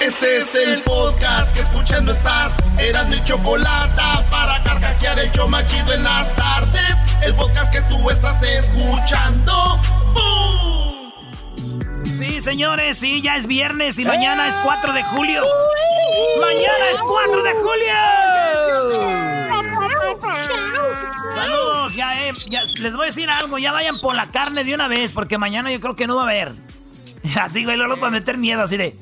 Este es el podcast que escuchando estás. Eran mi chocolate para carcajear el show machido en las tardes. El podcast que tú estás escuchando. Sí, señores, sí, ya es viernes y mañana es 4 de julio. ¡Mañana es 4 de julio! Saludos, ya, eh, ya, les voy a decir algo, ya vayan por la carne de una vez, porque mañana yo creo que no va a haber. Así, güey, luego para meter miedo, así de...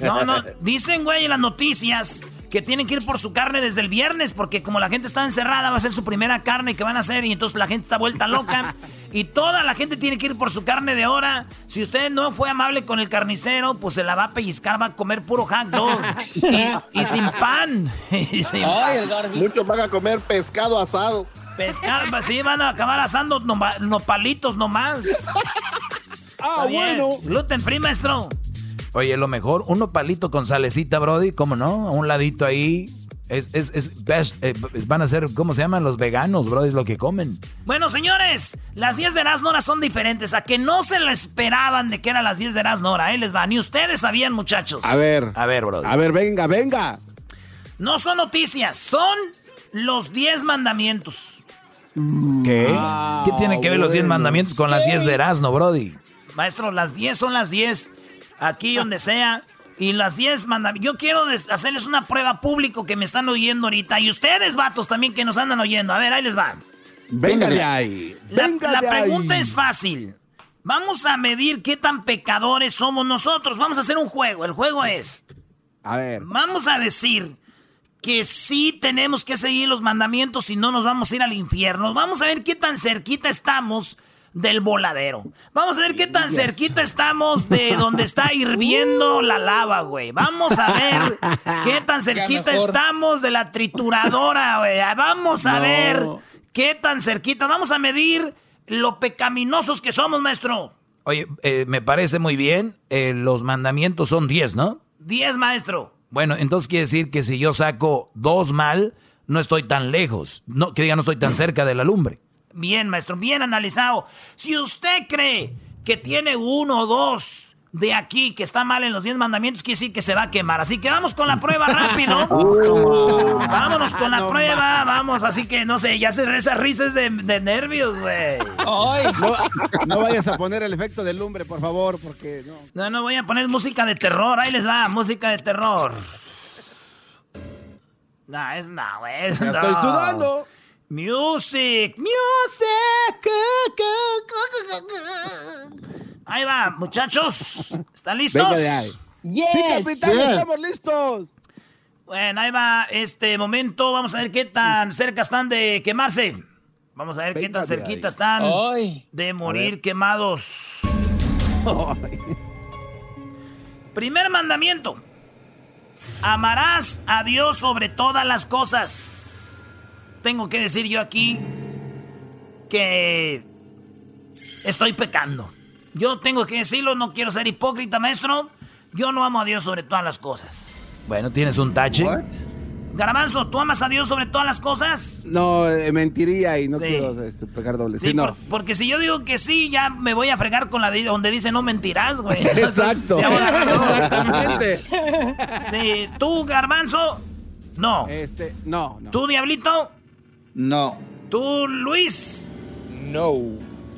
No, no, dicen, güey, en las noticias que tienen que ir por su carne desde el viernes, porque como la gente está encerrada, va a ser su primera carne que van a hacer y entonces la gente está vuelta loca. y toda la gente tiene que ir por su carne de hora. Si usted no fue amable con el carnicero, pues se la va a pellizcar, va a comer puro hot dog. y, sin pan. Muchos van a comer pescado asado. Pescado, pues sí, van a acabar asando no, palitos nomás. ah, bueno. Gluten free, maestro. Oye, lo mejor, uno palito con salecita, Brody, ¿cómo no? A un ladito ahí. Es, es, es, eh, van a ser, ¿cómo se llaman? Los veganos, Brody, es lo que comen. Bueno, señores, las 10 de Erasnora son diferentes. A que no se lo esperaban de que eran las 10 de Erasnora. Ahí les va. Ni ustedes sabían, muchachos. A ver. A ver, Brody. A ver, venga, venga. No son noticias, son los 10 mandamientos. ¿Qué? ¿Qué tiene que ver los 10 mandamientos con las 10 de Erasmo, Brody? Maestro, las 10 son las 10 aquí donde sea. Y las 10 mandamientos. Yo quiero hacerles una prueba público que me están oyendo ahorita. Y ustedes, vatos, también que nos andan oyendo. A ver, ahí les va. Venga de ahí. la, pregunta es fácil. Vamos a medir qué tan pecadores somos nosotros. Vamos a hacer un juego. El juego es. A ver. Vamos a decir que sí tenemos que seguir los mandamientos si no nos vamos a ir al infierno. Vamos a ver qué tan cerquita estamos del voladero. Vamos a ver qué tan cerquita estamos de donde está hirviendo la lava, güey. Vamos a ver qué tan cerquita estamos de la trituradora, güey. Vamos a ver qué tan cerquita. Vamos a medir lo pecaminosos que somos, maestro. Oye, eh, me parece muy bien. Eh, los mandamientos son 10, ¿no? 10, maestro. Bueno, entonces quiere decir que si yo saco dos mal, no estoy tan lejos. No, que diga, no estoy tan cerca de la lumbre. Bien, maestro, bien analizado. Si usted cree que tiene uno o dos de aquí que está mal en los diez mandamientos, quiere decir que se va a quemar. Así que vamos con la prueba rápido. Oh, Vámonos con la prueba, vamos. Así que no sé, ya se esas risas de, nervios, güey. No, vayas a poner el efecto del lumbre, por favor, porque no. No, no voy a poner música de terror. Ahí les va, música de terror. No, es no, güey. Estoy sudando. Music, music. Ahí va, muchachos. ¿Están listos? Venga de ahí. Yes. Sí, estamos listos. Bueno, ahí va este momento. Vamos a ver qué tan cerca están de quemarse. Vamos a ver qué tan cerquita están de morir quemados. Primer mandamiento. Amarás a Dios sobre todas las cosas tengo que decir yo aquí que estoy pecando. Yo tengo que decirlo, no quiero ser hipócrita, maestro. Yo no amo a Dios sobre todas las cosas. Bueno, ¿tienes un tache? Garbanzo, ¿tú amas a Dios sobre todas las cosas? No, eh, mentiría y no quiero este, pecar doble. Sí, no. porque si yo digo que sí, ya me voy a fregar con la de donde dice no mentirás, güey. Exacto. Exactamente. Sí, tú, Garbanzo, no. Este, no, no. ¿Tú, Diablito? No. ¿Tú, Luis? No.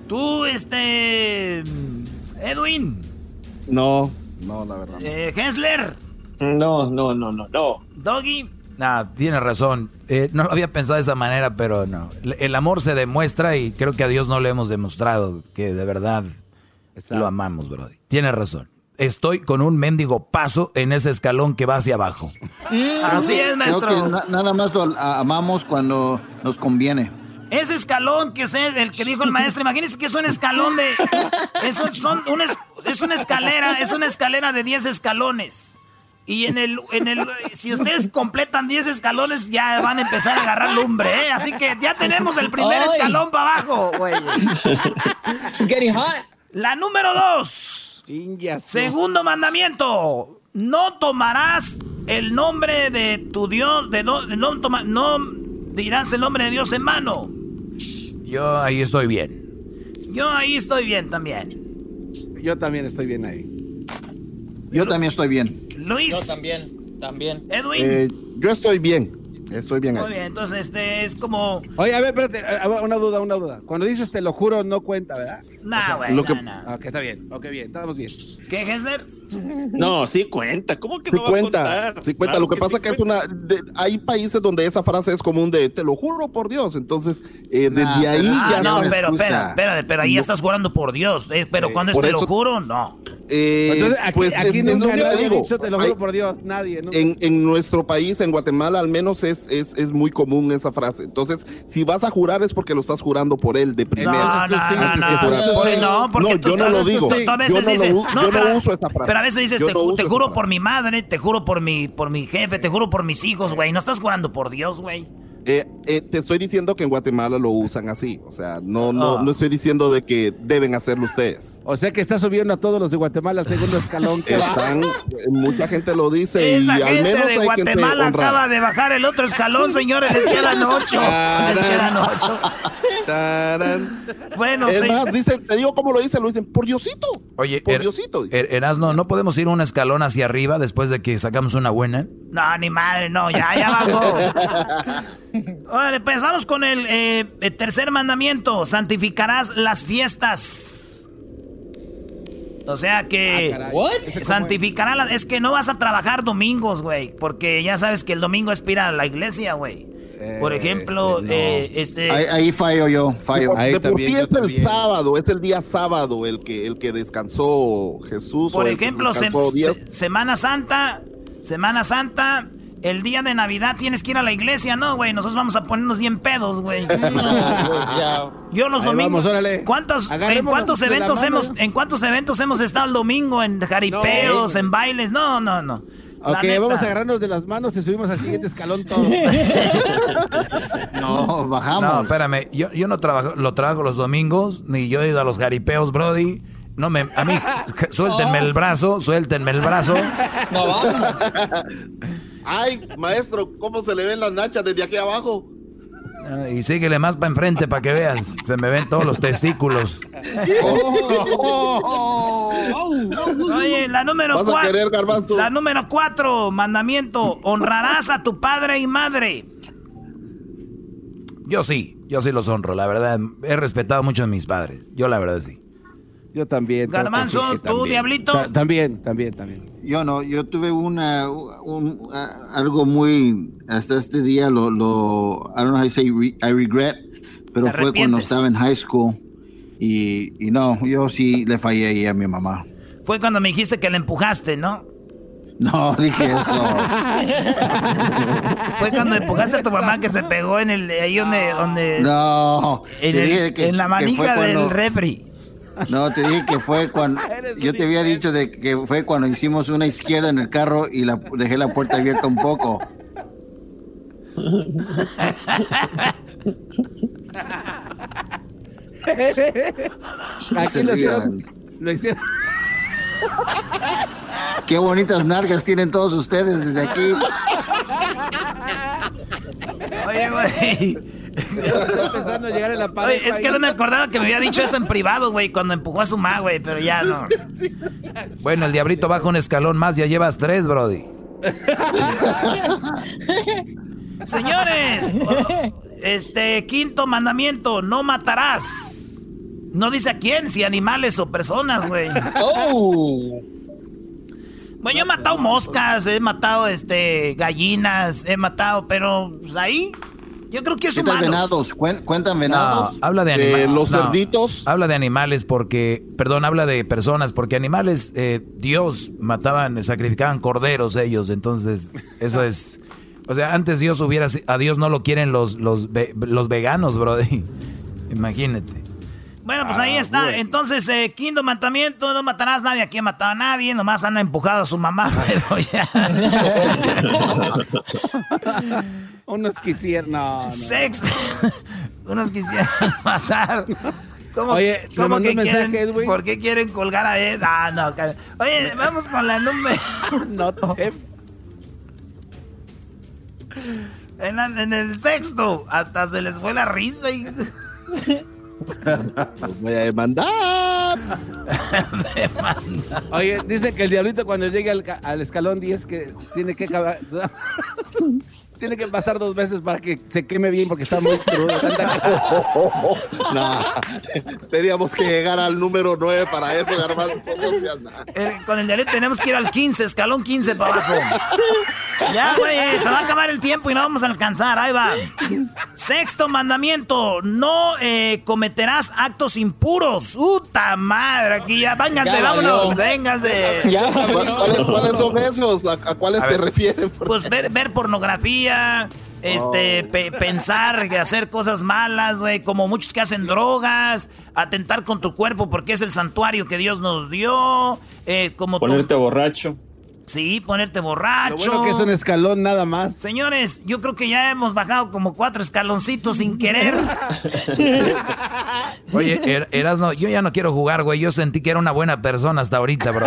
¿Tú, este... Edwin? No, no, la verdad. Eh, ¿Hensler? No, no, no, no, no. ¿Doggy? Nah, tiene razón. Eh, no lo había pensado de esa manera, pero no. El amor se demuestra y creo que a Dios no le hemos demostrado que de verdad lo amamos, Brody. Tiene razón estoy con un mendigo paso en ese escalón que va hacia abajo. Mm. Así es, maestro. nada más lo amamos cuando nos conviene. Ese escalón que es el que dijo el maestro, imagínense que es un escalón de. Es, son es una escalera, es una escalera de 10 escalones. Y en el, en el, si ustedes completan 10 escalones, ya van a empezar a agarrar lumbre, ¿eh? Así que ya tenemos el primer escalón para abajo, güey. It's getting hot. La número 2. Segundo mandamiento. No tomarás el nombre de tu Dios, de no, no dirás el nombre de Dios en mano. Yo ahí estoy bien. Yo ahí estoy bien también. Yo también estoy bien ahí. Yo también estoy bien. Luis. Yo también, también. Edwin. Eh, yo estoy bien. Estoy bien Muy ahí. bien, entonces este es como. Oye, a ver, espérate, a ver, una duda, una duda. Cuando dices te lo juro, no cuenta, ¿verdad? Nah, güey. lo que- nah, nah. Ah, Ok, está bien, ok, bien, estamos bien. ¿Qué, Hessler? No, sí cuenta. ¿Cómo que Sí no va a cuenta, contar? sí cuenta. Claro lo que, pasa sí que es cuenta. una, de- hay países donde esa frase es común de te lo juro por Dios. Entonces, eh, desde Nah, ahí Ah, ya no, una pero, espera, espérate, pero ahí No. estás jurando por Dios. eh, pero Sí. cuando es te lo juro, no. eh, Entonces, aquí, pues aquí nunca ha digo. dicho, te lo Hay- juro por Dios, nadie. nunca. en, en nuestro país, en Guatemala al menos, es, es, es muy común esa frase. Entonces, si vas a jurar es porque lo estás jurando por él de No, primero. no, no, sí, no, antes que no, jurar. no, porque No, tú yo no lo digo. tú a Yo veces no lo dices, u- yo no pero- uso esa frase. Pero a veces dices, Yo te, no te juro por mi madre, te juro por mi, por mi jefe, te juro por mis hijos, güey. No estás jurando por Dios, güey. Eh, eh, te estoy diciendo que en Guatemala lo usan así. O sea, no, no, no estoy diciendo de que deben hacerlo ustedes. O sea que está subiendo a todos los de Guatemala al segundo escalón. que va. Están, eh, mucha gente lo dice Esa y al menos de hay Guatemala acaba de bajar el otro escalón, señores. Les quedan ocho. Les quedan ocho. Tarán. Bueno, es sí. más, dicen, te digo cómo lo dicen, lo dicen por Diosito. Oye, por Er- Diosito. Er- Erasno, ¿no podemos ir un escalón hacia arriba después de que sacamos una buena? No, ni madre, no, ya, ya bajó. Órale, pues vamos con el, eh, el tercer mandamiento. Santificarás las fiestas. O sea que... Ah, Santificará las... Es que no vas a trabajar domingos, güey. Porque ya sabes que el domingo es para ir a la iglesia, güey. Por Eh, ejemplo, este, no. eh, este... Ahí, ahí fallo yo, fallo. Ahí de por sí es el sábado, es el día sábado el que, el que descansó Jesús. Por ejemplo, descansó se- Semana Santa, Semana Santa, el día de Navidad tienes que ir a la iglesia, ¿no, güey? Nosotros vamos a ponernos bien pedos, güey. Pues. Yo los Ahí domingos. vamos. ¿Cuántos, en cuántos eventos mano. hemos, en cuántos eventos hemos estado el domingo? En jaripeos, en bailes. No, no, no. Ok, vamos a agarrarnos de las manos y subimos al siguiente escalón todos. No, bajamos. No, espérame, yo, yo no trabajo, lo trabajo los domingos, ni yo he ido a los jaripeos, Brody. No me, a mí, suéltenme el brazo, suéltenme el brazo. No vamos. Ay, maestro, ¿cómo se le ven las nachas desde aquí abajo? Ah, Y síguele más para enfrente para que veas. Se me ven todos los testículos. Oye, la número Vas a cuatro. querer, garbanzo. La número cuatro, mandamiento. Honrarás a tu padre y madre. Yo sí, yo sí los honro, la verdad. He respetado mucho a mis padres. Yo la verdad sí. Yo también. Garbanzo, ¿tú. Diablito? Ta- también, también, también. Yo no, yo tuve una, un, a- algo muy, hasta este día lo, lo, I don't know how you say re- I regret, pero fue cuando estaba en high school y, y no, yo sí le fallé ahí a mi mamá. Fue cuando me dijiste que le empujaste, ¿no? No, dije eso. Fue cuando empujaste a tu mamá que se pegó en el ahí donde donde No, en, te el- dije que- en la que fue manija del refri. No, te dije que fue cuando, yo te había dicho de que fue cuando hicimos una izquierda en el carro y la, dejé la puerta abierta un poco. Aquí lo hicieron. Lo hicieron. Qué bonitas nalgas tienen todos ustedes desde aquí. Oye, güey. Empezando a llegar en la pared. Oye, es que no me acordaba que me había dicho eso en privado, güey, cuando empujó a su mamá, güey, pero ya no. Bueno, el diablito baja un escalón más, ya llevas tres, Brody. Señores, este quinto mandamiento, no matarás. No dice a quién, si animales o personas, güey. Oh. Bueno, yo he matado moscas, he matado este gallinas, he matado, pero pues, ahí yo creo que es ¿Qué tal humanos. venados? ¿Cuen- ¿Cuentan No, venados? habla de De animales. los cerditos. Habla de animales porque, perdón, habla de personas porque animales, eh, Dios mataban, sacrificaban corderos ellos, entonces eso es, o sea, antes Dios hubiera, a Dios no lo quieren los los los veganos, brody. Imagínate. Bueno, pues ahí está. Entonces, eh, quinto mandamiento, no matarás a nadie. Aquí ha matado a nadie, nomás han empujado a su mamá, pero ya. Unos quisieron. No, no. Sexto, unos quisieran matar. ¿Cómo, Oye, cómo que quieren? Edwin. ¿Por qué quieren colgar a Ed? Ah, no. car- Oye, vamos con la número. No te- En, la- en el sexto, hasta se les fue la risa. y- Voy a demandar. Oye, dice que el diablito cuando llegue al escalón 10 que tiene que acabar- tiene que pasar dos veces para que se queme bien porque está muy crudo. Nah, teníamos que llegar al número 9 para eso, garbanzo. El- con el dialecto tenemos que ir al 15, escalón 15 para abajo. Ya, güey, se va a acabar el tiempo y no vamos a alcanzar. Ahí va. Sexto mandamiento: no eh, cometerás actos impuros. ¡Puta madre! Aquí ya, vénganse, Ya vámonos, vénganse. Ya, ¿Cuál- ¿Cuáles, cuáles son esos? ¿A, a cuáles se refieren? Pues ver, ver pornografía, este, pe- pensar, que hacer cosas malas, güey, como muchos que hacen drogas, atentar con tu cuerpo porque es el santuario que Dios nos dio, eh, como Ponerte borracho. Sí, ponerte Lo borracho. bueno que es un escalón nada más. Señores, yo creo que ya hemos bajado como cuatro escaloncitos sin querer. Oye, Er- Erasno, yo ya no quiero jugar, güey. Yo sentí que era una buena persona hasta ahorita, bro.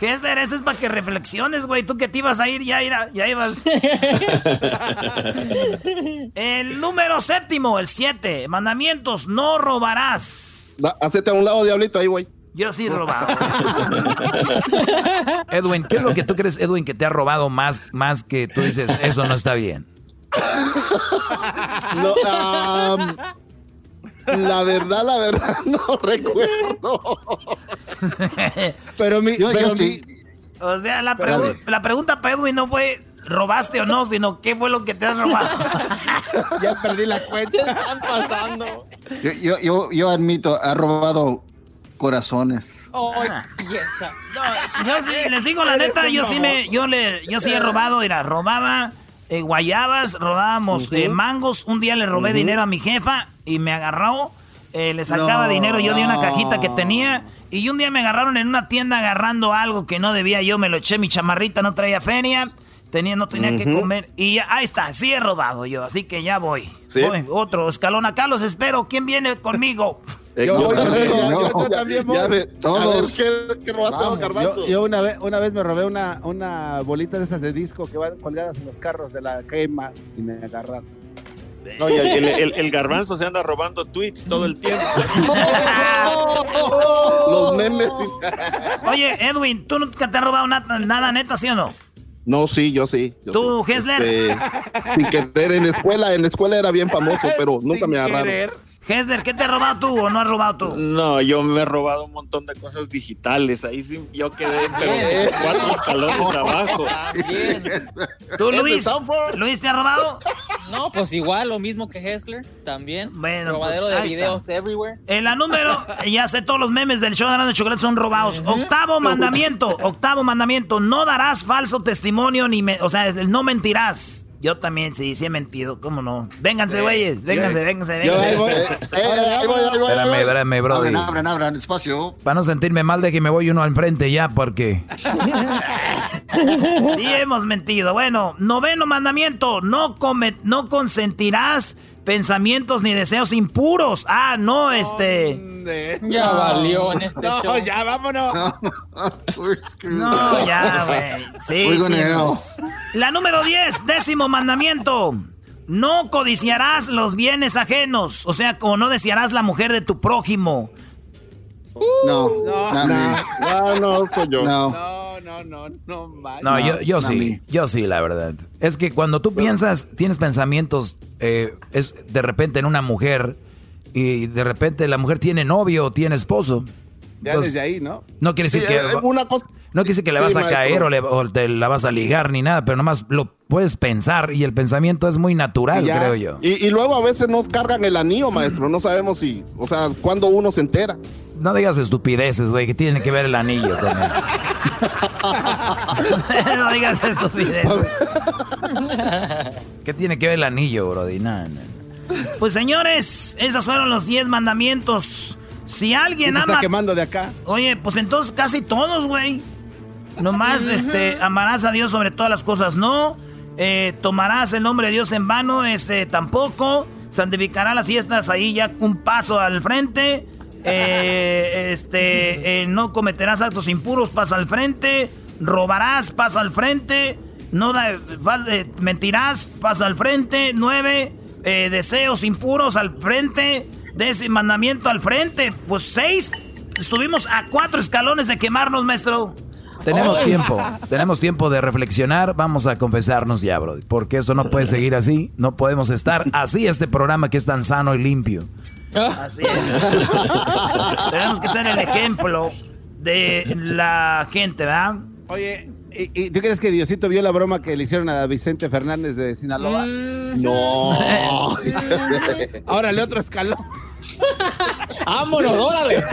Hester, eso es para que reflexiones, güey. Tú que te ibas a ir, ya, ira- ya ibas. el número séptimo, el siete. Mandamientos, no robarás. Da- Hacete a un lado, diablito, ahí, güey. Yo sí robaba. Edwin, ¿qué es lo que tú crees, Edwin, que te ha robado más, más que tú dices, eso no está bien? No, la verdad, la verdad, no recuerdo. Pero mi, Yo, pero yo mi- sí. O sea, la, pregu- la pregunta para Edwin no fue robaste o no, sino qué fue lo que te has robado. ya perdí la Se cuenta. están pasando. Yo, yo, yo, yo admito, ha robado corazones. Ah. No, yo sí, les digo la neta, yo sí me, yo le, yo sí he robado, era, robaba eh, guayabas, robábamos eh, mangos, un día le robé dinero a mi jefa y me agarró, eh, le sacaba No, dinero yo de una cajita que tenía y un día me agarraron en una tienda agarrando algo que no debía yo, me lo eché, mi chamarrita no traía feria, tenía, no tenía que comer y ya, ahí está, sí he robado yo, así que ya voy. ¿Sí? Voy, otro escalón acá, los espero, ¿quién viene conmigo? Eh, Yo ya- yo- ya- yo ya- también voy. ya ve- Todos. A ver, ¿qué, qué robaste, Vamos, garbanzo? Yo, yo una vez una vez me robé una, una bolita de esas de disco que van colgadas en los carros de la quema y me agarraron. No, y el, el- el garbanzo se anda robando tweets todo el tiempo. Los memes. Oye, Edwin, ¿tú nunca te has robado nada, nada neta, sí o no? No, sí, yo sí. yo ¿Tú, sí. Hessler? Este, sin querer, en la escuela, en la escuela era bien famoso, pero nunca Sin me agarraron. querer. Hesler, ¿qué te has robado tú o no has robado tú? No, yo me he robado un montón de cosas digitales. Ahí sí, yo quedé, pero cuatro escalones abajo. También. ¿Tú, ¿Es de Luis? ¿Luis te ha robado? No, pues igual, lo mismo que Hessler, también. Bueno, Robadero pues, de ahí videos everywhere. En la número, ya sé, todos los memes del show de Grande Chocolate son robados. Octavo mandamiento, octavo mandamiento, no darás falso testimonio ni, me- o sea, no mentirás. Yo también, sí, sí he mentido, ¿cómo no? Vénganse, güeyes, vénganse, vénganse, vénganse. Espérame, espérame, bro. Abran, abran, abran, espacio. Para no sentirme mal de que me voy uno al frente ya, porque... Sí hemos mentido. Bueno, noveno mandamiento, no, come, no consentirás pensamientos ni deseos impuros. Ah, no, este... ¿Dónde? Ya valió en este No, show. ya vámonos. No, ya, güey. Sí, We're sí. pues. La número 10, décimo mandamiento. No codiciarás los bienes ajenos. O sea, como no desearás la mujer de tu prójimo. No, No, me. Ah, no, soy yo. No. No, no, no, no. No, yo, yo no, sí, yo sí, la verdad. Es que cuando tú piensas, tienes pensamientos, eh, es de repente en una mujer y de repente la mujer tiene novio o tiene esposo. Ya Entonces, desde ahí, ¿no? no quiere Sí, decir que... eh, una cosa. No quiere decir que le Sí, vas a maestro. caer o, le- o te la vas a ligar ni nada, pero nomás lo puedes pensar y el pensamiento es muy natural, ya. creo yo. Y, y luego a veces nos cargan el anillo, maestro. No sabemos si, o sea, cuándo uno se entera. No digas estupideces, güey, que tiene que ver el anillo con eso. no digas estupidez. ¿Qué tiene que ver el anillo, brody? No. Pues señores, esos fueron los 10 mandamientos. Si ¿Quién alguien se está ama... quemando de acá? Oye, pues entonces casi todos, güey. Nomás, este, amarás a Dios sobre todas las cosas, no. Eh, tomarás el nombre de Dios en vano, este, tampoco. Santificará las fiestas ahí ya un paso al frente. Eh, este, eh, no cometerás actos impuros, pasa al frente. Robarás, pasa al frente. No da, eh, mentirás, pasa al frente. Nueve. eh, deseos impuros al frente, de ese mandamiento al frente. Pues seis, estuvimos a cuatro escalones de quemarnos, maestro. Tenemos tiempo, tenemos tiempo de reflexionar, vamos a confesarnos ya, bro, porque esto no puede seguir así, no podemos estar así este programa que es tan sano y limpio. Así es. Tenemos que ser el ejemplo de la gente, ¿verdad? Oye, ¿y, tú crees que Diosito vio la broma que le hicieron a Vicente Fernández de Sinaloa? Mm. No. Ahora le otro escalón. ¡Vámonos, órale!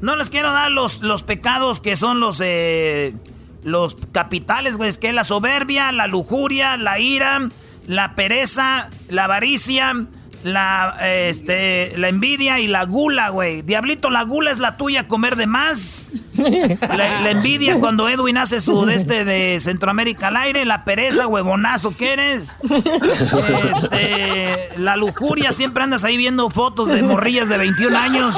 No les quiero dar los, los pecados que son los, eh, los capitales, güey. Es que la soberbia, la lujuria, la ira, la pereza, la avaricia, la, este, la envidia y la gula, güey. Diablito, la gula es la tuya, comer de más. La, envidia cuando Edwin hace su de este de Centroamérica al aire. La pereza, huevonazo que eres. Este, la lujuria, siempre andas ahí viendo fotos de morrillas de 21 años.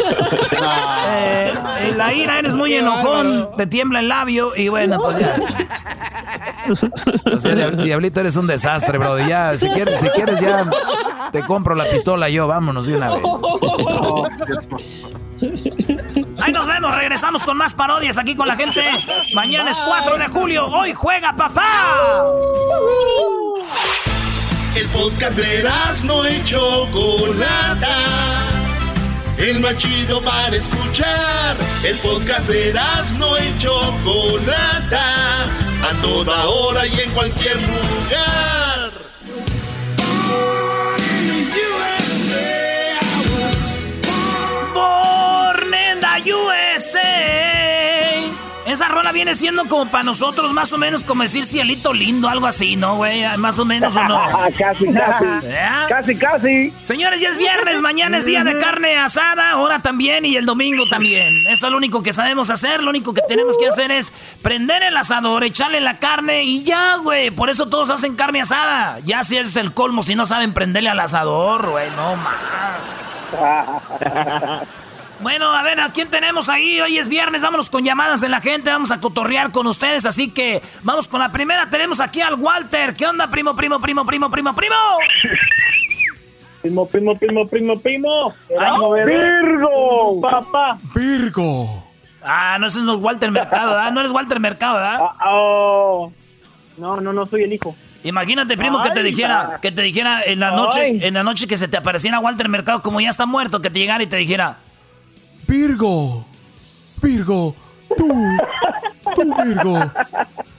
Eh, la ira, eres muy enojón, te tiembla el labio y bueno, pues ya. O sea, Diablito, eres un desastre, bro. Ya, si quieres, si quieres, ya te compro la pistola yo, vámonos de una vez. Nos vemos, regresamos con más parodias aquí con la gente. Mañana es 4 de julio, hoy juega papá. El podcast de no y Chocolata. El más chido para escuchar. El podcast de no y Chocolata. A toda hora y en cualquier lugar. Esa rola viene siendo como para nosotros, más o menos como decir cielito lindo, algo así, ¿no, güey? Más o menos, ¿o no? casi, casi. Casi, casi. Señores, ya es viernes, mañana es día de carne asada, ahora también y el domingo también. Eso es lo único que sabemos hacer, lo único que tenemos que hacer es prender el asador, echarle la carne y ya, güey. Por eso todos hacen carne asada. Ya si es el colmo, si no saben prenderle al asador, güey, no más. Bueno, a ver, ¿a quién tenemos ahí? Hoy es viernes, vámonos con llamadas de la gente, vamos a cotorrear con ustedes, así que vamos con la primera. Tenemos aquí al Walter. ¿Qué onda, primo, primo, primo, primo, primo, primo? Primo, primo, primo, primo, primo. Virgo, papá. Virgo. Ah, no, ese no es Walter Mercado, ¿verdad? No eres Walter Mercado, ¿verdad? Ah, oh. No, no, no soy el hijo. Imagínate, primo, que te dijera, que te dijera en la noche, en la noche que se te apareciera Walter Mercado como ya está muerto, que te llegara y te dijera, Virgo, Virgo, tú, tú Virgo,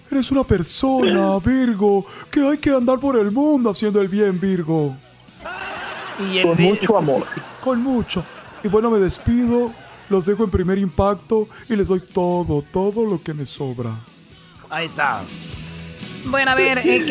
eres una persona, Virgo, que hay que andar por el mundo haciendo el bien, Virgo. Y con mucho amor. Con mucho. Y bueno, me despido, los dejo en primer impacto y les doy todo, todo lo que me sobra. Ahí está. Bueno, a ver, eh,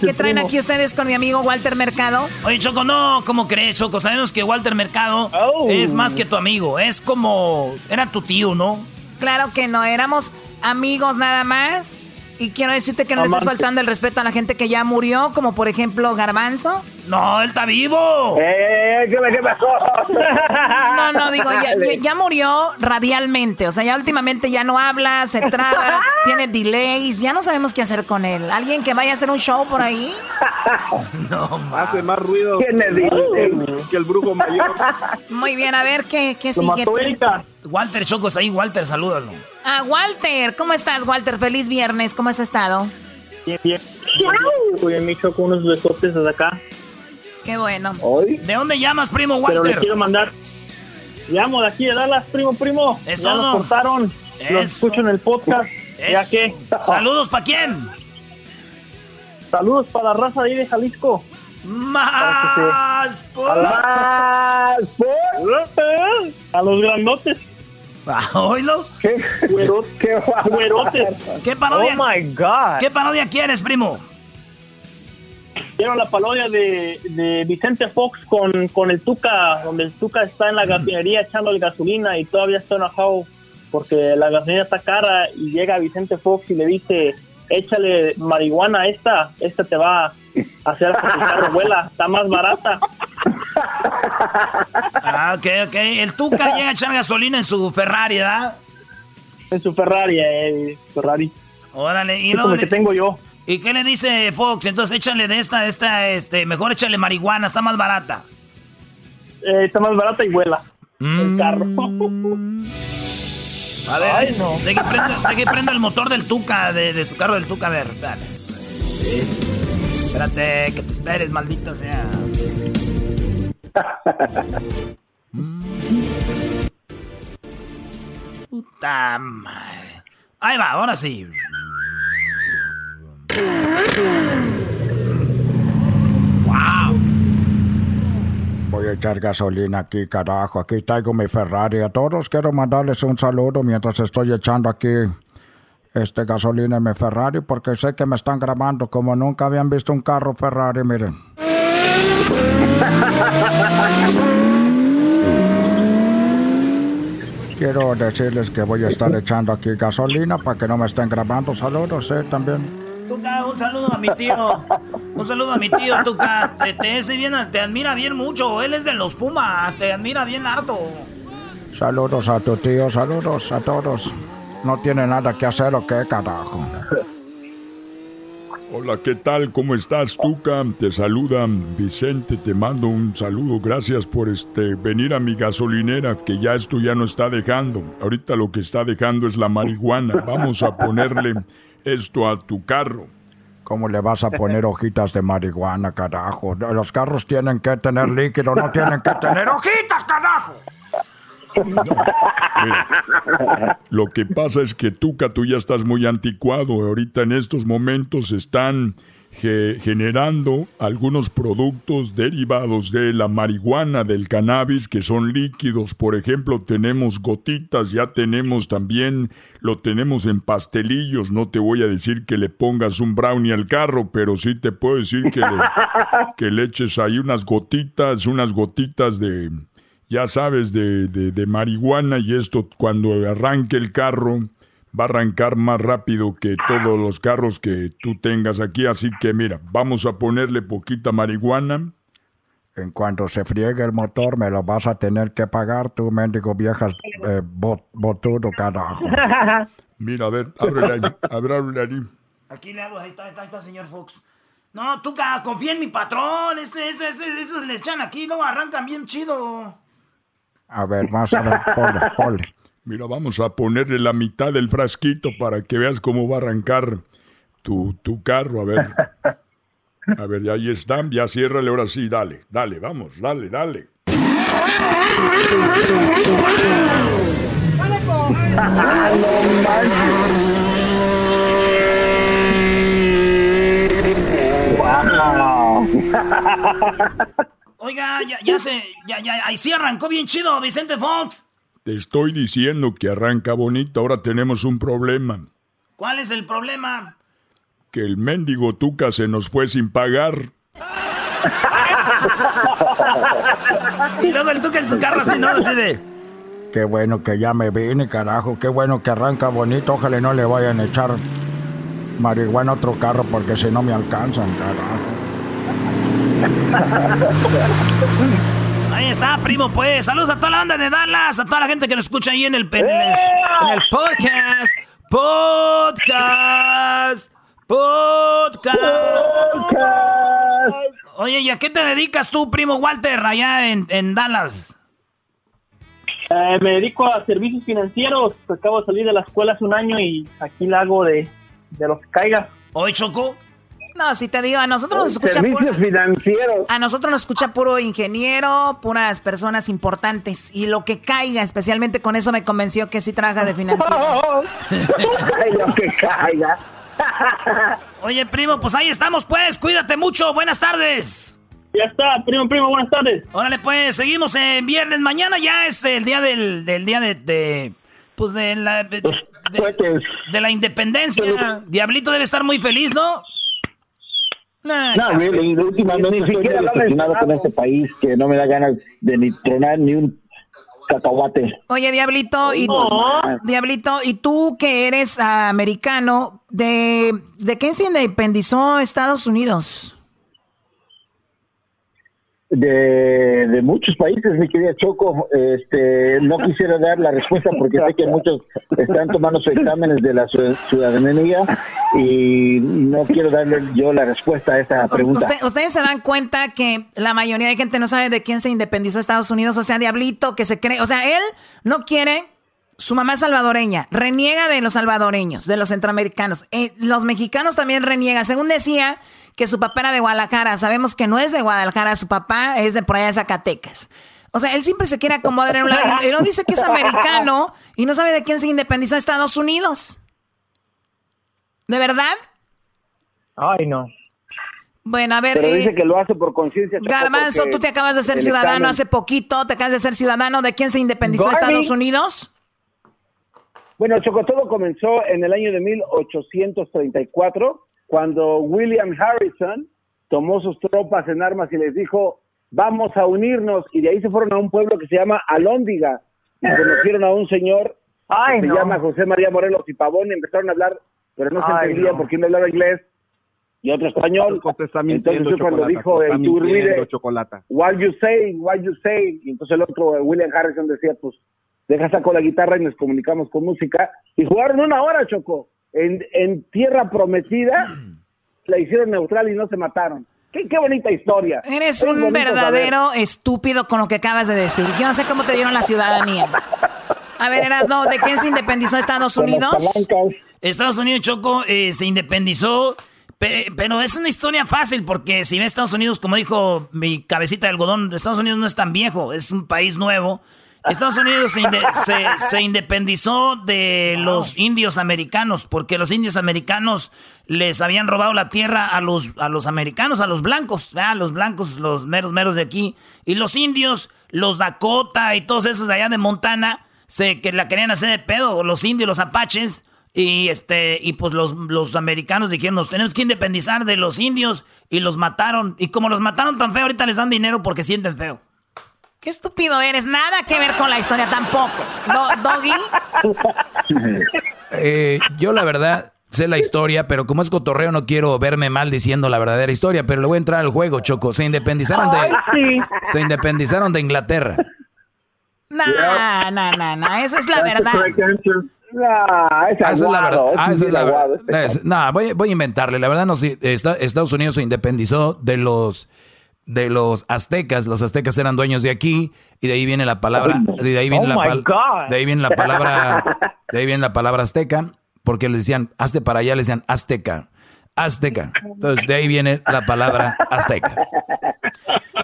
¿qué, traen aquí ustedes con mi amigo Walter Mercado? Oye, Choco, no, ¿cómo crees, Choco? Sabemos que Walter Mercado oh. es más que tu amigo, es como... Era tu tío, ¿no? Claro que no, éramos amigos nada más. Y quiero decirte que no le estás faltando el respeto a la gente que ya murió, como por ejemplo Garbanzo. No, él está vivo. Eh, ¿qué, pasó? No, no, digo, ya, murió radialmente. O sea, ya últimamente ya no habla, se traga, tiene delays. Ya no sabemos qué hacer con él. ¿Alguien que vaya a hacer un show por ahí? No, Hace más ruido que el brujo mayor. Muy bien, a ver qué, qué sigue. Walter Chocos ahí, Walter, salúdalo. Ah, Walter, ¿cómo estás, Walter? Feliz viernes, ¿cómo has estado? Bien, bien. Estoy en mi Choco unos besotes desde acá. Qué bueno. ¿De dónde llamas, primo Walter? Pero le quiero mandar. Llamo de aquí de Dallas, primo, primo. ¿Es ya nos cortaron. Lo escucho en el podcast. Ya que. ¿Saludos para quién? Saludos para la raza de ahí de Jalisco. Más por... A, a los grandotes. Ah, ¿Oílo? ¿Qué? ¿Qué, ¿Qué parodia? Oh my God. ¿Qué parodia quieres, primo? Quiero la parodia de, de Vicente Fox con, con, el Tuca, donde el Tuca está en la gasolinería echándole gasolina y todavía está enojado porque la gasolina está cara y llega Vicente Fox y le dice, échale marihuana a esta, esta te va a hacer que tu carro vuela, está más barata. Ah, ok, ok. El Tuca llega a echar gasolina en su Ferrari, ¿verdad? En su Ferrari, eh, Ferrari. Órale, y no, que tengo yo. ¿Y qué le dice Fox? Entonces échale de esta, esta, este, mejor échale marihuana, está más barata. Eh, está más barata y vuela. El Mm. carro. A ver, Ay, no. de que prenda, de que el motor del Tuca, de, de su carro del Tuca, a ver, espérate. Espérate, que te esperes, maldita sea. Mm. Puta madre. Ahí va, ahora sí. ¡Wow! Voy a echar gasolina aquí, carajo. Aquí traigo mi Ferrari. A todos quiero mandarles un saludo mientras estoy echando aquí este gasolina en mi Ferrari porque sé que me están grabando como nunca habían visto un carro Ferrari, miren. Quiero decirles que voy a estar echando aquí gasolina para que no me estén grabando. Saludos, eh, también. Tuca, un saludo a mi tío. Un saludo a mi tío, Tuca. Te, te, ese bien, te admira bien mucho. Él es de los Pumas. Te admira bien harto. Saludos a tu tío, saludos a todos. No tiene nada que hacer o qué, carajo. Hola, ¿qué tal? ¿Cómo estás, Tuca? Te saluda Vicente, te mando un saludo. Gracias por este venir a mi gasolinera, que ya esto ya no está dejando. Ahorita lo que está dejando es la marihuana. Vamos a ponerle esto a tu carro. ¿Cómo le vas a poner hojitas de marihuana, carajo? Los carros tienen que tener líquido, no tienen que tener hojitas, carajo. Mira, lo que pasa es que Tuca, tú ya estás muy anticuado. Ahorita en estos momentos están generando algunos productos derivados de la marihuana, del cannabis, que son líquidos. Por ejemplo, tenemos gotitas, ya tenemos también, lo tenemos en pastelillos. No te voy a decir que le pongas un brownie al carro, pero sí te puedo decir que le, que le eches ahí unas gotitas, unas gotitas de, ya sabes, de, de, de marihuana y esto cuando arranque el carro va a arrancar más rápido que todos los carros que tú tengas aquí. Así que mira, vamos a ponerle poquita marihuana. En cuanto se friegue el motor, me lo vas a tener que pagar, tú, mendigo viejas eh, bot- botudo, carajo. Mira, a ver, ábrele ahí, ábrele ahí. Aquí le hago, ahí está, ahí está, señor Fox. No, Tuca, confía en mi patrón. Este, este, este, esos le echan aquí, no arrancan bien chido. A ver, más a ver, ponle, ponle. Mira, vamos a ponerle la mitad del frasquito para que veas cómo va a arrancar tu, tu carro. A ver. A ver, ya ahí están. Ya ciérrale ahora sí. Dale, dale, vamos, dale, dale. Oiga, ya, ya se, ya, ya, ahí sí arrancó bien chido, Vicente Fox. Te estoy diciendo que arranca bonito. Ahora tenemos un problema. ¿Cuál es el problema? Que el mendigo Tuca se nos fue sin pagar. Y luego el Tuca en su carro así, ¿no? Así de... Qué bueno que ya me vine, carajo. Qué bueno que arranca bonito. Ojalá no le vayan a echar marihuana a otro carro porque si no me alcanzan, carajo. Ahí está, primo, pues. Saludos a toda la banda de Dallas, a toda la gente que nos escucha ahí en el, en el, en el podcast. Podcast. Podcast. Oye, ¿y a qué te dedicas tú, primo Walter, allá en, en Dallas? Eh, me dedico a servicios financieros. Acabo de salir de la escuela hace un año y aquí la hago de, de lo que caiga. ¿Hoy chocó? No, si te digo, a nosotros nos escucha Servicios puro, financieros. a nosotros nos escucha puro ingeniero, puras personas importantes y lo que caiga, especialmente con eso me convenció que sí trabaja de financiero. lo que caiga. Oye, primo, pues ahí estamos, pues. Cuídate mucho. Buenas tardes. Ya está, primo, primo, buenas tardes. Órale, pues, seguimos en viernes. Mañana ya es el día del, del día de, de- pues de la, de, de- de la independencia. Diablito debe estar muy feliz, ¿no? Nah, No, ya. really, últimamente Ni estoy siquiera decepcionado con este país que no me da ganas de ni tronar ni un cacahuate. Oye, Diablito, y No. Diablito, y tú que eres americano, ¿de, ¿de qué se independizó Estados Unidos? De, de muchos países, mi querida Choco. Este, no quisiera dar la respuesta porque sé que muchos están tomando sus exámenes de la ciu- ciudadanía y no quiero darle yo la respuesta a esta pregunta. Usted- ustedes se dan cuenta que la mayoría de gente no sabe de quién se independizó Estados Unidos, o sea, Diablito, que se cree, o sea, él no quiere, su mamá es salvadoreña, reniega de los salvadoreños, de los centroamericanos. Eh, los mexicanos también reniegan, según decía que su papá era de Guadalajara, sabemos que no es de Guadalajara, su papá es de por allá de Zacatecas. O sea, él siempre se quiere acomodar en un lado, y- y no dice que es americano y no sabe de quién se independizó Estados Unidos. ¿De verdad? Ay, no. Bueno, a ver. Pero eh, dice que lo hace por conciencia. Garbanzo, tú te acabas de ser ciudadano examen- hace poquito, te acabas de ser ciudadano. ¿De quién se independizó Barney. Estados Unidos? Bueno, Choco, todo comenzó en el año de 1834, cuando William Harrison tomó sus tropas en armas y les dijo, vamos a unirnos, y de ahí se fueron a un pueblo que se llama Alóndiga, y conocieron a un señor Ay, que se no. llama José María Morelos y Pavón, y empezaron a hablar, pero no se Ay, entendía no. porque uno hablaba inglés y otro español. Entonces fue cuando dijo el Chocolata. what you say, what you say. Y entonces el otro, William Harrison, decía, pues, deja saco la guitarra y nos comunicamos con música. Y jugaron una hora, Choco. En, en Tierra Prometida la hicieron neutral y no se mataron. Qué, qué bonita historia. Eres Es un verdadero estúpido con lo que acabas de decir. Yo no sé cómo te dieron la ciudadanía. A ver, Erasno, ¿de quién se independizó Estados Unidos? Estados Unidos, Choco, eh, se independizó. pe- Pero es una historia fácil porque si ves Estados Unidos, como dijo mi cabecita de algodón, Estados Unidos no es tan viejo, es un país nuevo. Estados Unidos se, inde- se- se independizó de los indios americanos porque los indios americanos les habían robado la tierra a los, a los americanos, a los blancos, ¿verdad? los blancos, los meros meros de aquí. Y los indios, los Dakota y todos esos de allá de Montana, se, que la querían hacer de pedo, los indios, los apaches. Y este, y pues los, los americanos dijeron, nos tenemos que independizar de los indios y los mataron. Y como los mataron tan feo, ahorita les dan dinero porque sienten feo. Qué estúpido eres. Nada que ver con la historia tampoco. Do- Doggy. Eh, yo la verdad sé la historia, pero como es cotorreo no quiero verme mal diciendo la verdadera historia, pero le voy a entrar al juego, Choco. Se independizaron de se independizaron de Inglaterra. Nah, nah, nah, nah. Esa es la verdad. Ah, es Ah, esa es la verdad. Ah, es esa es la verdad. este Es- nah, voy, voy a inventarle. La verdad no sí. Esta- Estados Unidos se independizó de los de los aztecas. Los aztecas eran dueños de aquí y de ahí viene la palabra. De ahí viene Oh la my pal- God. de ahí viene la palabra. De ahí viene la palabra azteca porque le decían hazte para allá, le decían azteca, azteca. Entonces de ahí viene la palabra azteca.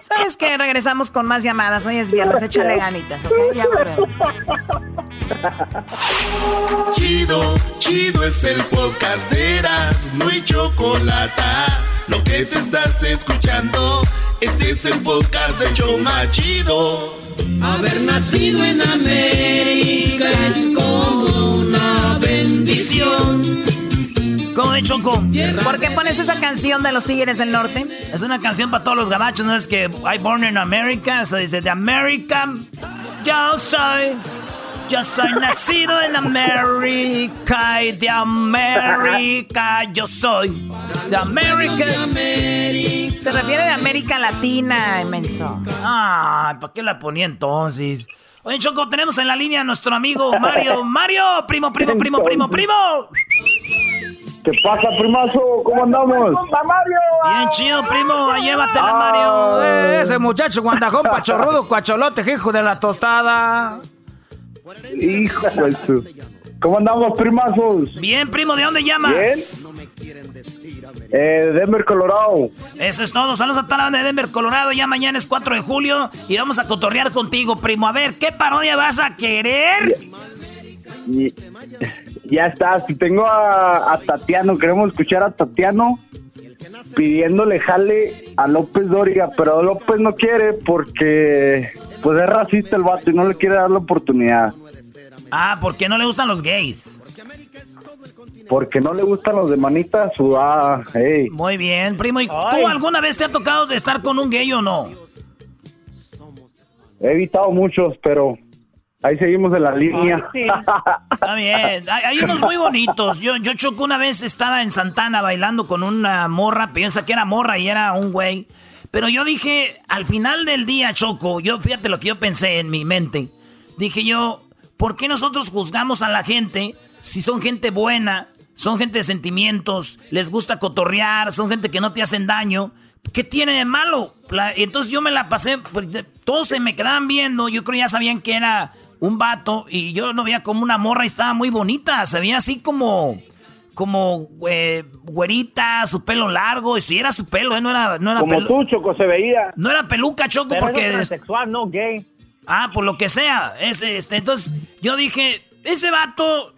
¿Sabes qué? Regresamos con más llamadas. Hoy es viernes. Échale ganitas, ¿ok? Ya volvemos. Chido, chido es el podcast de Eras, no hay chocolate. Lo que te estás escuchando, este es el podcast de Choma Chido. Haber nacido en América es como una bendición. ¿Cómo de Choco? ¿Por qué pones esa canción de los Tigres del Norte? Es una canción para todos los gabachos, ¿no? Es que I born in America, se dice de America. Yo soy, yo soy nacido en América y de América yo soy. De América. Se refiere de América Latina, inmenso. Ah, ¿para qué la ponía entonces? Oye, Choco, tenemos en la línea a nuestro amigo Mario. Mario, primo, primo, primo, primo, primo. ¿Qué pasa, primazo? ¿Cómo andamos? Bien chido, primo. Llévatela, Mario. Eh, ese muchacho guandajón pachorrudo, cuacholote, hijo de la tostada. Hijo de su- ¿Cómo andamos, primazos? Bien, primo, ¿de dónde llamas? Eh, Denver, Colorado. Eso es todo. Saludos a toda la banda de Denver, Colorado. Ya mañana es 4 de julio y vamos a cotorrear contigo, primo. A ver, ¿qué parodia vas a querer? Ya está, si tengo a, a Tatiano, queremos escuchar a Tatiano pidiéndole jale a López Dóriga, pero López no quiere porque pues es racista el vato y no le quiere dar la oportunidad, Ah, porque no le gustan los gays. porque no le gustan los de manita sudada. Hey. Muy bien, primo. ¿Y tú alguna vez te ha tocado de estar con un gay o no? He evitado muchos, pero ahí seguimos en la línea. Está bien. Hay, hay unos muy bonitos. Yo, yo choco una vez, estaba en Santana bailando con una morra. Piensa que era morra y era un güey. Pero yo dije, al final del día, Choco, yo fíjate lo que yo pensé en mi mente. Dije yo, ¿por qué nosotros juzgamos a la gente si son gente buena, son gente de sentimientos, les gusta cotorrear, son gente que no te hacen daño? ¿Qué tiene de malo? entonces yo me la pasé, pues, todos se me quedaban viendo, yo creo ya sabían que era un vato y yo lo veía como una morra y estaba muy bonita, se veía así como como eh, güerita, su pelo largo, y si era su pelo, eh, no era no era Como tú, Choco, se veía. No era peluca, Choco, porque sexual, no gay. Ah, por lo que sea, ese este, entonces yo dije, ese vato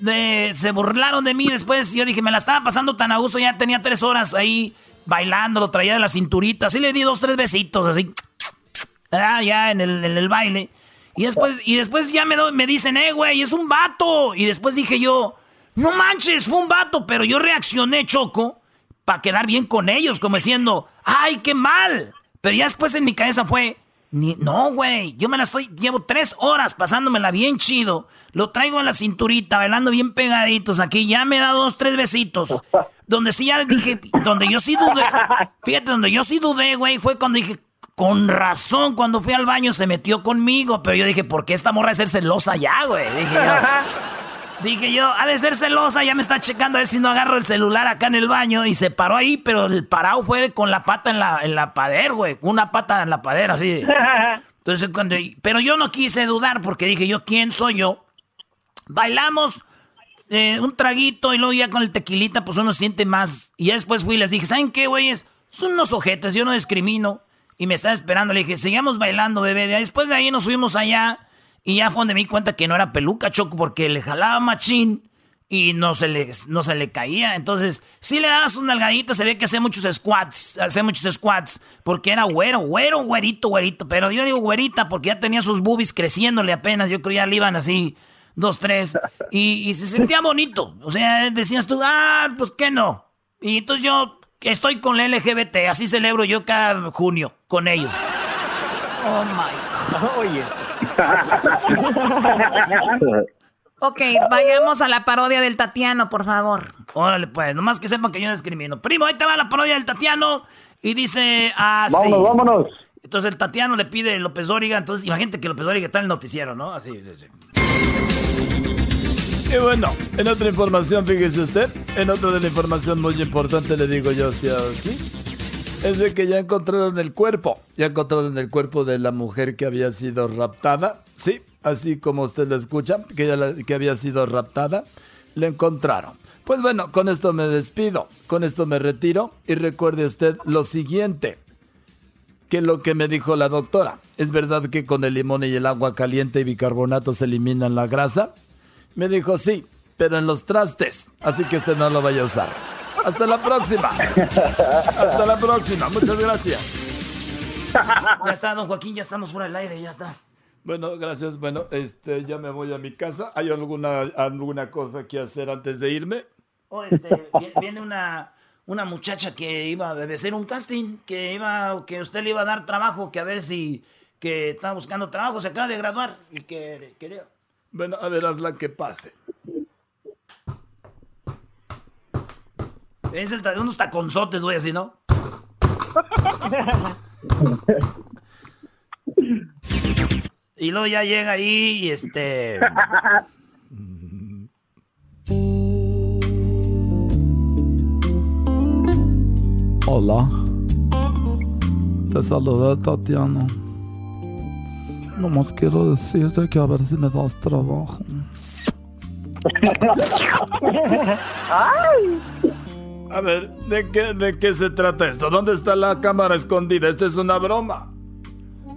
de, se burlaron de mí después, yo dije, me la estaba pasando tan a gusto, ya tenía tres horas ahí bailando, lo traía de la cinturita, así le di dos, tres besitos, así, ah, ya en el, en el baile. Y después, y después ya me, me dicen, eh, güey, es un vato. Y después dije yo, no manches, fue un vato. Pero yo reaccioné, Choco, para quedar bien con ellos, como diciendo, ay, qué mal. Pero ya después en mi cabeza fue, no, güey, yo me la estoy, llevo tres horas pasándomela bien chido. Lo traigo en la cinturita, bailando bien pegaditos aquí. Ya me da dos, tres besitos. Donde sí ya dije, donde yo sí dudé, fíjate, donde yo sí dudé, güey, fue cuando dije, con razón, cuando fui al baño se metió conmigo, pero yo dije, ¿por qué esta morra de ser celosa ya, güey? Dije yo. Dije yo, ha de ser celosa, ya me está checando a ver si no agarro el celular acá en el baño y se paró ahí, pero el parado fue con la pata en la, en la pader, güey, una pata en la pader, así. Entonces, cuando, pero yo no quise dudar porque dije yo, ¿quién soy yo? Bailamos eh, un traguito y luego ya con el tequilita, pues uno siente más. Y ya después fui y les dije, ¿saben qué, güeyes? Son unos ojetes, yo no discrimino y me estaba esperando. Le dije, sigamos bailando, bebé. Después de ahí nos fuimos allá y ya fue donde me di cuenta que no era peluca, Choco, porque le jalaba machín y no se le, no se le caía. Entonces, sí le daba sus nalgaditas, se ve que hacía muchos squats, hacía muchos squats, porque era güero, güero, güerito, güerito. Pero yo digo güerita porque ya tenía sus boobies creciéndole apenas, yo creo ya le iban así, dos, tres, y, y se sentía bonito. O sea, decías tú, ah, pues qué no. Y entonces yo Estoy con la LGBT, así celebro yo cada junio con ellos. Oh my Oye. ok, vayamos a la parodia del Tatiano, por favor. Órale, pues, nomás que sepan que yo no discrimino. Primo, ahí te va la parodia del Tatiano y dice así. Vámonos, vámonos. Entonces el Tatiano le pide López Dóriga, entonces imagínate que López Dóriga está en el noticiero, ¿no? Así. así. Y bueno, en otra información, fíjese usted, en otra de la información muy importante le digo yo hostia, aquí, es de que ya encontraron el cuerpo, ya encontraron el cuerpo de la mujer que había sido raptada, sí, así como usted lo escucha, que, que había sido raptada, le encontraron. Pues bueno, con esto me despido, con esto me retiro y recuerde usted lo siguiente, que lo que me dijo la doctora, ¿es verdad que con el limón y el agua caliente y bicarbonato se eliminan la grasa? Me dijo, sí, pero en los trastes. Así que usted no lo vaya a usar. Hasta la próxima. Hasta la próxima. Muchas gracias. Ya está, don Joaquín, ya estamos fuera del aire, ya está. Bueno, gracias. Bueno, este, ya me voy a mi casa. ¿Hay alguna, alguna cosa que hacer antes de irme? Oh, este, viene una, una muchacha que iba a hacer un casting, que iba, que usted le iba a dar trabajo, que a ver si, que estaba buscando trabajo, se acaba de graduar y que quería. Bueno, a ver, hazla que pase. Es el de unos taconzotes, güey, así, ¿no? y luego ya llega ahí y este. Hola. Te saluda Tatiana. Nomás quiero decirte que a ver si me das trabajo. A ver, ¿de qué, ¿de qué se trata esto? ¿Dónde está la cámara escondida? Esta es una broma.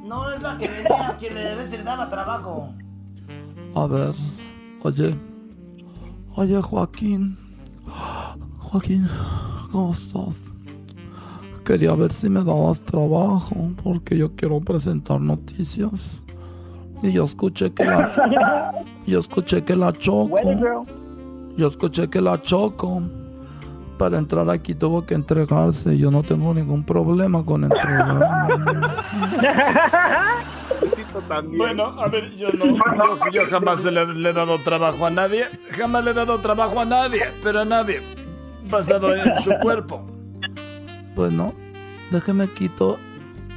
No, es la que venía, que le debe ser daba trabajo. A ver, oye. Oye, Joaquín. Joaquín, ¿cómo estás? Quería ver si me dabas trabajo, porque yo quiero presentar noticias. Y yo escuché que la. Yo escuché que la choco. Yo escuché que la choco. Para entrar aquí tuvo que entregarse. Yo no tengo ningún problema con entregarme. Bueno, a ver, yo no. Yo, jamás le, le, he dado trabajo a nadie. Jamás le he dado trabajo a nadie. Pero a nadie. Basado en su cuerpo. Bueno, déjeme quito,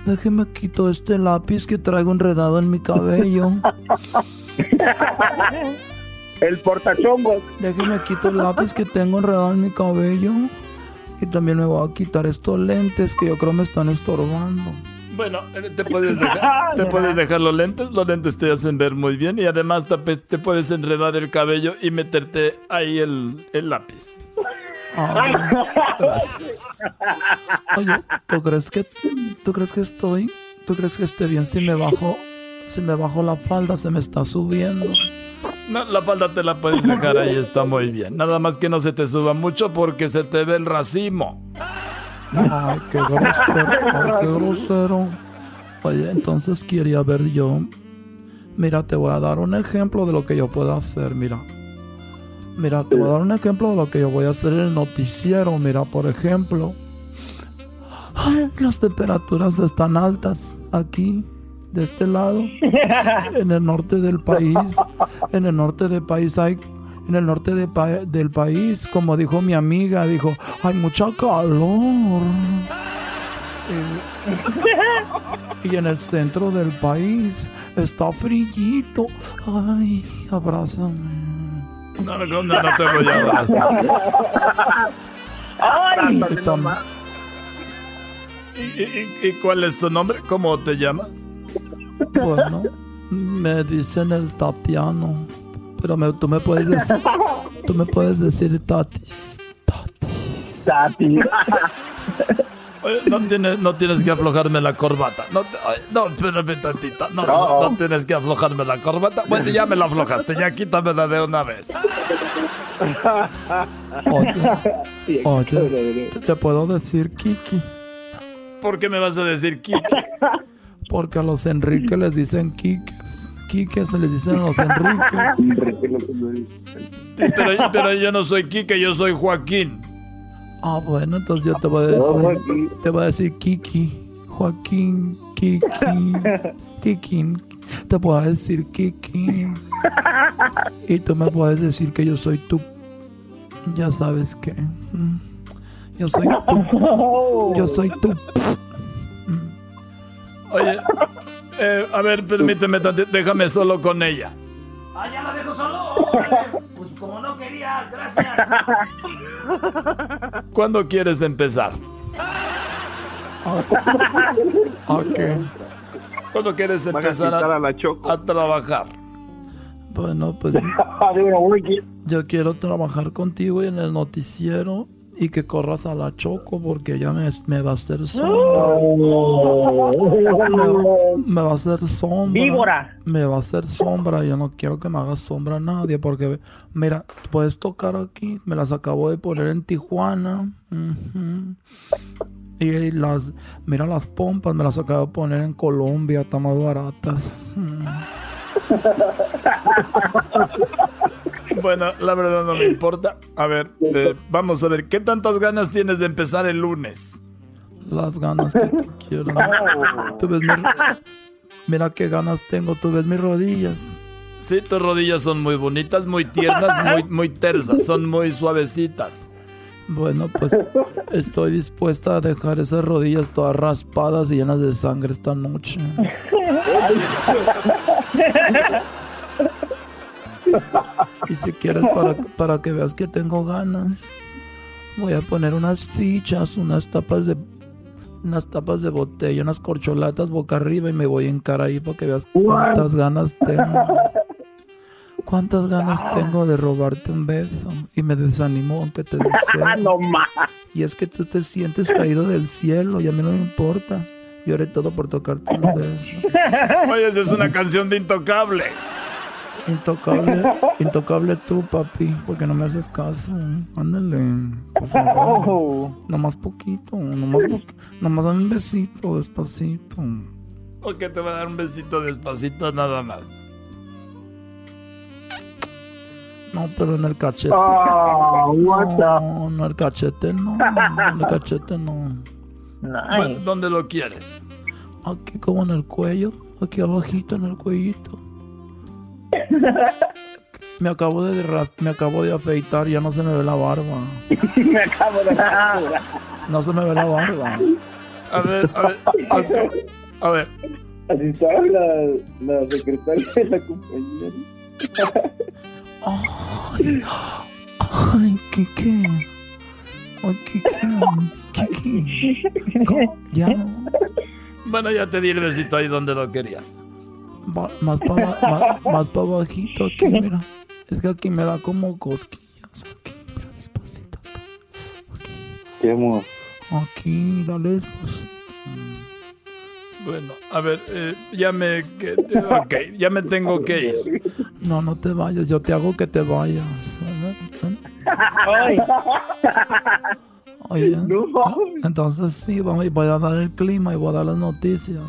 déjeme quito este lápiz que traigo enredado en mi cabello. El portachongos. Déjeme quito el lápiz que tengo enredado en mi cabello. Y también me voy a quitar estos lentes que yo creo me están estorbando. Bueno, eh, te puedes dejar, te puedes dejar los lentes, los lentes te hacen ver muy bien y además te, puedes enredar el cabello y meterte ahí el, el lápiz. Ay, gracias. Oye, ¿tú crees que tú crees que estoy? ¿Tú crees que esté bien si me bajo si me bajo la falda se me está subiendo? No, la falda te la puedes dejar ahí, está muy bien. Nada más que no se te suba mucho porque se te ve el racimo. Ay, qué grosero, ay, qué grosero. Oye, entonces quería ver yo. Mira, te voy a dar un ejemplo de lo que yo puedo hacer, mira. Mira, te voy a dar un ejemplo de lo que yo voy a hacer en el noticiero. Mira, por ejemplo. Ay, las temperaturas están altas aquí, de este lado. En el norte del país. En el norte del país hay. En el norte de pa- del país, como dijo mi amiga, dijo, hay mucha calor. Y, y en el centro del país está frillito. Ay, abrázame. No, no, no, no te voy a abrazar. Ay, Tam- ¿Y, y- y cuál es tu nombre? ¿Cómo te llamas? Bueno, me dicen el Tatiano. Pero me- tú me puedes decir, tú me puedes decir Tatis. Tati. Oye, no tienes, no tienes que aflojarme la corbata. No, te- no espérame tantita. No, no, no tienes que aflojarme la corbata. Bueno, ya me la aflojaste. Ya quítamela de una vez. Oye, oye, te- te puedo decir Kiki. ¿Por qué me vas a decir Kiki? Porque a los Enrique les dicen Kikes. Kikes se les dicen a los Enriques. Pero, pero yo no soy Kike, yo soy Joaquín. Ah, bueno, entonces yo te voy a decir, te voy a decir Kiki, Joaquín, Kiki, Kiki, te voy a decir Kiki. Y tú me puedes decir que yo soy tú. Ya sabes que. mm, Yo soy tú. Yo soy tú. Oye, eh, a ver, permíteme, tantito, déjame solo con ella. Ah, ya la dejo solo. Órale. Pues como no quería, gracias. ¿Cuándo quieres empezar? Ok. ¿Cuándo quieres empezar a, a la a trabajar? Bueno, pues yo quiero trabajar contigo en el noticiero y que corras a la Choco porque ya me, me va a hacer sombra. Me, va- me va a hacer sombra. Víbora. Me va a hacer sombra. Yo no quiero que me hagas sombra a nadie porque, mira, puedes tocar aquí. Me las acabo de poner en Tijuana. Y las, mira las pompas, me las acabo de poner en Colombia, están más baratas. Mm. Bueno, la verdad no me importa. A ver, eh, vamos a ver, ¿qué tantas ganas tienes de empezar el lunes? Las ganas que tú quieras. Tú ves mi Mira qué ganas tengo, tú ves mis rodillas. Sí, tus rodillas son muy bonitas, muy tiernas, muy, muy tersas, son muy suavecitas. Bueno, pues estoy dispuesta a dejar esas rodillas todas raspadas y llenas de sangre esta noche. Y si quieres, para, para que veas que tengo ganas, voy a poner unas fichas, unas tapas de unas tapas de botella, unas corcholatas boca arriba y me voy a encarar ahí para que veas cuántas ganas tengo. Cuántas ganas tengo de robarte un beso y me desanimo aunque te deseo. Y es que tú te sientes caído del cielo y a mí no me importa. Yo haré todo por tocarte un beso. Oye, esa es una canción de Intocable. Intocable, intocable tú, papi, porque no me haces caso. Ándale, por favor. Nomás poquito, nomás, po- nomás dame un besito, despacito. Ok, te voy a dar un besito despacito nada más. No, pero en el cachete. Oh, what no, no, el cachete no. En el cachete no. Bueno, ¿Dónde lo quieres? Aquí como en el cuello, aquí abajito en el cuellito. Me acabo de me acabo de afeitar, ya no se me ve la barba. Me acabo de No se me ve la barba. A ver, a ver, a ver. Así estaba la, la secretaria de la compañía. Ay, ay, ¿qué qué? Ay, ¿qué qué? ¿Qué qué? ¿Cómo? Ya no. Bueno, ya te di el besito ahí donde lo querías. Más para más, más pa bajito aquí, mira. Es que aquí me da como cosquillas. Qué amor. Aquí, dale despacito. Bueno, a ver, eh, ya me... que- ok, ya me tengo que ir. No, no te vayas, yo te hago que te vayas. A ver, ven. Ay. Oye, entonces sí, vamos, y voy a dar el clima y voy a dar las noticias.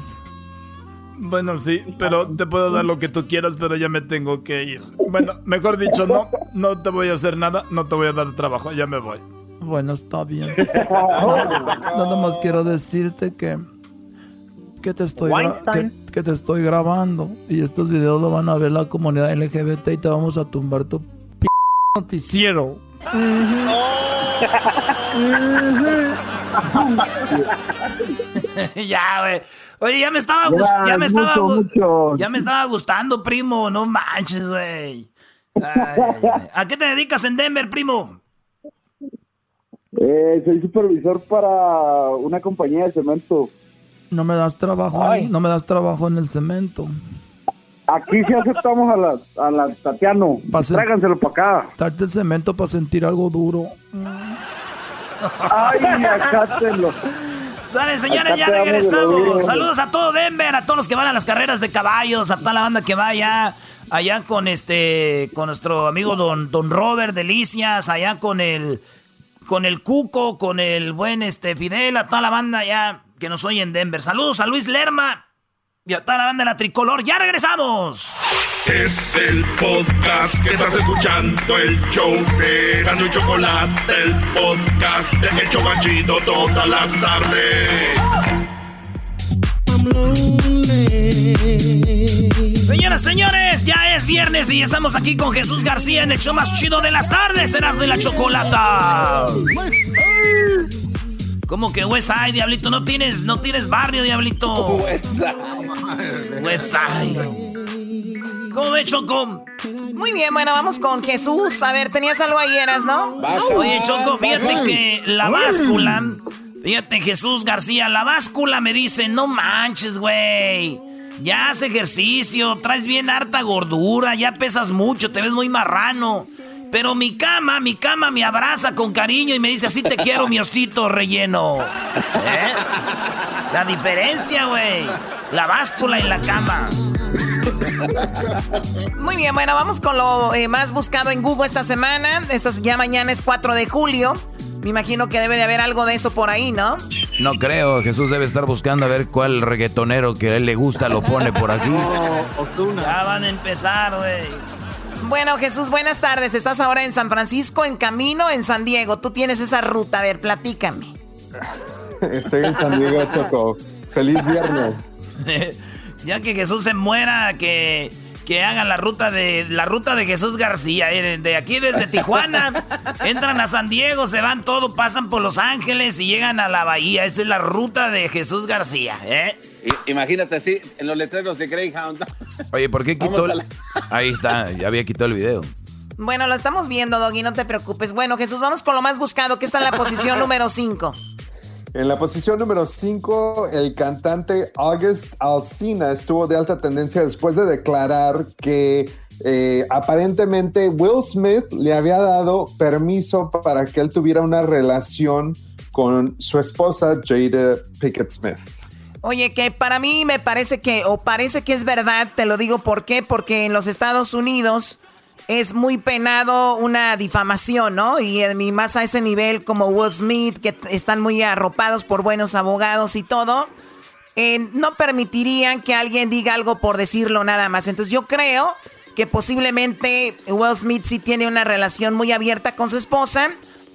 Bueno, sí, pero te puedo dar lo que tú quieras, pero ya me tengo que ir. Bueno, mejor dicho, no, no te voy a hacer nada, no te voy a dar trabajo, ya me voy. Bueno, está bien. Nada más quiero decirte que que te estoy que te estoy grabando y estos videos lo van a ver la comunidad LGBT y te vamos a tumbar tu p noticiero. ya, güey. Oye, ya me estaba Ya, ya me estaba mucho, gu- mucho. ya me estaba gustando, primo, no manches, güey. Ay, ay, ay. ¿A qué te dedicas en Denver, primo? Eh, soy supervisor para una compañía de cemento. No me das trabajo ahí, no me das trabajo en el cemento. Aquí sí aceptamos a la, a la Tatiano. Pase- Tráiganselo para acá. Darte el cemento para sentir algo duro. Ay, acátenlo. Sale, señores, ya regresamos. Saludos a todo Denver, a todos los que van a las carreras de caballos, a toda la banda que vaya allá con este, con nuestro amigo Don, Don Robert Delicias, allá con el, con el Cuco, con el buen este Fidel, a toda la banda allá que nos oye en Denver. Saludos a Luis Lerma y a toda la banda de la tricolor. ¡Ya regresamos! Es el podcast que estás escuchando, el show de Gano y Chocolate, el podcast de El Chocachito todas las tardes. Señoras, señores, ya es viernes y estamos aquí con Jesús García en el show más chido de las tardes, Erasmo de la Chocolata. ¿Cómo que West Side, Diablito? ¿No tienes, no tienes barrio, Diablito? West Side. ¿Cómo ve, Choco? Muy bien, bueno, vamos con Jesús. A ver, tenías algo ahí, Eras, ¿no? Oye, Choco, fíjate que la báscula, fíjate, Jesús García, la báscula me dice, no manches, güey. Ya haz ejercicio, traes bien harta gordura, ya pesas mucho, te ves muy marrano. Pero mi cama, mi cama me abraza con cariño y me dice, así te quiero, mi osito relleno. ¿Eh? La diferencia, güey. La báscula y la cama. Muy bien, bueno, vamos con lo eh, más buscado en Google esta semana. Esta, ya mañana es 4 de julio. Me imagino que debe de haber algo de eso por ahí, ¿no? No creo, Jesús debe estar buscando a ver cuál reggaetonero que a él le gusta lo pone por aquí. Ya van a empezar, güey. Bueno, Jesús, buenas tardes. Estás ahora en San Francisco, en camino, en San Diego. Tú tienes esa ruta. A ver, platícame. Estoy en San Diego, Choco. Feliz viernes. ya que Jesús se muera, que, que hagan la ruta de la ruta de Jesús García. eh, De aquí desde Tijuana, entran a San Diego, se van todo, pasan por Los Ángeles y llegan a la bahía. Esa es la ruta de Jesús García, ¿eh? Imagínate así, en los letreros de Greyhound. Oye, ¿por qué quitó la- Ahí está, ya había quitado el video. Bueno, lo estamos viendo, Doggy, no te preocupes. Bueno, Jesús, vamos con lo más buscado, que está en la posición número 5. En la posición número 5, el cantante August Alsina estuvo de alta tendencia después de declarar que eh, aparentemente Will Smith le había dado permiso para que él tuviera una relación con su esposa Jada Pickett Smith. Oye, que para mí me parece que, o parece que es verdad, te lo digo por qué, porque en los Estados Unidos es muy penado una difamación, ¿no? Y, eh, y más a ese nivel como Will Smith, que están muy arropados por buenos abogados y todo, eh, no permitirían que alguien diga algo por decirlo nada más. Entonces yo creo que posiblemente Will Smith sí tiene una relación muy abierta con su esposa.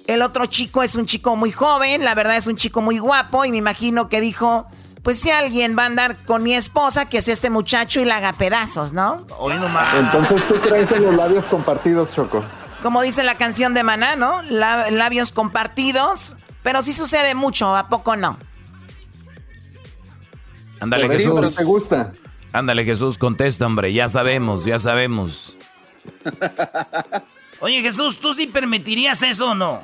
El otro chico es un chico muy joven, la verdad es un chico muy guapo y me imagino que dijo, pues si alguien va a andar con mi esposa, que sea este muchacho y la haga pedazos, ¿no? Hoy nomás. Entonces, ¿tú crees en los labios compartidos, Choco? Como dice la canción de Maná, ¿no? La- labios compartidos, pero sí sucede mucho, ¿a poco no? Ándale, Pues sí, Jesús. pero te gusta. Ándale, Jesús, contesta, hombre. Ya sabemos, ya sabemos. Oye, Jesús, ¿tú sí permitirías eso o no?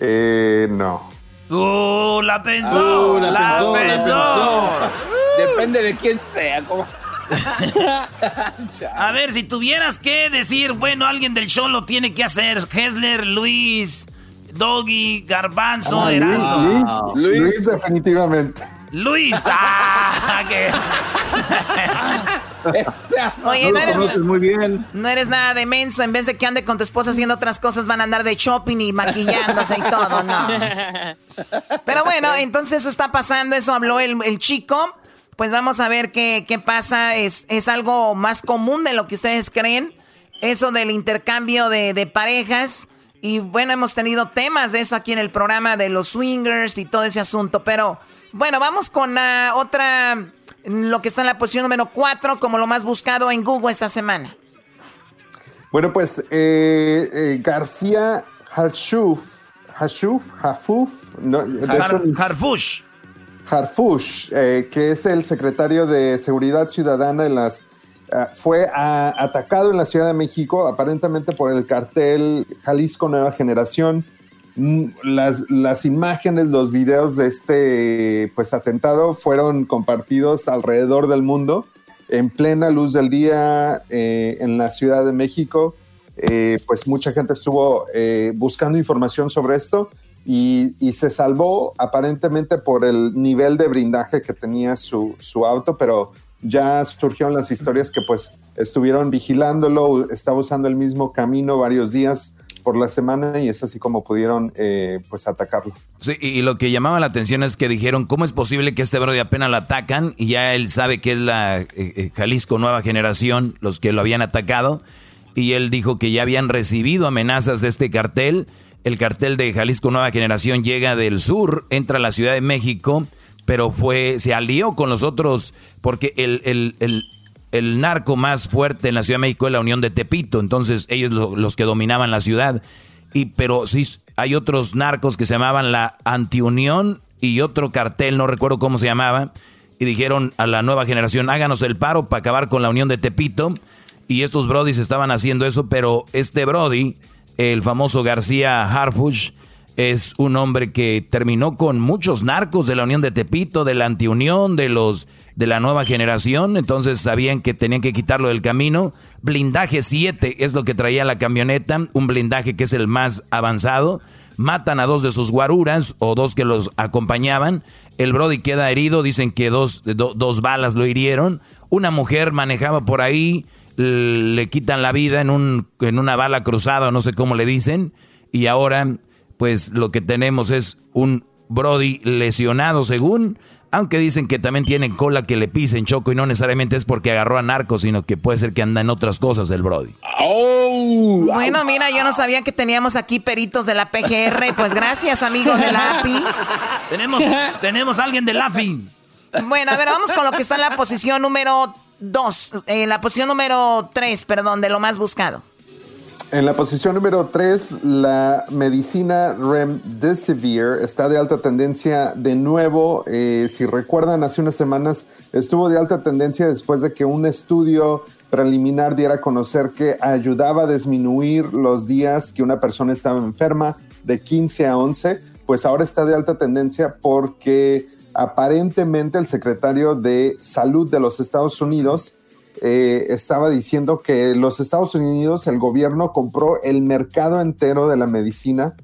Eh, no. ¡Uh, la pensó! Uh, la la, pensó, la pensó! pensó. Depende de quién sea. como- A ver, si tuvieras que decir, bueno, alguien del show lo tiene que hacer. Hessler, Luis, Doggy, Garbanzo, Ah, Erasmo. Luis, Luis, definitivamente. Luis, ah, que... Oye, No no eres, conoces muy bien. no eres nada de menso. En vez de que ande con tu esposa haciendo otras cosas, van a andar de shopping y maquillándose y todo, ¿no? Pero bueno, entonces eso está pasando, eso habló el, el chico. Pues vamos a ver qué, qué pasa. Es, es algo más común de lo que ustedes creen. Eso del intercambio de, de parejas. Y bueno, hemos tenido temas de eso aquí en el programa de los swingers y todo ese asunto. Pero bueno, vamos con la otra, lo que está en la posición número 4 como lo más buscado en Google esta semana. Bueno, pues eh, eh, García Harshuf, Hashuf, Hafuf, no, de Har- hecho, Harfush. Harfush, eh, que es el secretario de Seguridad Ciudadana en las ah, fue ah, atacado en la Ciudad de México aparentemente por el cartel Jalisco Nueva Generación. Mm, Las, las imágenes, los videos de este pues atentado fueron compartidos alrededor del mundo en plena luz del día eh, en la Ciudad de México. Eh, pues mucha gente estuvo eh, buscando información sobre esto y, y se salvó aparentemente por el nivel de blindaje que tenía su, su auto, pero ya surgieron las historias que pues estuvieron vigilándolo, estaba usando el mismo camino varios días por la semana y es así como pudieron eh, pues atacarlo. Sí, y lo que llamaba la atención es que dijeron, ¿cómo es posible que este brody apenas lo atacan y ya él sabe que es la eh, eh, Jalisco Nueva Generación, los que lo habían atacado? Y él dijo que ya habían recibido amenazas de este cartel. El cartel de Jalisco Nueva Generación llega del sur, entra a la Ciudad de México, pero fue, se alió con los otros porque el, el- el- el narco más fuerte en la Ciudad de México es la Unión de Tepito, entonces ellos lo- los que dominaban la ciudad. Y pero sí hay otros narcos que se llamaban la Antiunión y otro cartel, no recuerdo cómo se llamaba, y dijeron a la nueva generación, háganos el paro para acabar con la Unión de Tepito. Y estos brodis estaban haciendo eso, pero este brody, el famoso García Harfush, es un hombre que terminó con muchos narcos de la Unión de Tepito, de la Antiunión, de los de la nueva generación, entonces sabían que tenían que quitarlo del camino. Blindaje 7 es lo que traía la camioneta, un blindaje que es el más avanzado. Matan a dos de sus guaruras o dos que los acompañaban. El Brody queda herido, dicen que dos, do- dos balas lo hirieron. Una mujer manejaba por ahí, le quitan la vida en, un, en una bala cruzada, no sé cómo le dicen. Y ahora, pues lo que tenemos es un Brody lesionado según, aunque dicen que también tiene cola que le pisen Choco y no necesariamente es porque agarró a narcos, sino que puede ser que anda en otras cosas el Brody. Bueno, mira, yo no sabía que teníamos aquí peritos de la PGR. Pues gracias, amigos de la AFI. Tenemos, tenemos a alguien del AFI. Bueno, a ver, vamos con lo que está en la posición número 2. En la posición número 3, perdón, de lo más buscado. En la posición número 3, la medicina Remdesivir está de alta tendencia de nuevo. Eh, si recuerdan, hace unas semanas estuvo de alta tendencia después de que un estudio preliminar diera a conocer que ayudaba a disminuir los días que una persona estaba enferma de 15 a 11. Pues ahora está de alta tendencia porque aparentemente el secretario de Salud de los Estados Unidos eh, estaba diciendo que los Estados Unidos, el gobierno compró el mercado entero de la medicina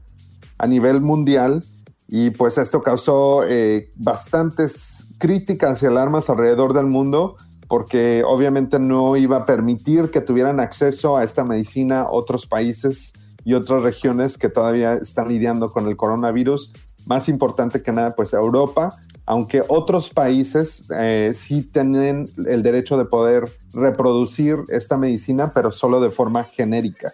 a nivel mundial y pues esto causó eh, bastantes críticas y alarmas alrededor del mundo porque obviamente no iba a permitir que tuvieran acceso a esta medicina otros países y otras regiones que todavía están lidiando con el coronavirus. Más importante que nada, pues Europa, aunque otros países eh, sí tienen el derecho de poder reproducir esta medicina, pero solo de forma genérica.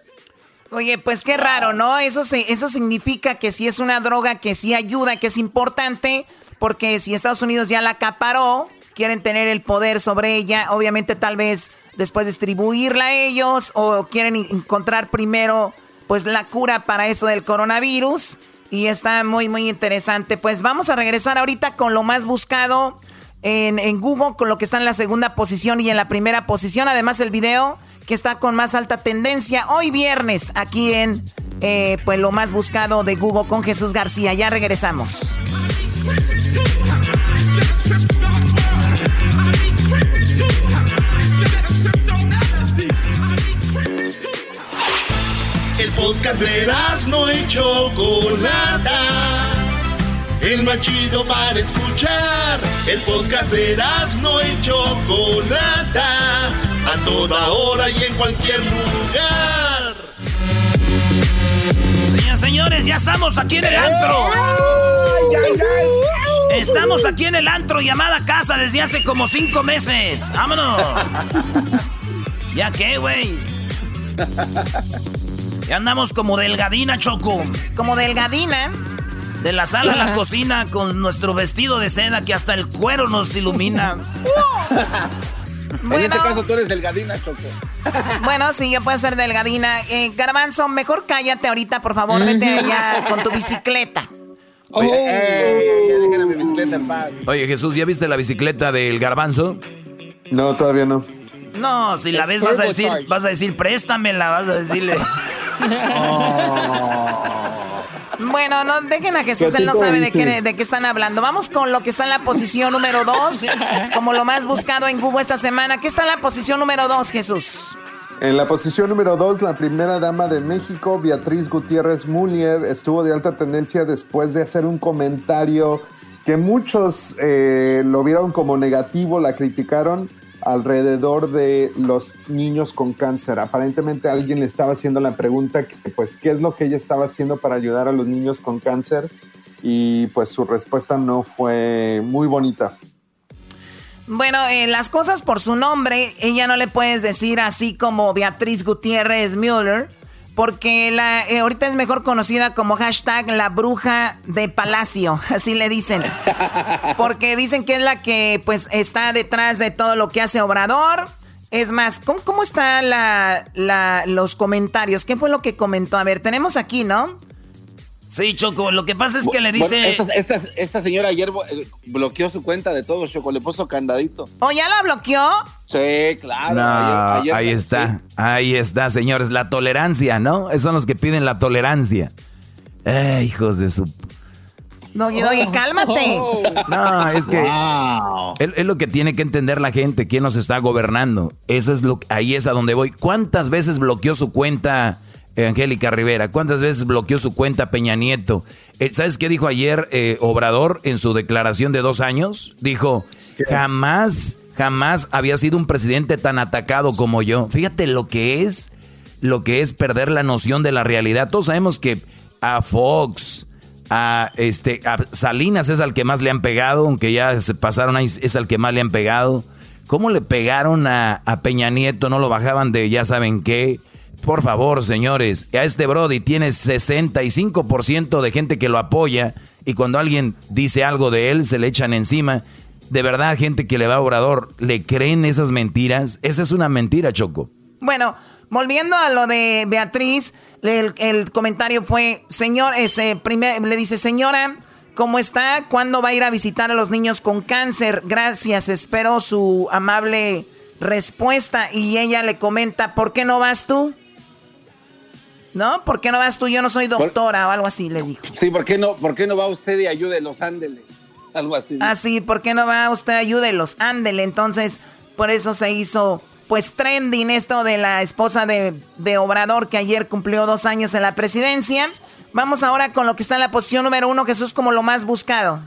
Oye, pues qué raro, ¿no? Eso, se- eso significa que si es una droga que sí ayuda, que es importante, porque si Estados Unidos ya la acaparó, quieren tener el poder sobre ella, obviamente tal vez después distribuirla a ellos o quieren en- encontrar primero pues la cura para eso del coronavirus Y está muy, muy interesante. Pues vamos a regresar ahorita con lo más buscado en, en Google, con lo que está en la segunda posición y en la primera posición. Además, el video que está con más alta tendencia hoy viernes aquí en eh, pues lo más buscado de Google con Jesús García. Ya regresamos. Podcast de no y Chocolata. El más chido para escuchar. El podcast de no y Chocolata. A toda hora y en cualquier lugar. Señoras, señores, ya estamos aquí en el antro. Estamos aquí en el antro llamada casa desde hace como cinco meses. ¡Vámonos! ¿Ya qué, güey? Ya andamos como delgadina, Choco. ¿Como delgadina? De la sala a la cocina con nuestro vestido de seda que hasta el cuero nos ilumina. En ese caso tú eres delgadina, Choco. Bueno, sí, yo puedo ser delgadina. Eh, Garbanzo, mejor cállate ahorita, por favor. Vete allá con tu bicicleta. Oye, eh, mi bicicleta en paz. Oye, Jesús, ¿ya viste la bicicleta del garbanzo? No, todavía no. No, si la ves vas a decir, vas a decir, préstamela, vas a decirle. Bueno, no dejen a Jesús, él no sabe de qué, de qué están hablando. Vamos con lo que está en la posición número dos, como lo más buscado en Google esta semana. ¿Qué está en la posición número dos, Jesús? En la posición número dos, la primera dama de México, Beatriz Gutiérrez Mulier, estuvo de alta tendencia después de hacer un comentario que muchos eh, lo vieron como negativo, la criticaron alrededor de los niños con cáncer. Aparentemente alguien le estaba haciendo la pregunta, pues, ¿qué es lo que ella estaba haciendo para ayudar a los niños con cáncer? Y pues su respuesta no fue muy bonita. Bueno, eh, las cosas por su nombre, ella no le puedes decir así como Beatriz Gutiérrez Müller porque la, eh, ahorita es mejor conocida como hashtag la bruja de palacio, así le dicen. Porque dicen que es la que pues está detrás de todo lo que hace Obrador. Es más, ¿cómo, cómo están la, los comentarios? ¿Qué fue lo que comentó? A ver, tenemos aquí, ¿no? Sí, Choco, lo que pasa es que le dice... esta, señora ayer eh, bloqueó su cuenta de todo, Choco, le puso candadito. ¿O ya la bloqueó? Sí, claro. ahí está, ahí está, señores, la tolerancia, ¿no? Esos son los que piden la tolerancia. Eh, hijos de su... No, oye, cálmate. No, es que es, lo que tiene que entender la gente, quién nos está gobernando. Eso es lo ahí es a donde voy. ¿Cuántas veces bloqueó su cuenta Angélica Rivera. ¿Cuántas veces bloqueó su cuenta Peña Nieto? Eh, ¿Sabes qué dijo ayer eh, Obrador en su declaración de dos años? Dijo, jamás, jamás había sido un presidente tan atacado como yo. Fíjate lo que es, lo que es perder la noción de la realidad. Todos sabemos que a Fox, a este, a Salinas es al que más le han pegado, aunque ya se pasaron ahí, es al que más le han pegado. ¿Cómo le pegaron a, a Peña Nieto? No lo bajaban de ya saben qué. Por favor, señores, a este Brody tiene 65% de gente que lo apoya y cuando alguien dice algo de él se le echan encima. De verdad, gente que le va a Obrador, ¿le creen esas mentiras? Esa es una mentira, Choco. Bueno, volviendo a lo de Beatriz, el, comentario fue, señor, ese primer, le dice, señora, ¿cómo está? ¿Cuándo va a ir a visitar a los niños con cáncer? Gracias, espero su amable respuesta. Y ella le comenta, ¿por qué no vas tú? ¿No? ¿Por qué no vas tú? Yo no soy doctora o algo así, le dijo. Sí, ¿por qué no, por qué no va usted y ayúdelos? Ándele. Algo así. Ah, sí, ¿por qué no va usted? Ayúdelos, ándele. Entonces, por eso se hizo, pues, trending esto de la esposa de, de Obrador, que ayer cumplió dos años en la presidencia. Vamos ahora con lo que está en la posición número uno, Jesús, como lo más buscado.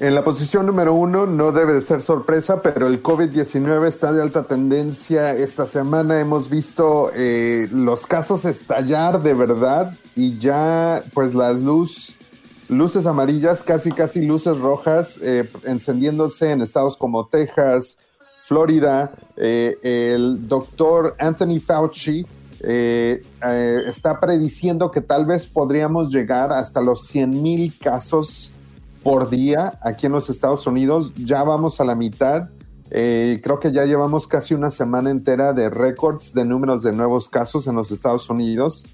En la posición número uno no debe de ser sorpresa, pero el COVID-19 está de alta tendencia. Esta semana hemos visto eh, los casos estallar de verdad y ya pues las luz, luces amarillas, casi casi luces rojas, eh, encendiéndose en estados como Texas, Florida. Eh, el doctor Anthony Fauci está prediciendo que tal vez podríamos llegar hasta los 100 mil casos por día aquí en los Estados Unidos. Ya vamos a la mitad. Eh, creo que ya llevamos casi una semana entera de récords de números de nuevos casos en los Estados Unidos.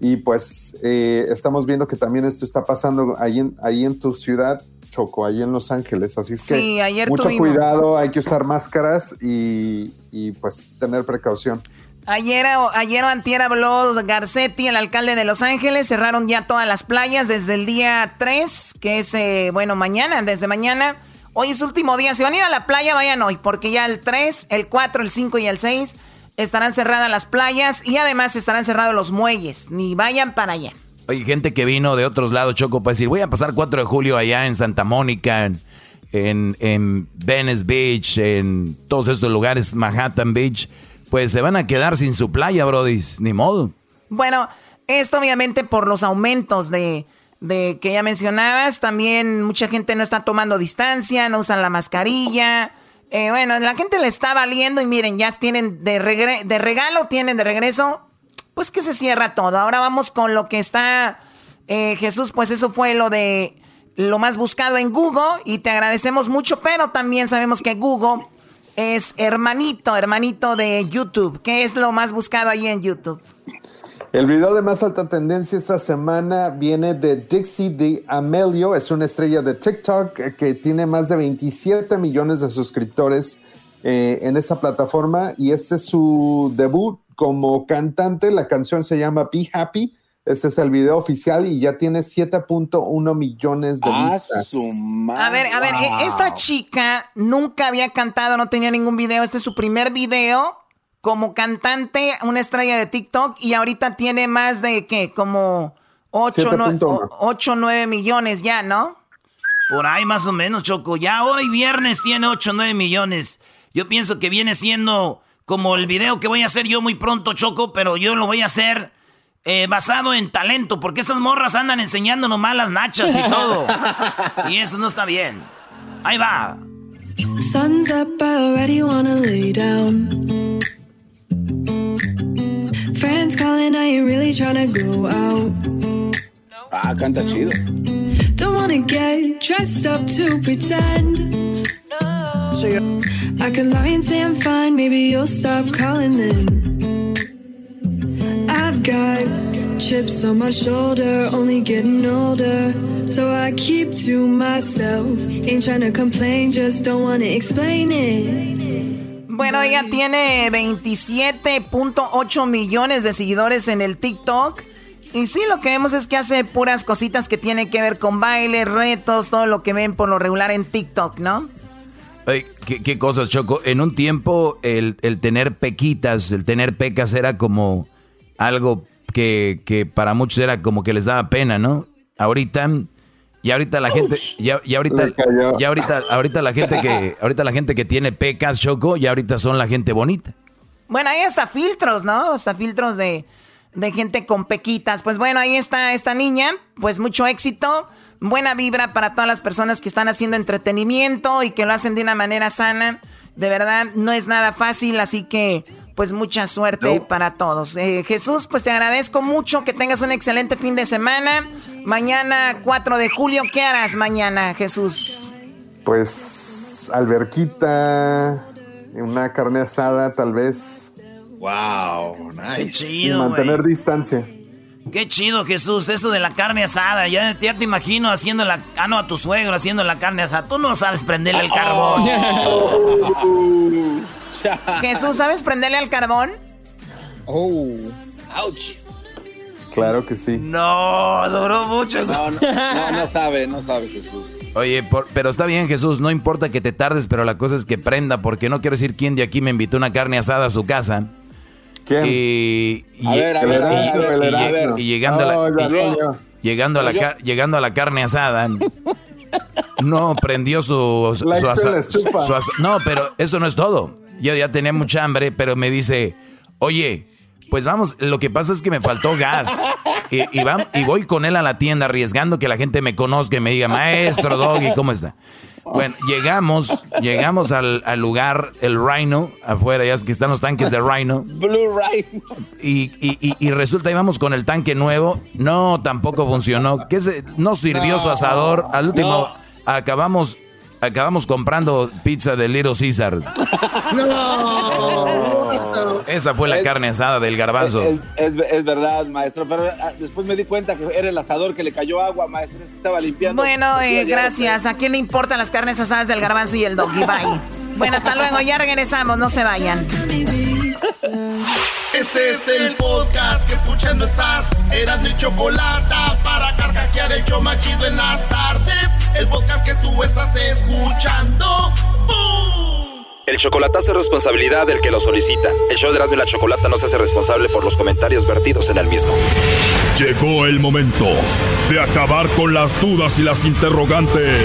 Y pues eh, estamos viendo que también esto está pasando ahí en, ahí en tu ciudad, Choco, ahí en Los Ángeles. Así es Sí, que mucho tuvimos- cuidado, hay que usar máscaras y, y, pues tener precaución. Ayer, ayer o antier habló Garcetti, el alcalde de Los Ángeles. Cerraron ya todas las playas desde el día 3, que es, eh, bueno, mañana, desde mañana. Hoy es último día. Si van a ir a la playa, vayan hoy, porque ya el 3, el 4, el 5 y el 6 estarán cerradas las playas y además estarán cerrados los muelles. Ni vayan para allá. Oye, gente que vino de otros lados, Choco, para decir, voy a pasar 4 de julio allá en Santa Mónica, en, en Venice Beach, en todos estos lugares, Manhattan Beach, pues se van a quedar sin su playa, Brody, ni modo. Bueno, esto obviamente por los aumentos de, de que ya mencionabas. También mucha gente no está tomando distancia, no usan la mascarilla. Eh, bueno, la gente le está valiendo y miren, ya tienen de, regre- de regalo, tienen de regreso, pues que se cierra todo. Ahora vamos con lo que está eh, Jesús, pues eso fue lo de lo más buscado en Google y te agradecemos mucho, pero también sabemos que Google es hermanito, hermanito de YouTube. ¿Qué es lo más buscado ahí en YouTube? El video de más alta tendencia esta semana viene de Dixie de Amelio, es una estrella de TikTok que tiene más de 27 millones de suscriptores eh, en esa plataforma y este es su debut como cantante. La canción se llama Be Happy. Este es el video oficial y ya tiene 7.1 millones de Ah, vistas. su madre. A ver, a ver, e- esta chica nunca había cantado, no tenía ningún video. Este es su primer video como cantante, una estrella de TikTok, y ahorita tiene más de, ¿qué? Como 8, 7.1. 8 9 millones ya, ¿no? Por ahí más o menos, Choco. Ya ahora y viernes tiene 8 o 9 millones. Yo pienso que viene siendo como el video que voy a hacer yo muy pronto, Choco, pero yo lo voy a hacer eh, basado en talento, porque estas morras andan enseñando nomás las nachas y todo. y eso no está bien. Ahí va. Sun's up, I already wanna lay down. Friends calling, I ain't really tryna go out. Ah, canta chido. Don't wanna get dressed up to pretend. I could lie and say I'm fine, maybe you'll stop calling then. Chips on my shoulder, only getting older. So I keep to myself. Ain't tryna complain, just don't wanna explain it. Bueno, ella tiene 27.8 millones de seguidores en el TikTok. Y sí, lo que vemos es que hace puras cositas que tienen que ver con baile, retos, todo lo que ven por lo regular en TikTok, ¿no? Ay, ¿qué, qué cosas, Choco. En un tiempo, el, el tener pequitas, el tener pecas era como algo que, que para muchos era como que les daba pena, ¿no? Ahorita, y ahorita la gente, ya, ya ahorita, ya ahorita, ahorita la gente que, ahorita la gente que tiene pecas, Choco, ya ahorita son la gente bonita. Bueno, hay hasta filtros, ¿no? Hasta filtros de, de gente con pequitas. Pues bueno, ahí está esta niña. Pues mucho éxito. Buena vibra para todas las personas que están haciendo entretenimiento y que lo hacen de una manera sana. De verdad, no es nada fácil, así que pues mucha suerte para todos. Eh, Jesús, pues te agradezco mucho, que tengas un excelente fin de semana. Mañana 4 de julio, ¿qué harás mañana, Jesús? Pues alberquita, una carne asada tal vez. Wow, Qué Y mantener distancia. Qué chido, Jesús, eso de la carne asada. Ya, ya te imagino haciendo la... Ah, no, a tu suegro haciendo la carne asada. Tú no sabes prenderle el carbón. Jesús, ¿sabes prenderle al carbón? Oh, ouch. Claro que sí. No, duró mucho. No, no, no, no sabe, no sabe Jesús. Oye, por- pero está bien, Jesús, no importa que te tardes, pero la cosa es que prenda, porque no quiero decir quién de aquí me invitó una carne asada a su casa. ¿Quién? Y, y- A ver, a y- ver, y- a ver, a ver, y- a ver. y llegando a la, llegando a la Yo- llegando a la carne asada, no prendió su, su, no, pero eso no es todo. Yo ya tenía mucha hambre, pero me dice, oye, pues vamos, lo que pasa es que me faltó gas. Y, y, vam- y voy con él a la tienda arriesgando que la gente me conozca y me diga, maestro Doggy, ¿cómo está? Bueno, llegamos, llegamos al, al lugar, el Rhino, afuera, ya es que están los tanques de Rhino. Blue Rhino. Y, y, y, y resulta, íbamos con el tanque nuevo. No, tampoco funcionó. ¿Qué se, no sirvió su asador. Al último, acabamos acabamos comprando pizza de Little Caesars. No. Esa fue la carne asada del garbanzo. Es, es- es verdad, maestro, pero ah, después me di cuenta que era el asador que le cayó agua, maestro, es que estaba limpiando. Bueno, eh, gracias. ¿A quién le importan las carnes asadas del garbanzo y el doggy? Bye. Bueno, hasta luego. Ya regresamos. No se vayan. Este es el podcast que escuchando estás. Eran mi chocolate para carcajear el show machido en las tardes. El podcast que tú estás escuchando. ¡Bum! El chocolatazo es responsabilidad del que lo solicita. El show de Erasmo y la Chocolata no se hace responsable por los comentarios vertidos en el mismo. Llegó el momento de acabar con las dudas y las interrogantes.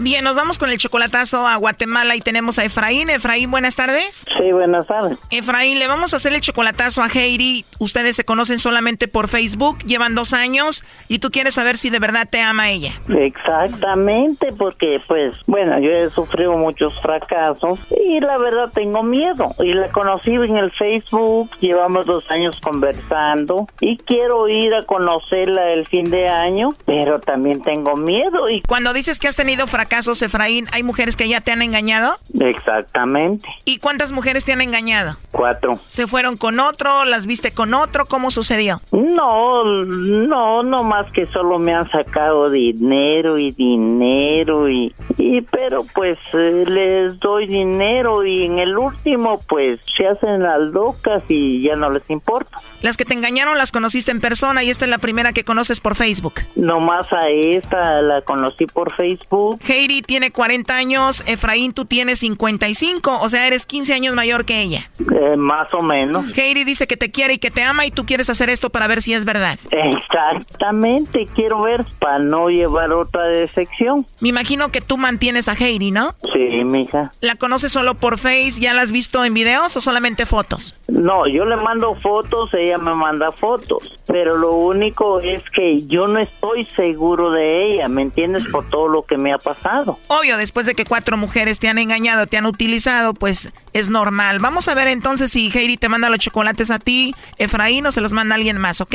Bien, nos vamos con el chocolatazo a Guatemala y tenemos a Efraín. Efraín, buenas tardes. Sí, buenas tardes. Efraín, le vamos a hacer el chocolatazo a Heidi. Ustedes se conocen solamente por Facebook, llevan dos años y tú quieres saber si de verdad te ama ella. Exactamente, porque pues, bueno, yo he sufrido muchos fracasos y la verdad tengo miedo. Y la conocí en el Facebook, llevamos dos años conversando y quiero ir a conocerla el fin de año, pero también tengo miedo y Cuando dices que has tenido fracasos, Efraín, ¿hay mujeres que ya te han engañado? exactamente, ¿Y cuántas mujeres te han engañado? cuatro. ¿Se fueron con otro? ¿Las viste con otro? ¿Cómo sucedió? No, no, no más que solo me han sacado dinero y dinero y, y pero pues eh, les doy dinero y en el último pues se hacen las locas y ya no les importa. Las que te engañaron las conociste en persona y esta es la primera que conoces por Facebook. Nomás a esta la conocí por Facebook. Heidi tiene 40 años, Efraín tú tienes 55, o sea, eres 15 años mayor que ella. eh, más o menos. Heidi dice que te quiere y que te ama y tú quieres hacer esto para ver si es verdad. Exactamente, quiero ver para no llevar otra decepción. Me imagino que tú mantienes a Heidi, ¿no? Sí, mija. ¿La conoces solo por Face? ¿Ya la has visto en videos o solamente fotos? No, yo le mando fotos, ella me manda fotos, pero lo único es que yo no estoy seguro de ella, ¿me entiendes? Por todo lo que me ha pasado. Obvio, después de que cuatro mujeres te han engañado, te han utilizado, pues es normal. Vamos a ver entonces si Heidi te manda los chocolates a ti, Efraín, o se los manda alguien más, ¿ok?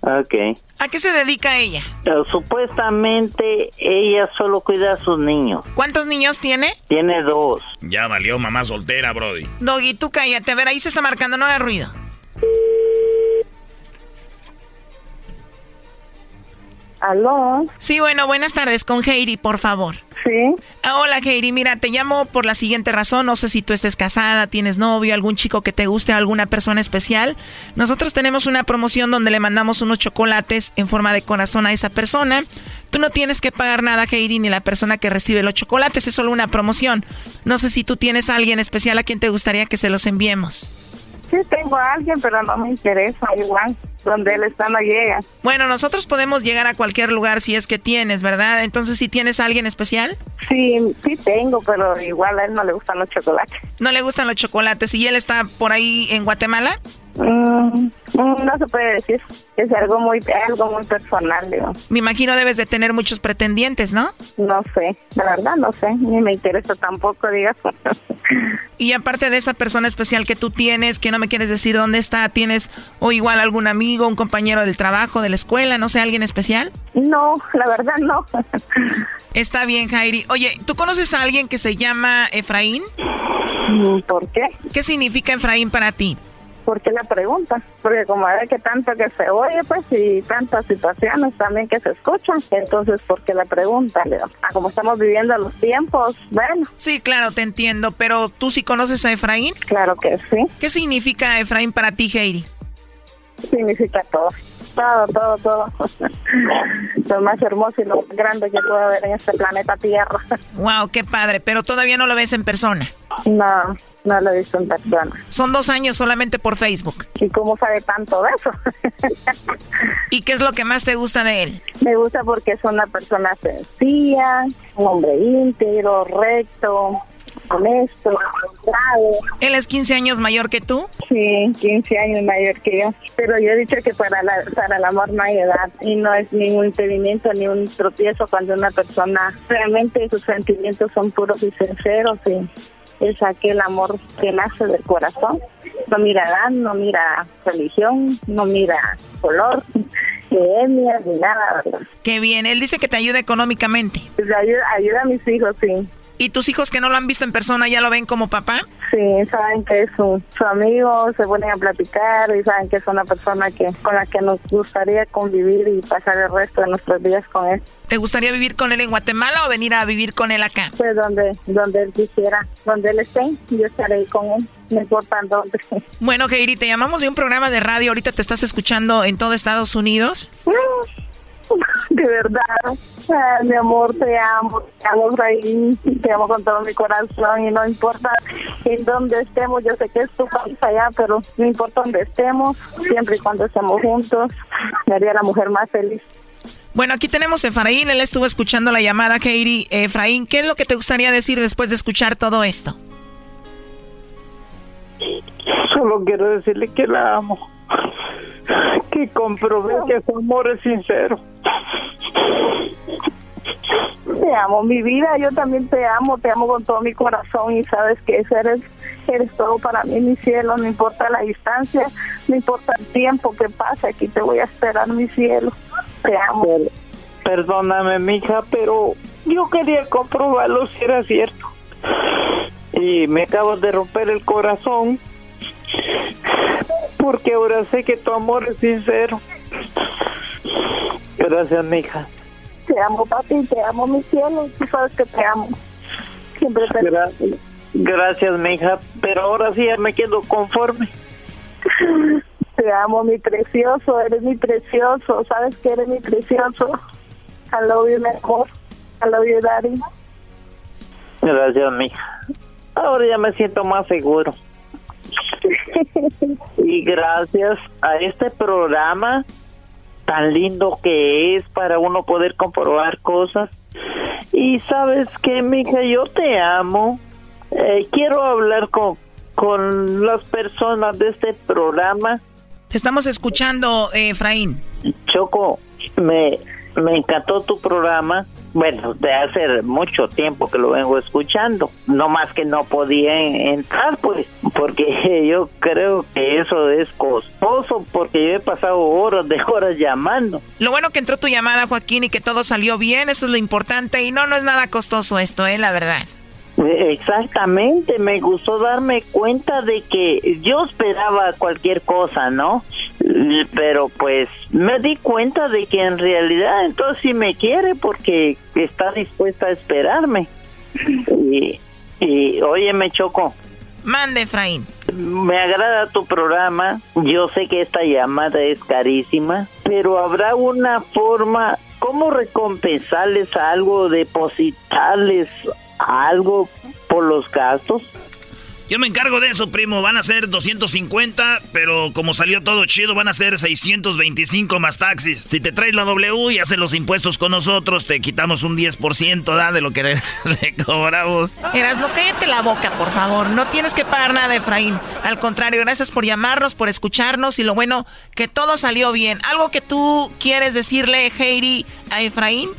Ok. ¿A qué se dedica ella? Supuestamente ella solo cuida a sus niños. ¿Cuántos niños tiene? Tiene dos. Ya valió mamá soltera, Brody. Doggy, tú cállate. A ver, ahí se está marcando, no haga ruido. ¿Aló? Sí, bueno, buenas tardes con Heidi, por favor. Sí. Ah, hola, Heidi. Mira, te llamo por la siguiente razón. No sé si tú estés casada, tienes novio, algún chico que te guste, alguna persona especial. Nosotros tenemos una promoción donde le mandamos unos chocolates en forma de corazón a esa persona. Tú no tienes que pagar nada, Heidi, ni la persona que recibe los chocolates. Es solo una promoción. No sé si tú tienes a alguien especial a quien te gustaría que se los enviemos. Sí, tengo a alguien, pero no me interesa igual. Donde él está no llega. Bueno, nosotros podemos llegar a cualquier lugar si es que tienes, ¿verdad? Entonces, si tienes a alguien especial? Sí, sí tengo, pero igual a él no le gustan los chocolates. No le gustan los chocolates. ¿Y él está por ahí en Guatemala? Mm, mm, no se puede decir. Es algo muy, algo muy personal, digo. Me imagino debes de tener muchos pretendientes, ¿no? No sé, la verdad no sé. Ni me interesa tampoco, digas. Y aparte de esa persona especial que tú tienes, que no me quieres decir dónde está, ¿tienes o igual algún amigo, un compañero del trabajo, de la escuela, no sé, alguien especial? No, la verdad no. Está bien, Jairi. Oye, ¿tú conoces a alguien que se llama Efraín? ¿Por qué? ¿Qué significa Efraín para ti? ¿Por qué la pregunta? Porque como ve que tanto que se oye, pues, y tantas situaciones también que se escuchan, entonces, ¿por qué la pregunta? Leo? Ah, como estamos viviendo los tiempos, bueno. Sí, claro, te entiendo, pero ¿tú sí conoces a Efraín? Claro que sí. ¿Qué significa Efraín para ti, Heidi? Significa todo. Todo, todo, todo. lo más hermoso y lo más grande que puede haber en este planeta Tierra. Wow, qué padre, pero todavía no lo ves en persona. No, no lo he visto en persona. Son dos años solamente por Facebook. ¿Y cómo sabe tanto de eso? ¿Y qué es lo que más te gusta de él? Me gusta porque es una persona sencilla, un hombre íntegro, recto, honesto, honrado. ¿Él es 15 años mayor que tú? Sí, 15 años mayor que yo. Pero yo he dicho que para, la, para el amor no hay edad y no es ningún impedimento ni un tropiezo cuando una persona realmente sus sentimientos son puros y sinceros y es aquel amor que nace del corazón. No mira edad, no mira religión, no mira color, ni etnia, ni nada. ¿verdad? Qué bien, él dice que te ayuda económicamente. Pues ayuda, ayuda a mis hijos, sí. ¿Y tus hijos que no lo han visto en persona ya lo ven como papá? Sí, saben que es su, su amigo, se ponen a platicar y saben que es una persona que con la que nos gustaría convivir y pasar el resto de nuestros días con él. ¿Te gustaría vivir con él en Guatemala o venir a vivir con él acá? Pues donde, donde él quisiera, donde él esté, yo estaré ahí con él, no importa dónde. Bueno, Heidi, te llamamos de un programa de radio, ahorita te estás escuchando en todo Estados Unidos. De verdad, Ay, mi amor, te amo, te amo, te amo con todo mi corazón y no importa en dónde estemos, yo sé que es tu país allá, pero no importa dónde estemos, siempre y cuando estemos juntos, me haría la mujer más feliz. Bueno, aquí tenemos a Efraín, él estuvo escuchando la llamada, Heidi. Efraín, ¿qué es lo que te gustaría decir después de escuchar todo esto? Solo quiero decirle que la amo. Que comprobé que su amor es sincero. Te amo, mi vida, yo también te amo, te amo con todo mi corazón y sabes que ese eres, eres todo para mí, mi cielo, no importa la distancia, no importa el tiempo que pase, aquí te voy a esperar, mi cielo, te amo. Perdóname, mija, pero yo quería comprobarlo si era cierto. Y me acabas de romper el corazón. Porque ahora sé que tu amor es sincero. Gracias, mija. Te amo, papi, te amo, mi cielo, tú sabes que te amo. Siempre te Gracias, gracias, mija. Pero ahora sí ya me quedo conforme. Te amo, mi precioso, eres mi precioso, sabes que eres mi precioso. I love you, mi amor. I love you, daddy. Gracias, mija. Ahora ya me siento más seguro. Y gracias a este programa tan lindo que es para uno poder comprobar cosas. Y sabes que, mija, yo te amo. Eh, quiero hablar con, con las personas de este programa. Te estamos escuchando, eh, Efraín. Choco, me, me encantó tu programa. Bueno, de hace mucho tiempo que lo vengo escuchando. No más que no podía en- entrar, pues, porque yo creo que eso es costoso, porque yo he pasado horas de horas llamando. Lo bueno que entró tu llamada, Joaquín, y que todo salió bien, eso es lo importante. Y no, no es nada costoso esto, eh, la verdad. Exactamente, me gustó darme cuenta de que yo esperaba cualquier cosa, ¿no? Pero pues me di cuenta de que en realidad entonces sí me quiere porque está dispuesta a esperarme. Y, y oye, me choco. Mande, Efraín. Me agrada tu programa. Yo sé que esta llamada es carísima, pero habrá una forma, ¿cómo recompensarles algo, depositarles algo por los gastos? Yo me encargo de eso, primo. Van a ser 250, pero como salió todo chido, van a ser 625 más taxis. Si te traes la W y haces los impuestos con nosotros, te quitamos un 10% ¿da? de lo que le, le cobramos. Erasno, cállate la boca, por favor. No tienes que pagar nada, Efraín. Al contrario, gracias por llamarnos, por escucharnos y lo bueno, que todo salió bien. ¿Algo que tú quieres decirle, Heidi, a Efraín?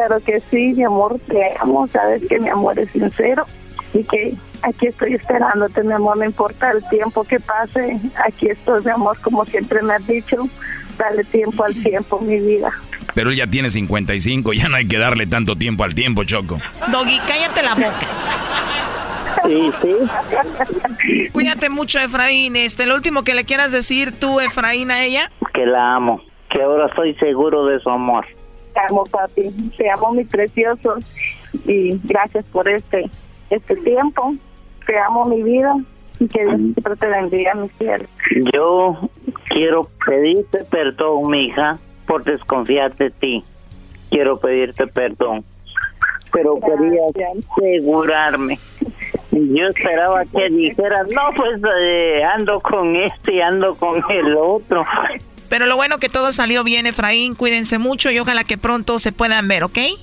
Claro que sí, mi amor, te amo, sabes que mi amor es sincero y que aquí estoy esperándote, mi amor, no importa el tiempo que pase, aquí estoy, mi amor, como siempre me has dicho, dale tiempo al tiempo, mi vida. Pero él ya tiene 55, ya no hay que darle tanto tiempo al tiempo, Choco. Doggy, cállate la boca. Sí, sí. Cuídate mucho, Efraín. Este, lo último que le quieras decir tú, Efraín, a ella. Que la amo, que ahora estoy seguro de su amor. Te amo, papi, te amo, mi precioso, y gracias por este, este tiempo, te amo, mi vida, y que Dios siempre te bendiga, mi cielo. Yo quiero pedirte perdón, mija, por desconfiar de ti. Quiero pedirte perdón. Pero quería asegurarme. Yo esperaba que dijeras, no, pues eh, ando con este y ando con el otro. Pero lo bueno que todo salió bien, Efraín. Cuídense mucho y ojalá que pronto se puedan ver, ¿ok? Eh,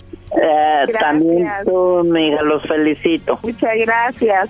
también tú, amiga, los felicito. Muchas gracias.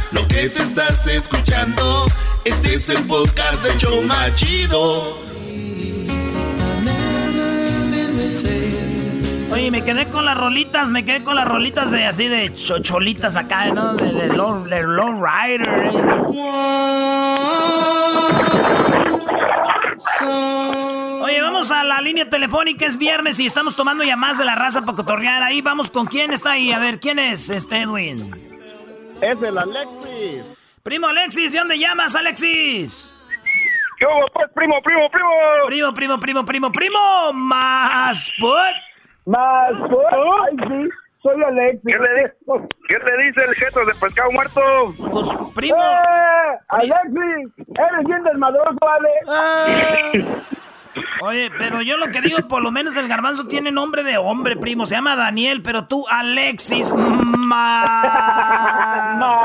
Lo que te estás escuchando, este es el podcast de Choma Chido. Oye, me quedé con las rolitas, me quedé con las rolitas de así de chocholitas acá, ¿no? De, de, rider. ¿eh? Oye, vamos a la línea telefónica, es viernes y estamos tomando llamadas de la raza para cotorrear. Ahí vamos con quién está ahí. A ver, ¿quién es este Edwin? Es el Alexis. Primo Alexis, ¿de dónde llamas, Alexis? ¿Qué hubo, pues, primo, primo, primo? Primo, primo, primo, primo, primo. Más put. Más put. Ay, sí. Soy Alexis. ¿Qué le, dice, ¿Qué le dice el jeto de pescado muerto? Pues, primo. ¡Eh! Alexis, eres bien desmadroso, Ale. Eh. Oye, pero yo lo que digo, por lo menos el garbanzo tiene nombre de hombre, primo. Se llama Daniel, pero tú, Alexis. Más. No,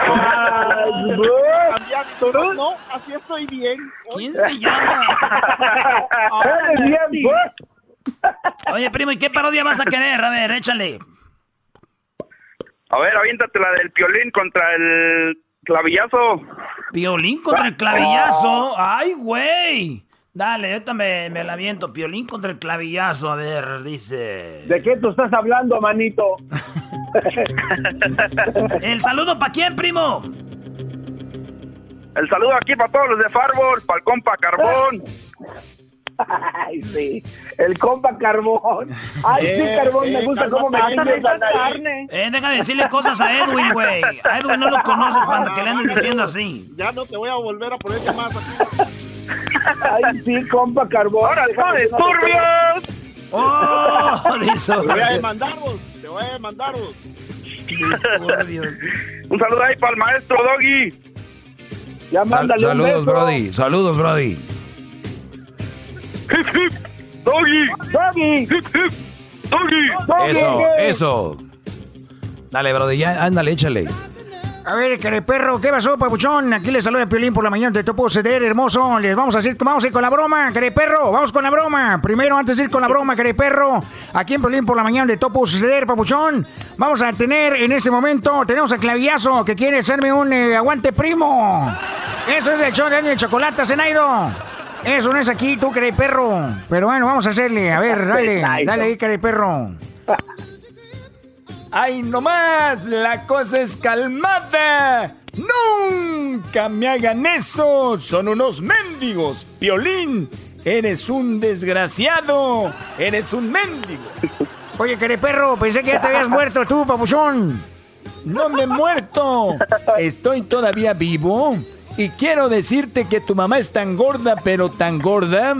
así estoy bien. ¿Quién se llama? Pues. Oye, primo, ¿y qué parodia vas a querer? A ver, échale. A ver, aviéntate la del piolín contra el clavillazo. ¿Piolín contra el clavillazo? ¡Ay, güey! Dale, ahorita me, me la aviento. Piolín contra el clavillazo. A ver, dice. ¿De qué tú estás hablando, manito? ¿El saludo para quién, primo? El saludo aquí para todos los de Farbol, para el compa Carbón. Ay, sí. El compa Carbón. Ay, sí, Carbón, me gusta cómo me limpias la nariz. Eh, deja de decirle cosas a Edwin, güey. A Edwin no lo conoces para que le andes diciendo así. Ya no te voy a volver a poner más aquí. Ay, sí, compa Carbón. ¡Ahora son disturbios! ¡Oh! Te voy a demandar vos. Te voy a demandar vos. Disturbios. Un saludo ahí para el maestro Doggy. Ya Sal- mándale un saludos, beso. Brody. Saludos, Brody. Hip, hip. Doggy. Doggy. Hip, hip. Doggy. Doggy. Eso, eso. Dale, Brody, ya, ándale, échale. A ver, que perro, ¿qué pasó, papuchón? Aquí le saluda Piolín por la mañana, te puedo ceder, hermoso. Les vamos a decir, vamos a ir con la broma, querido perro, vamos con la broma. Primero, antes de ir con la broma, querido perro, aquí en Piolín por la mañana de Topo Ceder, papuchón. Vamos a tener en este momento, tenemos a Clavillazo, que quiere hacerme un eh, aguante primo. Eso es el show de el chocolate, Zenaido. Eso no es aquí, tú, querido perro. Pero bueno, vamos a hacerle, a ver, dale, dale ahí, querido perro. ¡Ay, no más! ¡La cosa es calmada! ¡Nunca me hagan eso! ¡Son unos mendigos! ¡Piolín! ¡Eres un desgraciado! ¡Eres un mendigo! Oye, perro, pensé que ya te habías muerto tú, papuchón. ¡No me he muerto! Estoy todavía vivo. Y quiero decirte que tu mamá es tan gorda, pero tan gorda,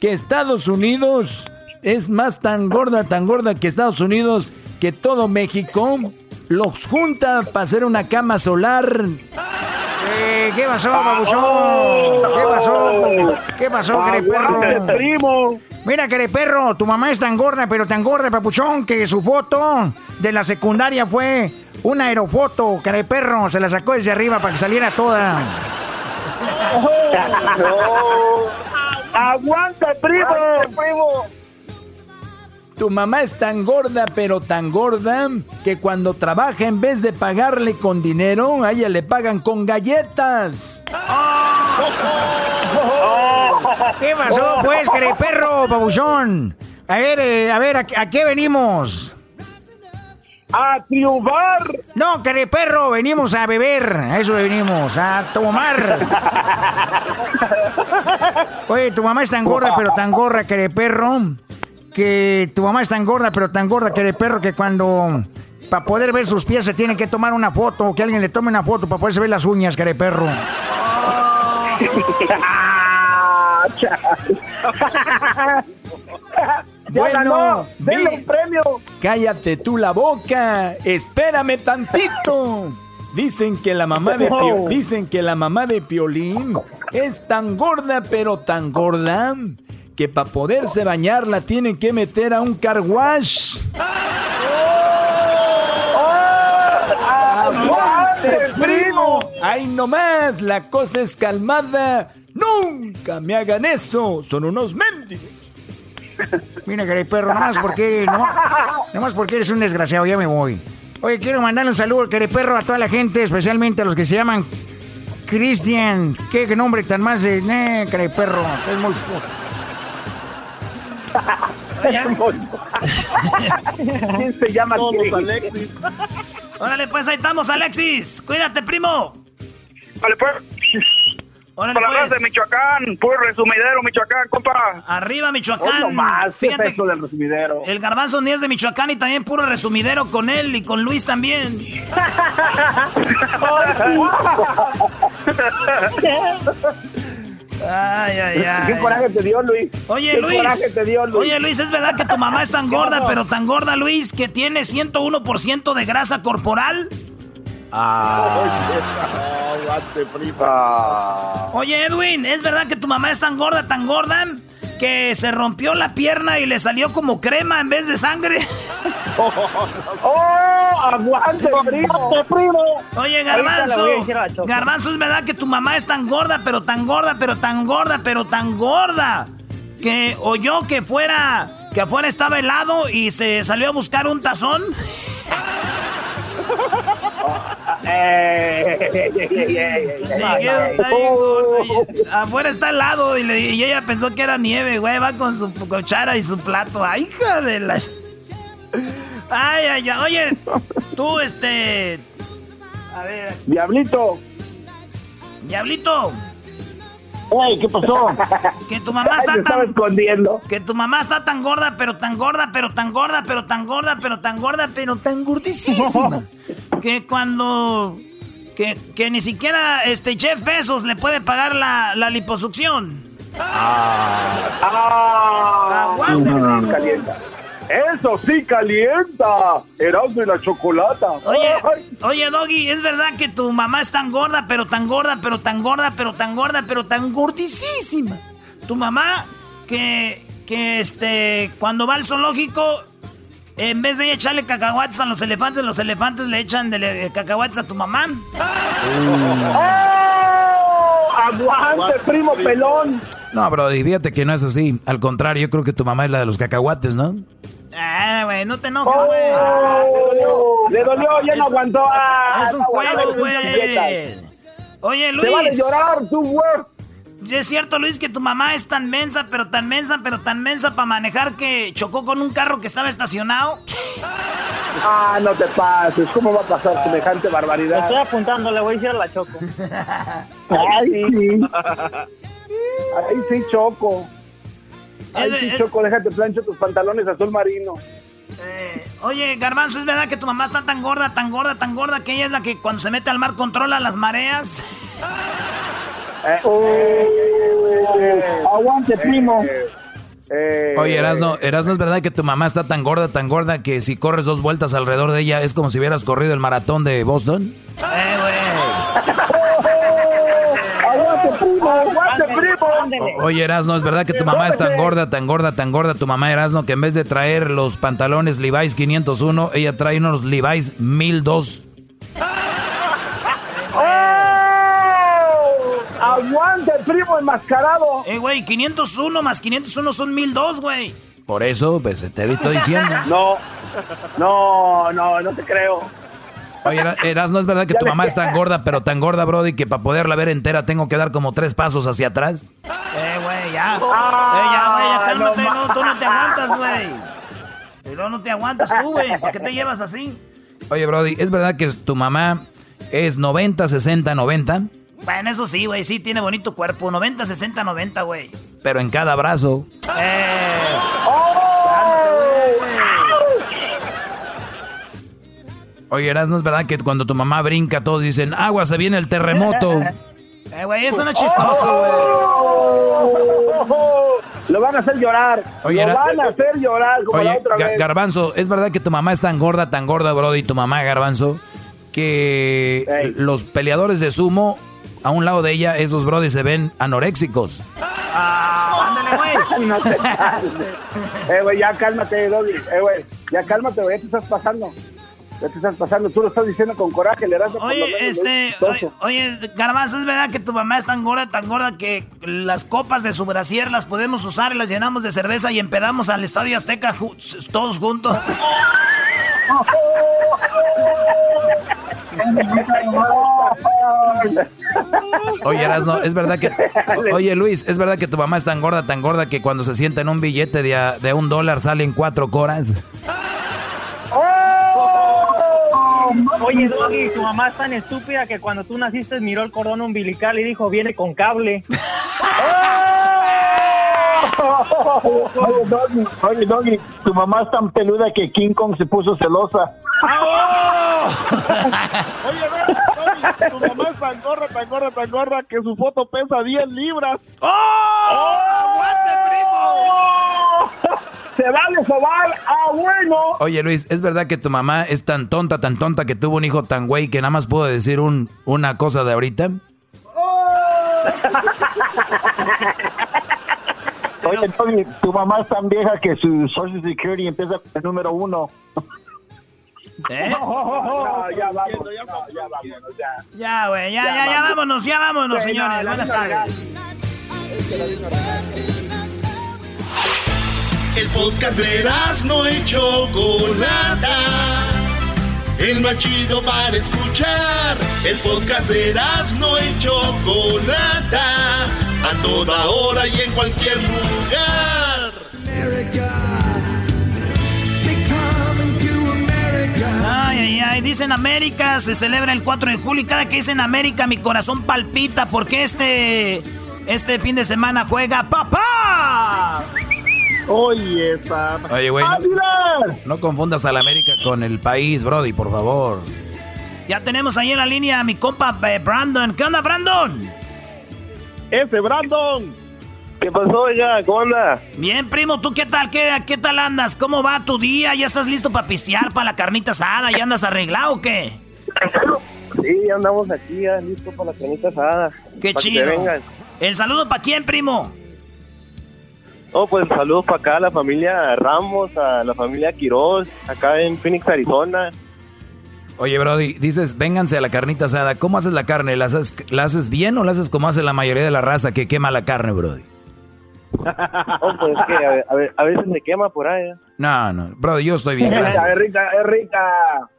que Estados Unidos es más tan gorda, tan gorda que Estados Unidos, que todo México los junta para hacer una cama solar. Eh, ¿Qué pasó, papuchón? ¿Qué pasó? ¿Qué pasó, querido perro? Aguante, primo. Mira, querido perro, tu mamá es tan gorda, pero tan gorda, papuchón, que su foto de la secundaria fue una aerofoto, querido perro. Se la sacó desde arriba para que saliera toda. Aguanta, primo. primo. Tu mamá es tan gorda, pero tan gorda, que cuando trabaja en vez de pagarle con dinero, a ella le pagan con galletas. ¿Qué pasó, pues, querido perro, papuchón? A ver, eh, a ver, ¿a, a qué venimos? A triunfar. No, querido perro, venimos a beber. A eso venimos, a tomar. Oye, tu mamá es tan gorda, pero tan gorda, querido perro, que tu mamá es tan gorda, pero tan gorda, querido perro, que cuando... Para poder ver sus pies se tiene que tomar una foto, que alguien le tome una foto para poderse ver las uñas, querido perro. Bueno, denle un premio. Cállate tú la boca. Espérame tantito. Dicen que la mamá de Pio- dicen que la mamá de Piolín es tan gorda, pero tan gorda que para poderse bañar la tienen que meter a un car wash. ¡Aguante, primo! ¡Ay, nomás! La cosa es calmada. ¡Nunca me hagan eso! ¡Son unos mendigos! Mira, caray, perro, nomás porque, no, nomás porque eres un desgraciado, ya me voy. Oye, quiero mandarle un saludo, caray, perro, a toda la gente, especialmente a los que se llaman Cristian. ¿Qué nombre tan más de... Eh, perro, es muy... ¿Quién se llama Alexis? Órale, pues ahí estamos, Alexis. Cuídate, primo. Vale, pues. Órale, Para la pues. de Michoacán, puro resumidero, Michoacán, compa. Arriba, Michoacán. Nomás, ¿qué Fíjate es eso del resumidero? El garbanzo ni es de Michoacán y también puro resumidero con él y con Luis también. Ay, ay, ay. ¿Qué coraje te dio, Luis? Oye, ¿Qué Luis. coraje te dio, Luis? Oye, Luis, ¿es verdad que tu mamá es tan ¿Qué gorda, pero tan gorda, Luis, que tiene 101% de grasa corporal? Prima. Oye, Edwin, ¿es verdad que tu mamá es tan gorda, tan gorda, que se rompió la pierna y le salió como crema en vez de sangre? ¡Oh! ¡Aguante, primo! primo! Oye, Garbanzo. Garbanzo, ¿es verdad que tu mamá es tan gorda, pero tan gorda, pero tan gorda, pero tan gorda? Que oyó que fuera, que afuera estaba helado y se salió a buscar un tazón. Afuera está helado y, le- y ella pensó que era nieve, güey. Va con su cuchara y su plato. ¡Ay, hija de la... Ay, ay, ay. Oye, tú, este... A ver, Diablito. Diablito. ¿Qué pasó? Que tu mamá está Ay, tan... escondiendo. Que tu mamá está tan gorda, pero tan gorda, pero tan gorda, pero tan gorda, pero tan gorda, pero tan gordísima. que cuando... Que, que ni siquiera este Jeff Bezos le puede pagar la, la liposucción. ¡Ah! Aguante, primo. calienta. Eso sí calienta. Erasmo y la chocolata. Oye, oye, Doggy, ¿es verdad que tu mamá es tan gorda, pero tan gorda, pero tan gorda, pero tan gorda, pero tan gordísima? Tu mamá que, que este, cuando va al zoológico, en vez de echarle cacahuates a los elefantes, los elefantes le echan de le- cacahuates a tu mamá. ¡Oh! ¡Aguante, primo pelón! No, bro, fíjate que no es así. Al contrario, yo creo que tu mamá es la de los cacahuates, ¿no? Ah, güey, no te enojes, ¡Oh! güey. Le dolió, ya no aguantó. Ah, Es un juego, güey. Oye, Luis. Te vale llorar, tú, güey. Sí, Es cierto, Luis, que tu mamá es tan mensa, pero tan mensa, pero tan mensa para manejar que chocó con un carro que estaba estacionado. Ah, no te pases. ¿Cómo va a pasar semejante barbaridad? Estoy apuntando, le voy a decir a la Choco. Ay, sí. Ay, sí, Choco. Ay, Es- sí, es- Choco, déjate plancho tus pantalones azul marino. Eh, oye, Garbanzo, ¿es verdad que tu mamá está tan gorda, tan gorda, tan gorda que ella es la que cuando se mete al mar controla las mareas? aguante, primo. Oye, Erasno, Erasno, ¿es verdad que tu mamá está tan gorda, tan gorda que si corres dos vueltas alrededor de ella es como si hubieras corrido el maratón de Boston? Eh, güey. Aguante, primo, aguante, primo. O- Oye, Erasno, ¿es verdad que tu mamá es tan gorda, tan gorda, tan gorda, tu mamá Erasno, que en vez de traer los pantalones Levi's 501, ella trae unos Levi's 1002? ¡Oh! Aguante, primo enmascarado. Eh, güey, 501 más 501 son 1002, güey. Por eso, pues te estoy diciendo. No, no, no, no te creo. Oye, Era- Erasno, ¿es verdad que tu mamá es tan gorda, pero tan gorda, Brody, que para poderla ver entera tengo que dar como tres pasos hacia atrás? Eh, güey, ya. Ah, eh, ya, güey, ya cálmate, no no, tú no te aguantas, güey. Pero no te aguantas tú, güey. ¿Por qué te llevas así? Oye, Brody, ¿es verdad que tu mamá es 90, 60, 90? Bueno, eso sí, güey, sí, tiene bonito cuerpo. 90, 60, 90, güey. Pero en cada brazo. Eh. Oye, Erasno, ¿es verdad que cuando tu mamá brinca todos dicen, agua, se viene el terremoto? Eh, güey, eso no es chistoso, güey. Lo van a hacer llorar. Oye, lo van a hacer llorar como la otra vez. Garbanzo, ¿es verdad que tu mamá es tan gorda, tan gorda, Brody, tu mamá, Garbanzo, que los peleadores de sumo, a un lado de ella, esos Brody se ven anoréxicos? Ah, ándale, güey. no te calmes. Eh, güey, ya cálmate, Doggy. Eh, güey, ya cálmate, güey, ya te estás pasando. Ya te estás pasando. Tú lo estás diciendo con coraje, le das Oye, este, oye, oye, Garbanzo, ¿es verdad que tu mamá es tan gorda, tan gorda que las copas de su brasier las podemos usar y las llenamos de cerveza y empedamos al Estadio Azteca ju- todos juntos? Oye, Erasno, es verdad que. Oye, Luis, ¿es verdad que tu mamá es tan gorda, tan gorda que cuando se sienta en un billete de, a- de un dólar salen cuatro coras? Oye, Doggy, tu mamá es tan estúpida que cuando tú naciste miró el cordón umbilical y dijo, viene con cable. Oye, Doggy, oye, Doggy, tu mamá es tan peluda que King Kong se puso celosa. Oye, Doggy, tu mamá es tan gorda, tan gorda, tan gorda que su foto pesa 10 libras. ¡Oh! ¡Aguante, primo! ¡Se va a desovar! ¡Ah, bueno! Oye, Luis, ¿es verdad que tu mamá es tan tonta, tan tonta que tuvo un hijo tan güey que nada más puedo decir un, una cosa de ahorita? Oye, Doggy, tu mamá es tan vieja que su Social Security empieza con el número uno. ¿Eh? No, ya vámonos, no, ya vámonos, ya. Ya, güey, ya, ya, ya, vámonos, ya vámonos, señores. Buenas tardes. El podcast de no y Chocolata. El más chido para escuchar. El podcast de no y Chocolata. A toda hora y en cualquier lugar. Ay, ay, ay, dicen América, se celebra el 4 de julio y cada que dicen América mi corazón palpita porque este, este fin de semana juega papá. Oye, esa. Oye, güey, no, no confundas a la América con el país, Brody, por favor. Ya tenemos ahí en la línea a mi compa eh, Brandon. ¿Qué onda, Brandon? Ese, Brandon. ¿Qué pasó, oiga? ¿Cómo anda? Bien, primo, ¿tú qué tal? ¿Qué, qué tal andas? ¿Cómo va tu día? ¿Ya estás listo para pistear, para la carnita asada? ¿Ya andas arreglado o qué? Sí, andamos aquí ya listos para la canita asada. Qué que chido. vengan. ¿El saludo para quién, primo? Oh, pues saludos para acá a la familia Ramos, a la familia Quiroz, acá en Phoenix, Arizona. Oye, Brody, dices, vénganse a la carnita asada. ¿Cómo haces la carne? ¿La haces, ¿La haces bien o la haces como hace la mayoría de la raza que quema la carne, Brody? Oh, pues es que a, a ve- a veces se quema por ahí. ¿eh? No, no, Brody, yo estoy bien, Es gracias. rica, es rica.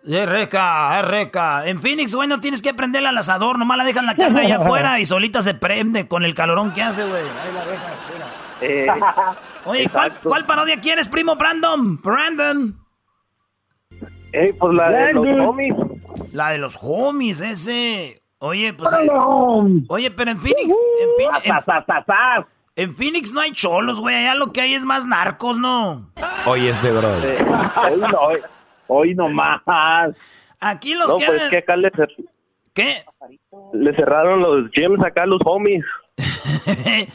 Es rica, es rica. En Phoenix, güey, no tienes que prenderla al asador. Nomás la dejan la carne allá afuera y solita se prende con el calorón que hace, güey. Ahí la dejas, mira. Eh, Oye, ¿cuál, cuál parodia quieres, primo Brandon? Brandon. Eh, pues la de los homies. La de los homies, ese. Oye, pues. Brandon. Oye, pero en Phoenix. En, Phoenix en, en Phoenix no hay cholos, güey. Allá lo que hay es más narcos, ¿no? Oye, este Brody. Hoy no, hoy, hoy no más. Aquí los No, que. pues que acá le, cer- ¿Qué? le cerraron los gyms acá a los homies.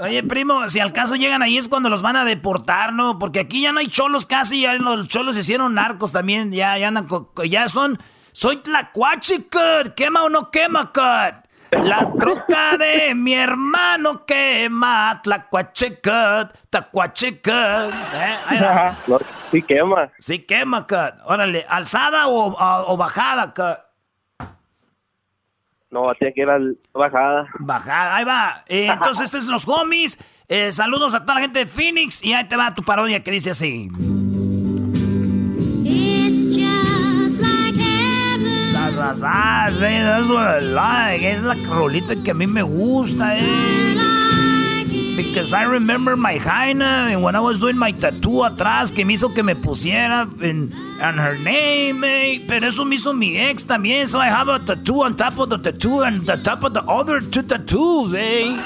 Oye, primo, si al caso llegan ahí es cuando los van a deportar, ¿no? Porque aquí ya no hay cholos casi, ya los cholos se hicieron narcos también, ya, ya andan, ya son, soy tlacuache, cut, quema o no quema, cut. La troca de mi hermano quema, tlacuache, cut, tlacuache, cut. ¿Eh? Ahí va. No, sí quema. Sí quema, cut. Órale, ¿alzada o, o- o bajada, cut? No, tiene que ir al bajada. Bajada, ahí va. Eh, entonces, estos son los homies. Eh, saludos a toda la gente de Phoenix. Y ahí te va tu parodia que dice así. Zas, zas, zas, eh, that's what I like. Es la rolita que a mí me gusta, eh. Because I remember my Jaina and when I was doing my tattoo atrás que me hizo que me pusiera en on her name, eh. Pero eso me hizo mi ex también. So I have a tattoo on top of the tattoo and the top of the other two tattoos, eh.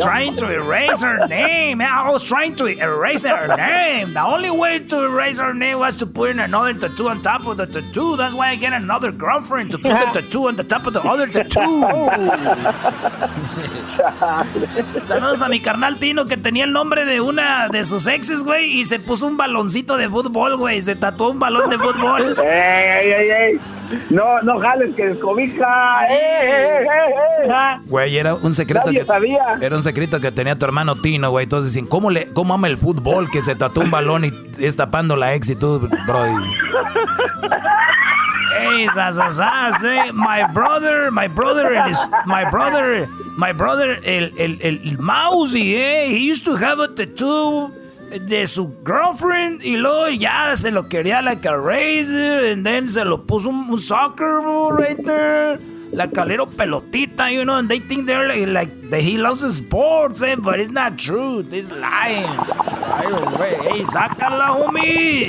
Trying to erase her name. I was trying to erase her name. The only way to erase her name was to put in another tattoo on top of the tattoo. That's why I get another girlfriend to put the tattoo on the top of the other tattoo. Saludos a mi carnal Tino que tenía el nombre de una de sus exes, güey, y se puso un baloncito de fútbol, güey. Se tatuó un balón de fútbol. ¡Ey, ey, ey! No, no jales que descobija. ¡Eh, eh, eh, eh! Güey, era un secreto Nadie que sabía. era un secreto que tenía tu hermano Tino, güey. Entonces dicen, ¿cómo le cómo ama el fútbol que se tatuó un balón y es tapando la ex y tú, bro? Hey, sasasas, eh. My brother, my brother, and his, my brother, my brother, el, el, el Mousy, eh. He used to have a tattoo de su girlfriend y luego ya se lo quería like a razor and then se lo puso un, soccer ball right there. La calero pelotita, you know, and they think they're like, that he loves sports, eh, but it's not true. It's lying. Hey, sácala, homie.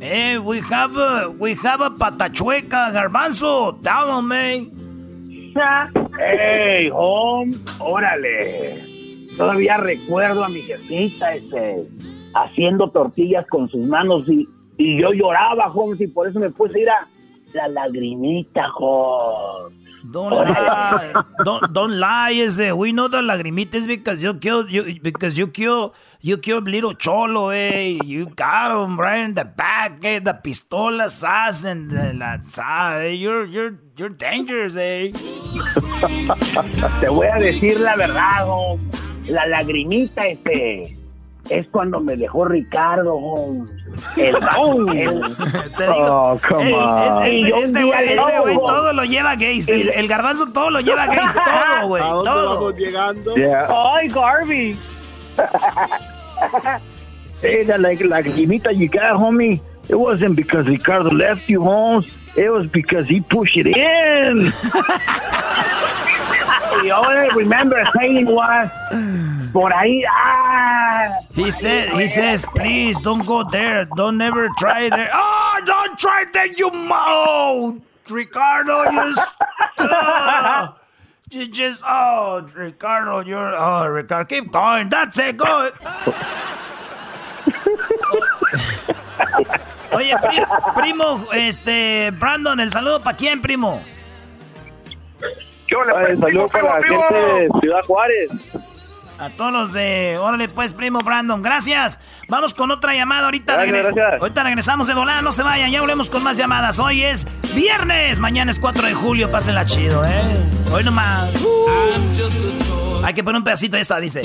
Eh, we have a, we have a patachueca, garbanzo. Tell him, eh. ¡Ey, home! ¡Órale! Todavía recuerdo a mi jefita, este, haciendo tortillas con sus manos y, y yo lloraba, Holmes, y por eso me puse a ir a la lagrimita, Holmes. Don't lie. don't, don't lie. Is it? We know the lagrimita is because you killed you because you kill you killed little cholo, eh? You got him right in the back, eh? The pistola sas and the, la eh? You're you're you're dangerous, eh? Te voy a decir la verdad, Holmes. La lagrimita, este, es cuando me dejó Ricardo, Holmes. El, el- Te digo, Oh, come el- on. este- este güey este güey todo lo lleva gays. El, el garbanzo todo lo lleva gays, todo, güey. ¿A dónde Todo. llegando? ¡Ay, Garvey! Hey, that like lagrimita you got, homie. It wasn't because Ricardo left you, Holmes. It was because he pushed it in. all I remember saying was, por ahí, ah. He said, he says, please don't go there. Don't ever try there. Oh, don't try that, you mo, Ricardo. You, oh, you just, oh, Ricardo, you're, oh, Ricardo, keep going. That's it, go. Oye, pri- primo, este, Brandon, el saludo para quién, primo. Saludos para la gente de Ciudad Juárez. A todos los de. Órale, pues, primo Brandon. Gracias. Vamos con otra llamada. Ahorita, Gracias, regre- gracias. Ahorita regresamos de volada. No se vayan. Ya volvemos con más llamadas. Hoy es viernes. Mañana es 4 de julio. Pásenla chido, ¿eh? Hoy nomás. Uh. Hay que poner un pedacito de esta, dice.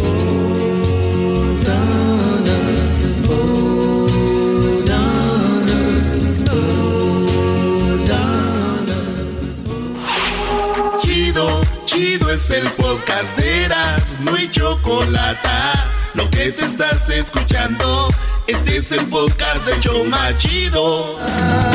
Chido, es el podcast de Eras, no hay chocolate. Lo que te estás escuchando, este es el podcast de Choma Chido. Saludos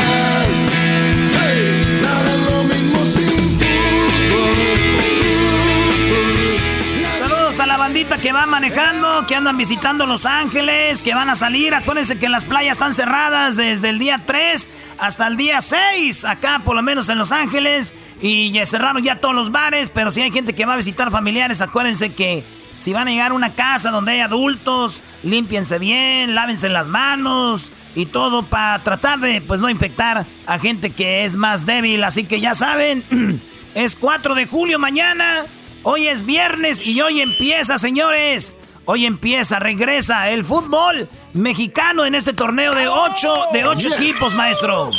que va manejando, que andan visitando Los Ángeles, que van a salir. Acuérdense que las playas están cerradas desde el día 3 hasta el día 6, acá por lo menos en Los Ángeles. Y ya cerraron ya todos los bares, pero si hay gente que va a visitar familiares, acuérdense que si van a llegar a una casa donde hay adultos, límpiense bien, lávense las manos y todo para tratar de pues no infectar a gente que es más débil. Así que ya saben, es 4 de julio mañana. Hoy es viernes y hoy empieza, señores. Hoy empieza, regresa el fútbol mexicano en este torneo de ocho, de ocho equipos, maestro.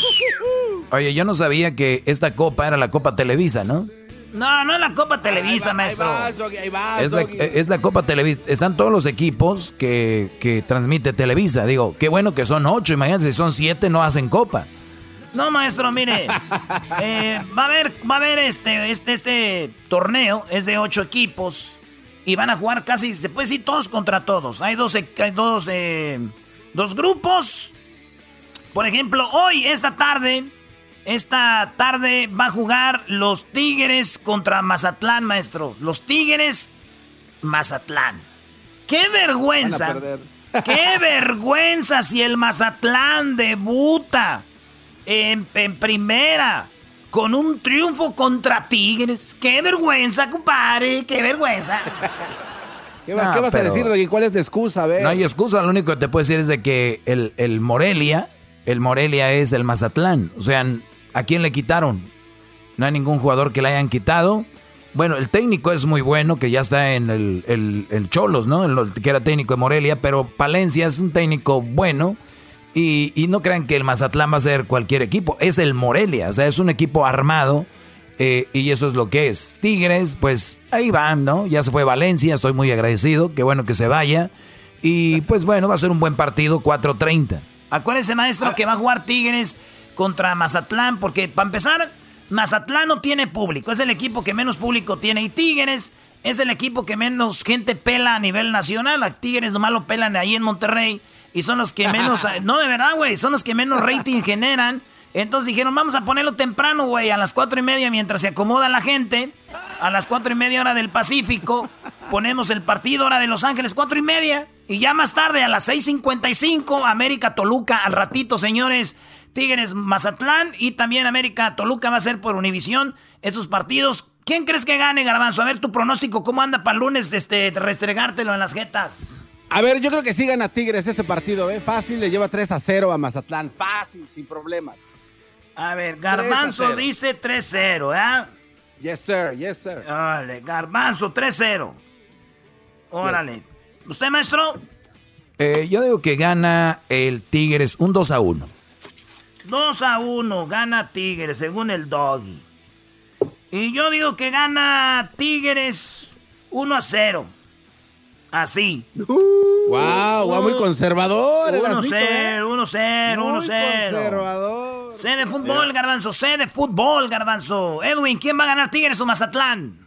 Oye, yo no sabía que esta copa era la Copa Televisa, ¿no? No, no es la Copa Televisa, maestro. Es la, es la Copa Televisa. Están todos los equipos que, que transmite Televisa. Digo, qué bueno que son ocho. Imagínate, si son siete, no hacen Copa. No, maestro, mire. eh, va a haber, va a haber este, este, este torneo, es de ocho equipos. Y van a jugar casi, se puede decir, todos contra todos. Hay dos, hay dos, eh, dos grupos. Por ejemplo, hoy, esta tarde, esta tarde va a jugar los Tigres contra Mazatlán, maestro. Los Tigres, Mazatlán. ¡Qué vergüenza! ¡Qué vergüenza si el Mazatlán debuta en, en primera con un triunfo contra Tigres. ¡Qué vergüenza, compadre! ¡Qué vergüenza! ¿Qué, vas a decir, Doggy? ¿Cuál es la excusa? A ver. No hay excusa, lo único que te puedo decir es de que el, el Morelia, el Morelia es el Mazatlán. O sea, ¿a quién le quitaron? No hay ningún jugador que le hayan quitado. Bueno, el técnico es muy bueno, que ya está en el, el, Cholos, ¿no? El, que era técnico de Morelia, pero Palencia es un técnico bueno. Y, no crean que el Mazatlán va a ser cualquier equipo, es el Morelia, o sea, es un equipo armado eh, y eso es lo que es. Tigres, pues ahí van, ¿no? Ya se fue Valencia, estoy muy agradecido, qué bueno que se vaya. Y pues bueno, va a ser un buen partido, 4.30. Acuérdense, maestro, que va a jugar Tigres contra Mazatlán, porque para empezar, Mazatlán no tiene público, es el equipo que menos público tiene. Y Tigres es el equipo que menos gente pela a nivel nacional. A Tigres nomás lo pelan ahí en Monterrey. Y son los que menos. no, de verdad, güey. Son los que menos rating generan. Entonces dijeron, vamos a ponerlo temprano, güey, a las cuatro y media mientras se acomoda la gente. A las cuatro y media hora del Pacífico. Ponemos el partido hora de Los Ángeles, cuatro y media. Y ya más tarde, a las 6.55, América Toluca. Al ratito, señores. Tigres Mazatlán y también América Toluca va a ser por Univisión esos partidos. ¿Quién crees que gane, Garbanzo? A ver tu pronóstico, ¿cómo anda para el lunes este, restregártelo en las jetas? A ver, yo creo que sí gana Tigres este partido, ¿eh? Fácil, le lleva 3 a 0 a Mazatlán. Fácil, sin problemas. A ver, Garbanzo dice 3-0, ¿eh? Yes, sir, yes, sir. Órale, Garbanzo 3-0. Órale. ¿Usted, maestro? Eh, yo digo que gana el Tigres un 2 a 1. 2 a 1 gana Tigres, según el doggy. Y yo digo que gana Tigres 1 a 0. Así. wow, wow, muy conservador. 1 0, 1 0, 1 0. Conservador. C de fútbol, Garbanzo. C de fútbol, Garbanzo. Edwin, ¿quién va a ganar Tigres o Mazatlán?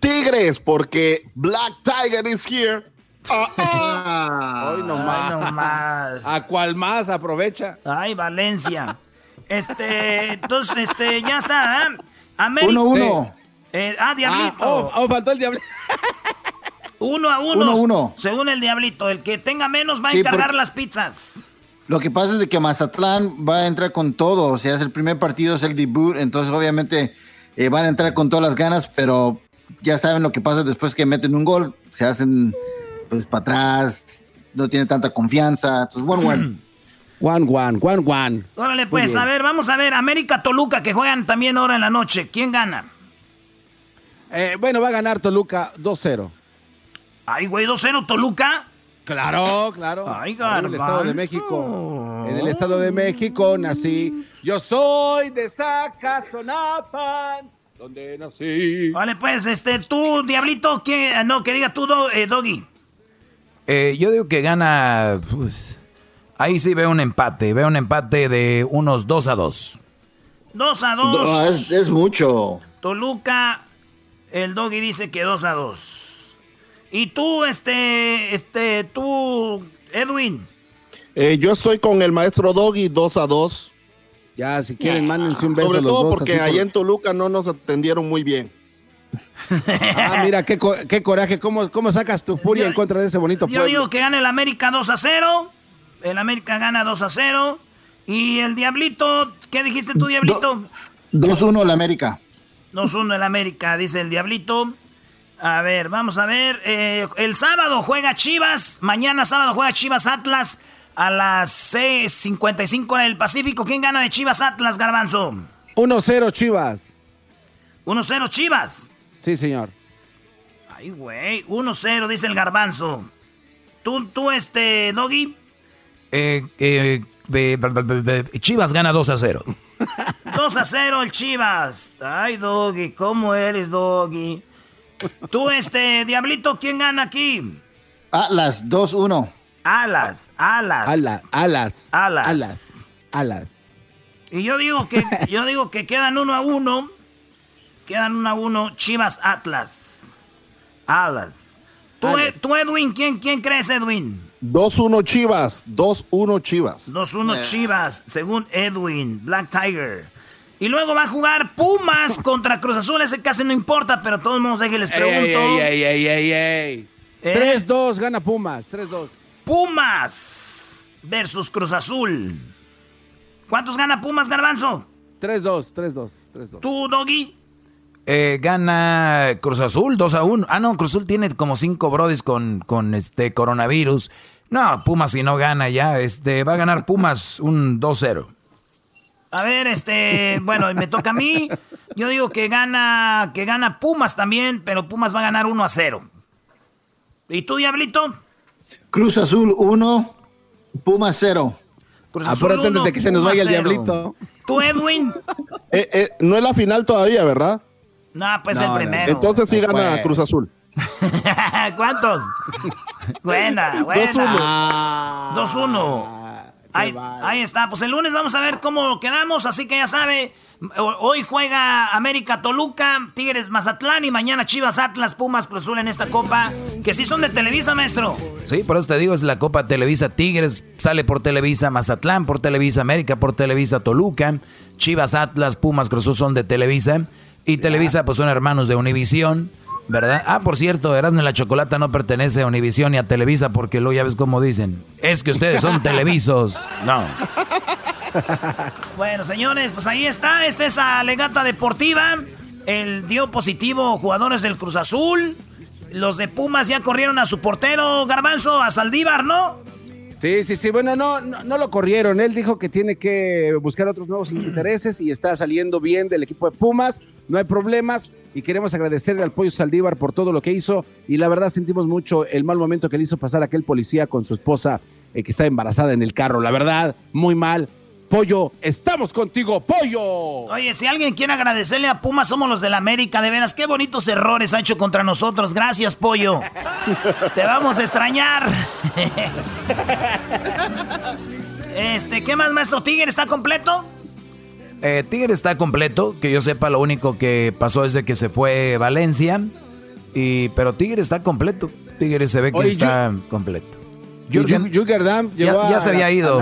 Tigres, porque Black Tiger is here. Ah, ah. Hoy nomás. ¿A cuál más? Aprovecha. Ay, Valencia. Este, entonces, este, ya está, ¿eh? América. Uno, uno. Eh, ah, Diablito. Ah, oh, oh, faltó el Diablito. Uno a uno. Uno, uno. Según el Diablito. El que tenga menos va a encargar las pizzas. Lo que pasa es de que Mazatlán va a entrar con todo. O sea, es el primer partido, es el debut. Entonces, obviamente, eh, van a entrar con todas las ganas, pero ya saben lo que pasa después que meten un gol. Se hacen pues para atrás, no tiene tanta confianza. Entonces, one, one. One, one, one, one. Órale, pues, a ver, vamos a ver. América Toluca, que juegan también ahora en la noche. ¿Quién gana? Eh, bueno, va a ganar Toluca 2-0. Ay, güey, 2-0 Toluca. Claro, claro. Ay, En el Estado de México. En el Estado de México nací. Yo soy de Zacazonapan, donde nací. Vale, pues, este, tú, Diablito, que, no, que diga tú, eh, Doggy. Eh, yo digo que gana. Pues, ahí sí veo un empate. Veo un empate de unos 2 a 2. 2 a 2. es, mucho. Toluca, el doggy dice que 2 a 2. Y tú, este, este, tú, Edwin. Eh, yo estoy con el maestro doggy 2 a 2. Ya, si quieren, mándense un beso. Sobre todo porque allá en Toluca no nos atendieron muy bien. ah, mira, qué, coraje. ¿Cómo, ¿Cómo, sacas tu furia en contra de ese bonito pueblo? Yo digo que gana el América 2 a 0. El América gana 2 a 0. Y el Diablito, ¿qué dijiste tú, Diablito? 2-1 el América. 2-1 el América, dice el Diablito. A ver, vamos a ver. Eh, el sábado juega Chivas. Mañana sábado juega Chivas Atlas a las 6.55 en el Pacífico. ¿Quién gana de Chivas Atlas, Garbanzo? 1-0 Chivas. 1-0 Chivas. Sí, señor. Ay, güey. 1-0, dice el garbanzo. ¿Tú, tú este, Doggy? Eh, eh, Chivas gana 2 0. 2 0 el Chivas. Ay, Doggy, ¿cómo eres, Doggy? Tú, este, Diablito, ¿quién gana aquí? Alas, 2-1. Alas, alas. Alas, alas. Alas. Alas. Alas. Y yo digo que, yo digo que quedan 1 a 1 Quedan 1 a 1 Chivas Atlas. Alas. ¿Tú, Edwin, ¿quién, quién crees, Edwin? 2-1 Chivas. 2-1 Chivas. 2-1 Chivas, según Edwin, Black Tiger. Y luego va a jugar Pumas contra Cruz Azul. Ese casi no importa, pero todos modos les pregunto. Ey, ey, ey, ey, 3-2 eh. gana Pumas. 3-2. Pumas versus Cruz Azul. ¿Cuántos gana Pumas, Garbanzo? 3-2, 3-2, 3-2. ¿Tú, Doggy? Eh, gana Cruz Azul 2 a 1. Ah, no, Cruz Azul tiene como 5 brodis con, con este coronavirus. No, Pumas si no gana ya, este, va a ganar Pumas un 2-0. A ver, este, bueno, me toca a mí. Yo digo que gana, que gana Pumas también, pero Pumas va a ganar 1 a 0. ¿Y tú, Diablito? Cruz Azul 1, Pumas 0. Cruz Azul Apúrate antes de que se nos vaya el Diablito. ¿Tú, Edwin? Eh, eh, no es la final todavía, ¿verdad? No, pues el primero. Entonces sí gana Cruz Azul. ¿Cuántos? buena, buena. 2-1. Ahí, ahí está. Pues el lunes vamos a ver cómo quedamos. Así que ya sabe, Hoy juega América Toluca, Tigres Mazatlán y mañana Chivas Atlas, Pumas Cruz Azul en esta copa, que sí son de Televisa, maestro. Sí, por eso te digo, es la Copa Televisa Tigres, sale por Televisa Mazatlán, por Televisa América, por Televisa Toluca, Chivas Atlas, Pumas Cruz Azul son de Televisa y Televisa pues son hermanos de Univisión. ¿Verdad? Ah, por cierto, Erasmo la Chocolata no pertenece a Univisión ni a Televisa porque luego ya ves cómo dicen. Es que ustedes son televisos. No. bueno, señores, pues ahí está. Esta es la legata deportiva. El dio positivo jugadores del Cruz Azul. Los de Pumas ya corrieron a su portero, Garbanzo, a Saldívar, ¿no? Sí, sí, sí. Bueno, no, no, no, lo corrieron. Él dijo que tiene que buscar otros nuevos intereses y está saliendo bien del equipo de Pumas. No hay problemas y queremos agradecerle al Pollo Saldívar por todo lo que hizo y la verdad sentimos mucho el mal momento que le hizo pasar aquel policía con su esposa eh, que está embarazada en el carro. La verdad, muy mal. Pollo, estamos contigo, Pollo. Oye, si alguien quiere agradecerle a Puma, somos los de la América, de veras, qué bonitos errores ha hecho contra nosotros. Gracias, Pollo. Te vamos a extrañar. este, ¿qué más, maestro Tigre? ¿Está completo? Eh, Tigre está completo, que yo sepa, lo único que pasó es de que se fue Valencia. Y, pero Tigre está completo. Tigre se ve que está completo. Jürgen, ya, ya se había ido.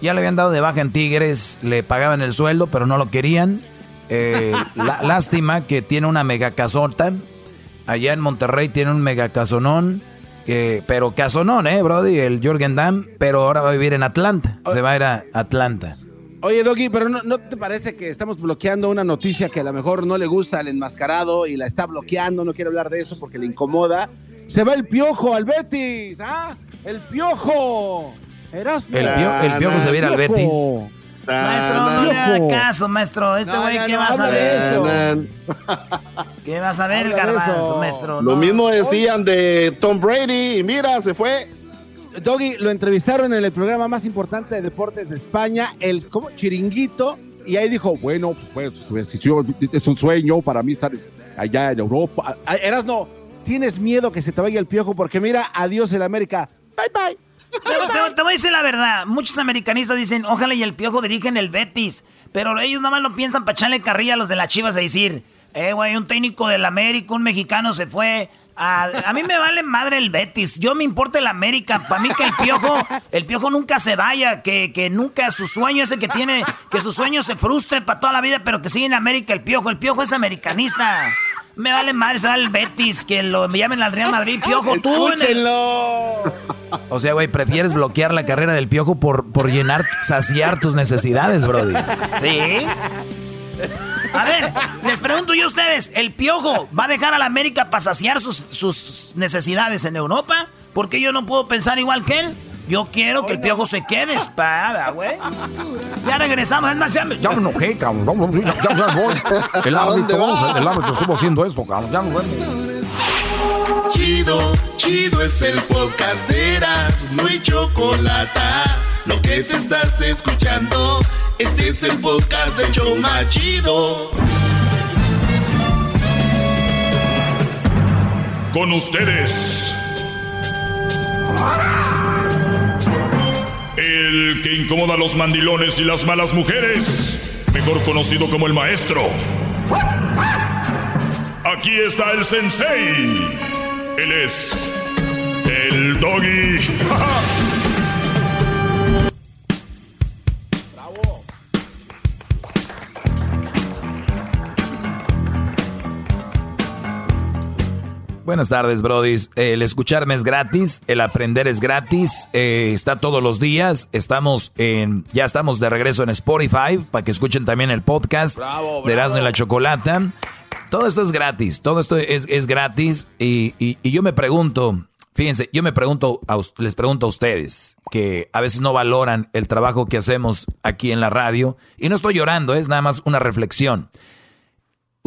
Ya le habían dado de baja en Tigres, le pagaban el sueldo, pero no lo querían. Eh, lástima que tiene una mega casota. Allá en Monterrey tiene un mega casonón. pero casonón, ¿eh, Brody? El Jürgen Damm. Pero ahora va a vivir en Atlanta. Se va a ir a Atlanta. Oye, Doggy, pero no, no, te parece que estamos bloqueando una noticia que a lo mejor no le gusta al enmascarado y la está bloqueando? No quiere hablar de eso porque le incomoda. Se va el piojo al Betis, ¿ah? El piojo. El, el piojo se viera al Betis. Maestro, no le haga caso, maestro. Este güey, ¿qué vas a ver? ¿Qué vas a ver garbanzo, maestro? Lo mismo decían de Tom Brady y mira, se fue. Doggy, lo entrevistaron en el programa más importante de deportes de España, el ¿cómo? Chiringuito, y ahí dijo, bueno, pues, es un sueño para mí estar allá en Europa. Ah, Eras no, tienes miedo que se te vaya el piojo porque mira, adiós el América. Bye bye. Te, voy a decir la verdad. Muchos americanistas dicen, ojalá y el piojo dirigen el Betis. Pero ellos nada más lo piensan para echarle carrilla a los de las chivas a decir, eh, güey, un técnico del América, un mexicano se fue. A, mí me vale madre el Betis. Yo me importa el América. Para mí que el piojo, el piojo nunca se vaya, que, que nunca su sueño ese que tiene, que su sueño se frustre para toda la vida, pero que sigue en América el piojo. El piojo es americanista. Me vale madre, se el Betis, que lo llamen al Real Madrid, piojo. Tú O sea, güey, prefieres bloquear la carrera del piojo por, por llenar, saciar tus necesidades, Brody. Sí. A ver, les pregunto yo a ustedes, ¿el piojo va a dejar a la América para saciar sus, sus necesidades en Europa? Porque yo no puedo pensar igual que él. Yo quiero que el piojo se quede espada, güey. Ya regresamos, es más, ya me... Ya me enojé, cabrón. Ya, ya, ya voy. El árbitro, vamos, el árbitro estuvo haciendo esto, cabrón. Ya nos. Chido, chido es el podcast de Eras, no hay chocolate. Lo que te estás escuchando, este es el podcast de Choma Chido. Con ustedes. El que incomoda a los mandilones y las malas mujeres, mejor conocido como el maestro. Aquí está el sensei. Él es el doggy. Buenas tardes, Brody. El escucharme es gratis, el aprender es gratis, eh, está todos los días. Estamos en, ya estamos de regreso en Spotify para que escuchen también el podcast de Erasmo y la Chocolata. Todo esto es gratis, todo esto es, es gratis y, y, yo me pregunto, fíjense, yo me pregunto, les pregunto a ustedes que a veces no valoran el trabajo que hacemos aquí en la radio y no estoy llorando, es nada más una reflexión.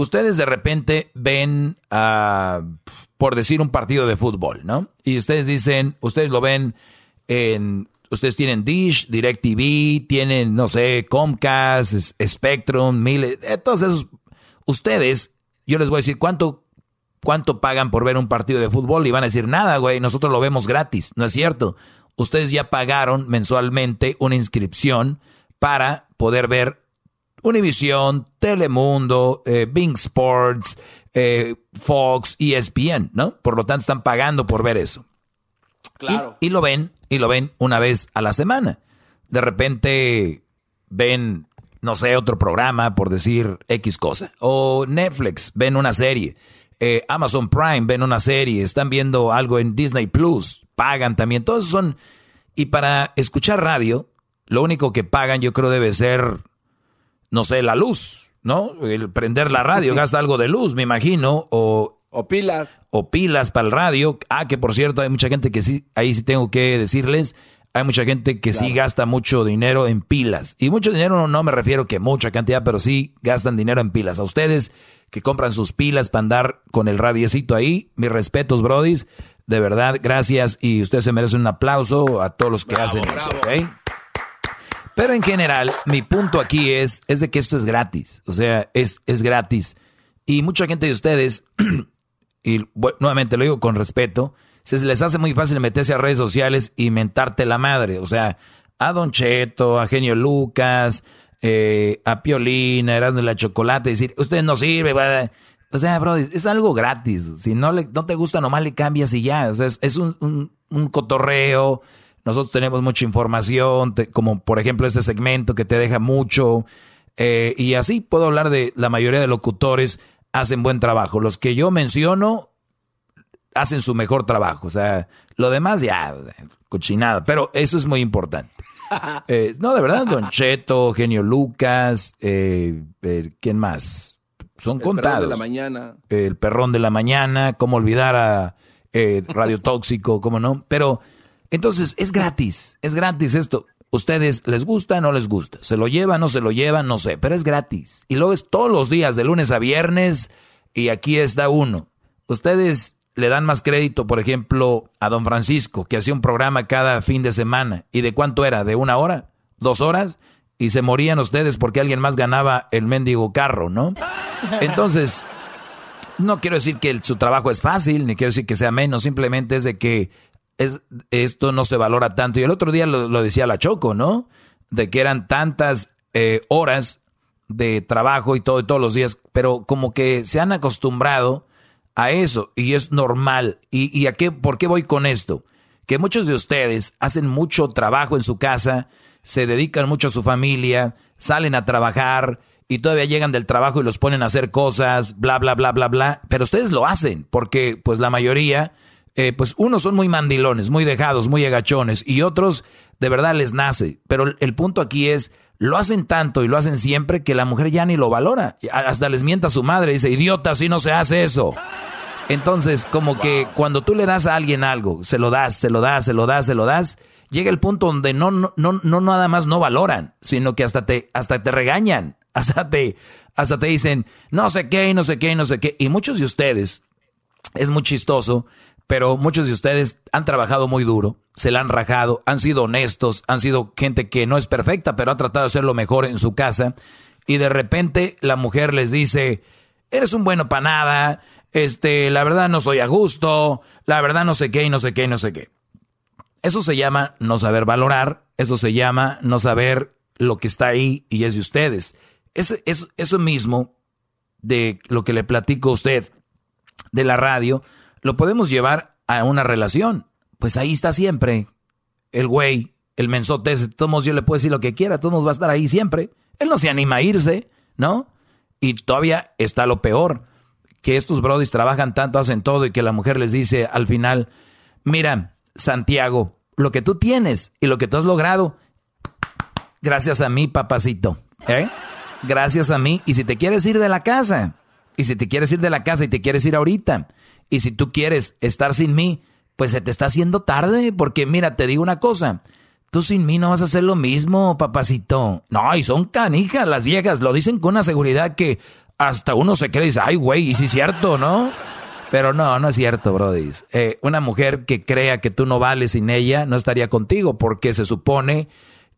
Ustedes de repente ven, uh, por decir, un partido de fútbol, ¿no? Y ustedes dicen, ustedes lo ven en ustedes tienen Dish, DirecTV, tienen, no sé, Comcast, Spectrum, Mille, eh, todos esos. Ustedes yo les voy a decir, ¿cuánto, ¿cuánto pagan por ver un partido de fútbol? Y van a decir, nada, güey, nosotros lo vemos gratis. No es cierto. Ustedes ya pagaron mensualmente una inscripción para poder ver Univision, Telemundo, eh, Bing Sports, eh, Fox, ESPN, ¿no? Por lo tanto, están pagando por ver eso. Claro. y, lo ven, y lo ven una vez a la semana. De repente ven no sé, otro programa por decir X cosa. O Netflix, ven una serie. Eh, Amazon Prime, ven una serie. Están viendo algo en Disney Plus, pagan también. Todos son... Y para escuchar radio, lo único que pagan yo creo debe ser, no sé, la luz, ¿no? El prender la radio gasta algo de luz, me imagino. O, o pilas. O pilas para el radio. Ah, que por cierto, hay mucha gente que sí, ahí sí tengo que decirles hay mucha gente que sí gasta mucho dinero en pilas. Y mucho dinero no, me refiero que mucha cantidad, pero sí gastan dinero en pilas. A ustedes que compran sus pilas para andar con el radiecito ahí, mis respetos, brodis. De verdad, gracias. Y ustedes se merecen un aplauso a todos los que hacen eso, ¿ok? Pero en general, mi punto aquí es, es de que esto es gratis. O sea, es, es gratis. Y mucha gente de ustedes, y nuevamente lo digo con respeto, se les hace muy fácil meterse a redes sociales y mentarte la madre. O sea, a Don Cheto, a Genio Lucas, eh, a Piolina, Erasmo de la Chocolate, decir, usted no sirve, O sea, bro, es algo gratis. Si no, le, no te gusta, nomás le cambias y ya. O sea, es, un, cotorreo. Nosotros tenemos mucha información, como por ejemplo este segmento que te deja mucho. Eh, y así puedo hablar de la mayoría de locutores hacen buen trabajo. Los que yo menciono hacen su mejor trabajo. O sea, lo demás ya, cochinada. Pero eso es muy importante. Eh, no, de verdad, Don Cheto, Genio Lucas, eh, ¿quién más? Son el contados. Perrón de la mañana. El perrón de la mañana, cómo olvidar a eh, Radio Tóxico, cómo no. Pero entonces es gratis, es gratis esto. ¿Ustedes les gusta no les gusta? ¿Se lo llevan no se lo llevan? No sé, pero es gratis. Y luego es todos los días, de lunes a viernes, y aquí está uno. Ustedes le dan más crédito, por ejemplo, a don Francisco, que hacía un programa cada fin de semana. ¿Y de cuánto era? ¿De una hora? ¿Dos horas? Y se morían ustedes porque alguien más ganaba el mendigo carro, ¿no? Entonces, no quiero decir que su trabajo es fácil, ni quiero decir que sea menos, simplemente es de que es, esto no se valora tanto. Y el otro día lo, decía la Choco, ¿no? De que eran tantas eh, horas de trabajo y todo, y todos los días, pero como que se han acostumbrado a eso y es normal. ¿Y, a qué, por qué voy con esto? Que muchos de ustedes hacen mucho trabajo en su casa, se dedican mucho a su familia, salen a trabajar y todavía llegan del trabajo y los ponen a hacer cosas, bla, bla, bla, bla, bla. Pero ustedes lo hacen porque pues la mayoría, eh, pues unos son muy mandilones, muy dejados, muy agachones y otros de verdad les nace. Pero el punto aquí es lo hacen tanto y lo hacen siempre que la mujer ya ni lo valora. Hasta les mienta a su madre, dice, idiota, así no se hace eso. Entonces, como que cuando tú le das a alguien algo, se lo das, se lo das, se lo das, se lo das, llega el punto donde no, no, no, no nada más no valoran, sino que hasta te, hasta te regañan, hasta te, hasta te dicen, no sé qué, no sé qué, no sé qué. Y muchos de ustedes, es muy chistoso, pero muchos de ustedes han trabajado muy duro, se la han rajado, han sido honestos, han sido gente que no es perfecta, pero ha tratado de hacer lo mejor en su casa. Y de repente la mujer les dice, eres un bueno para nada, este, la verdad no soy a gusto, la verdad no sé qué y no sé qué y no sé qué. Eso se llama no saber valorar, eso se llama no saber lo que está ahí y es de ustedes. Es, es, eso mismo de lo que le platico a usted de la radio, lo podemos llevar a una relación. Pues ahí está siempre el güey, el mensote ese. Todos yo le puedo decir lo que quiera, todos va a estar ahí siempre. Él no se anima a irse, ¿no? Y todavía está lo peor, que estos brodis trabajan tanto, hacen todo y que la mujer les dice al final, mira, Santiago, lo que tú tienes y lo que tú has logrado, gracias a mí, papacito, ¿eh? Gracias a mí. Y si te quieres ir de la casa, y si te quieres ir de la casa y te quieres ir ahorita, y si tú quieres estar sin mí, pues se te está haciendo tarde, porque mira, te digo una cosa, tú sin mí no vas a hacer lo mismo, papacito. No, y son canijas las viejas, lo dicen con una seguridad que hasta uno se cree y dice, ay, güey, y si es cierto, ¿no? Pero no, no es cierto, Brody. Eh, una mujer que crea que tú no vales sin ella no estaría contigo, porque se supone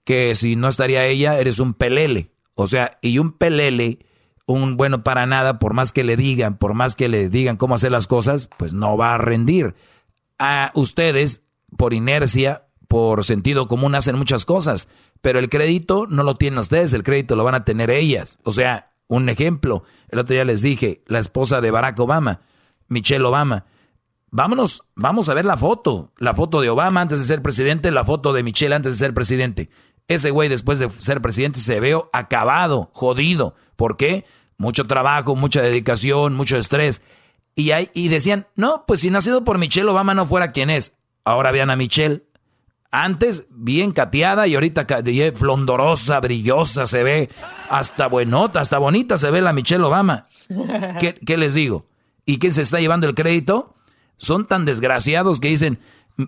que si no estaría ella, eres un pelele. O sea, y un pelele, un bueno para nada, por más que le digan, por más que le digan cómo hacer las cosas, pues no va a rendir. A ustedes, por inercia, por sentido común, hacen muchas cosas, pero el crédito no lo tienen ustedes, el crédito lo van a tener ellas. O sea, un ejemplo, el otro día les dije, la esposa de Barack Obama, Michelle Obama. Vámonos, vamos a ver la foto, la foto de Obama antes de ser presidente, la foto de Michelle antes de ser presidente. Ese güey después de ser presidente se veo acabado, jodido. ¿Por qué? Mucho trabajo, mucha dedicación, mucho estrés. Y, hay, y decían, no, pues si no ha sido por Michelle Obama no fuera quien es. Ahora vean a Michelle. Antes bien cateada y ahorita flondorosa, brillosa, se ve hasta buenota, hasta bonita se ve la Michelle Obama. ¿Qué, ¿Qué, les digo? ¿Y quién se está llevando el crédito? Son tan desgraciados que dicen,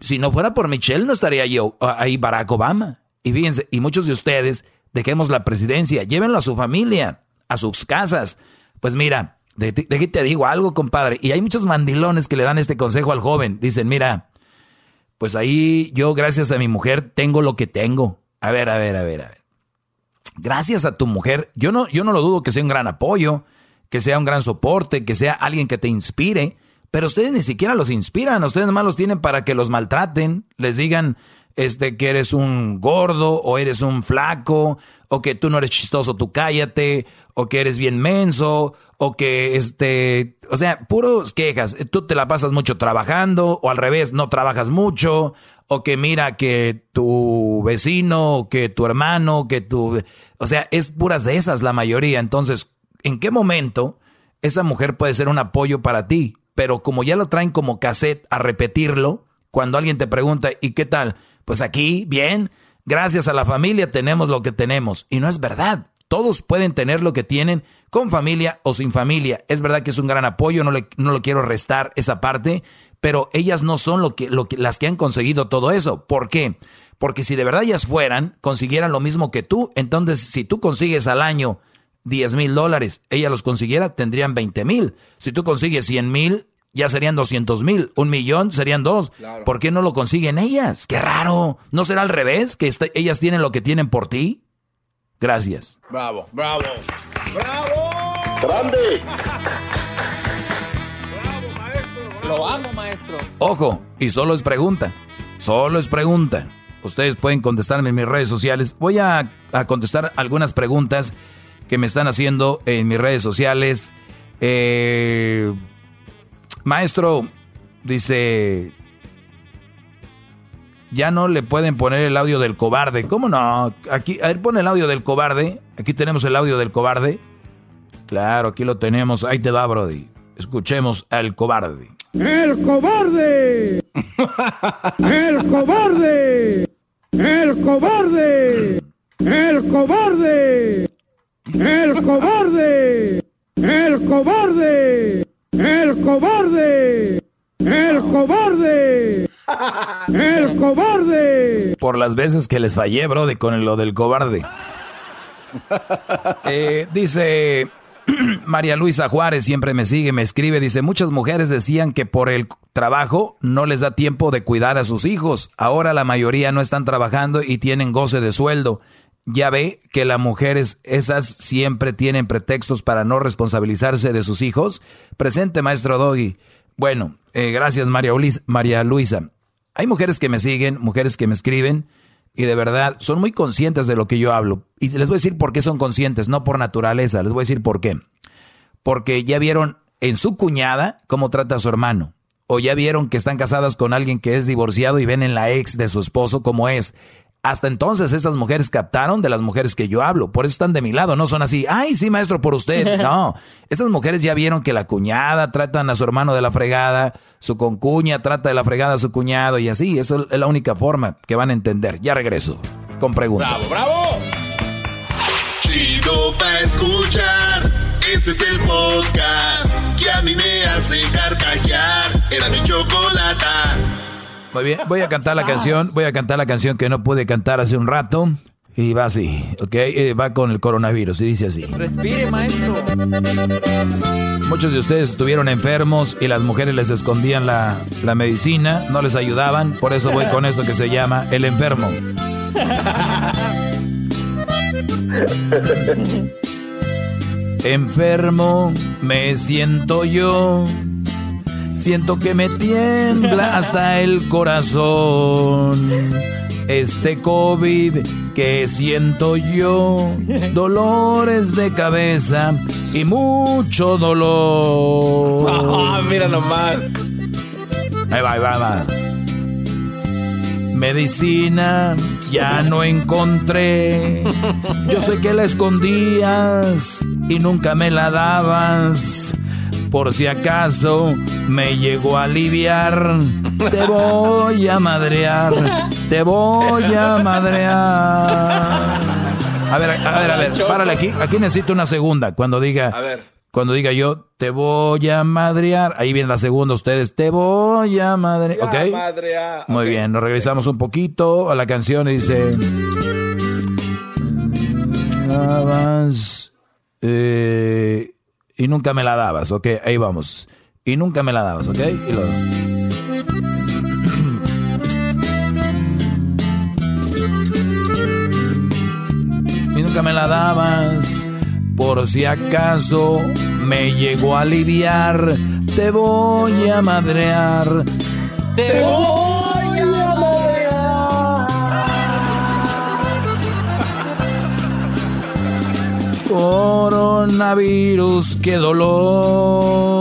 si no fuera por Michelle no estaría yo ahí Barack Obama. Y fíjense, y muchos de ustedes, dejemos la presidencia, llévenlo a su familia, a sus casas. Pues mira, de, te digo algo, compadre. Y hay muchos mandilones que le dan este consejo al joven. Dicen, mira, pues ahí yo, gracias a mi mujer, tengo lo que tengo. A ver, a ver, a ver, a ver. Gracias a tu mujer, yo no, yo no lo dudo que sea un gran apoyo, que sea un gran soporte, que sea alguien que te inspire, pero ustedes ni siquiera los inspiran, ustedes nomás los tienen para que los maltraten, les digan, este, que eres un gordo o eres un flaco o que tú no eres chistoso, tú cállate, o que eres bien menso, o que este, o sea, puros quejas. Tú te la pasas mucho trabajando, o al revés, no trabajas mucho, o que mira que tu vecino, que tu hermano, que tu, o sea, es puras de esas la mayoría. Entonces, ¿en qué momento esa mujer puede ser un apoyo para ti? Pero como ya lo traen como cassette a repetirlo, cuando alguien te pregunta, ¿y qué tal? Pues aquí, bien, gracias a la familia tenemos lo que tenemos. Y no es verdad. Todos pueden tener lo que tienen con familia o sin familia. Es verdad que es un gran apoyo, no, le, no lo quiero restar esa parte, pero ellas no son lo que, lo que, las que han conseguido todo eso. ¿Por qué? Porque si de verdad ellas fueran, consiguieran lo mismo que tú, entonces si tú consigues al año 10 mil dólares, ella los consiguiera, tendrían 20 mil. Si tú consigues 100 mil, ya serían 200 mil. Un millón serían dos. ¿Por qué no lo consiguen ellas? Qué raro. ¿No será al revés? ¿Que este, ellas tienen lo que tienen por ti? Gracias. Bravo, bravo. ¡Bravo! ¡Grande! Lo amo, maestro. Ojo, y solo es pregunta. Solo es pregunta. Ustedes pueden contestarme en mis redes sociales. Voy a, a contestar algunas preguntas que me están haciendo en mis redes sociales. Eh Maestro, dice, ya no le pueden poner el audio del cobarde. ¿Cómo no? Aquí, a ver, pone el audio del cobarde. Aquí tenemos el audio del cobarde. Claro, aquí lo tenemos. Ahí te va, Brody. Escuchemos al cobarde. ¡El cobarde! ¡El cobarde! ¡El cobarde! ¡El cobarde! ¡El cobarde! ¡El cobarde! ¡El cobarde! ¡El cobarde! ¡El cobarde! Por las veces que les fallé, bro, de con lo del cobarde. Eh, dice María Luisa Juárez, siempre me sigue, me escribe, dice, muchas mujeres decían que por el trabajo no les da tiempo de cuidar a sus hijos. Ahora la mayoría no están trabajando y tienen goce de sueldo ya ve que las mujeres esas siempre tienen pretextos para no responsabilizarse de sus hijos. Presente, maestro Doggy. Bueno, eh, gracias María, María Luisa. Hay mujeres que me siguen, mujeres que me escriben y de verdad son muy conscientes de lo que yo hablo. Y les voy a decir por qué son conscientes, no por naturaleza. Les voy a decir por qué. Porque ya vieron en su cuñada cómo trata a su hermano. O ya vieron que están casadas con alguien que es divorciado y ven en la ex de su esposo cómo es Hasta entonces estas mujeres captaron de las mujeres que yo hablo. Por eso están de mi lado. No son así, ay, sí, maestro, por usted. No, estas mujeres ya vieron que la cuñada tratan a su hermano de la fregada, su concuña trata de la fregada a su cuñado y así. Eso es la única forma que van a entender. Ya regreso con preguntas. ¡Bravo, bravo! Chido pa' escuchar. Este es el podcast que a mí me hace carcajear. Era mi chocolate. Muy bien, voy a cantar la canción, voy a cantar la canción que no pude cantar hace un rato. Y va así, ¿ok? Eh, va con el coronavirus y dice así. Respire, maestro. Muchos de ustedes estuvieron enfermos y las mujeres les escondían la, la medicina, no les ayudaban, por eso voy con esto que se llama El Enfermo. Enfermo me siento yo Siento que me tiembla hasta el corazón. Este COVID que siento yo, dolores de cabeza y mucho dolor. Ah, mira nomás. Ahí va, ahí va, va. Medicina ya no encontré. Yo sé que la escondías y nunca me la dabas por si acaso me llegó a aliviar. Te voy a madrear, te voy a madrear. A ver, a ver, a ver, párale aquí. Aquí necesito una segunda. Cuando diga, cuando diga yo, te voy a madrear. Ahí viene la segunda, ustedes, te voy a madrear. ¿Ok? Muy bien, nos regresamos un poquito a la canción y dice. Eh, y nunca me la dabas, ok, ahí vamos. Y nunca me la dabas, ok. Y, lo... y nunca me la dabas, por si acaso me llegó a aliviar, te voy a madrear. Te voy Coronavirus, qué dolor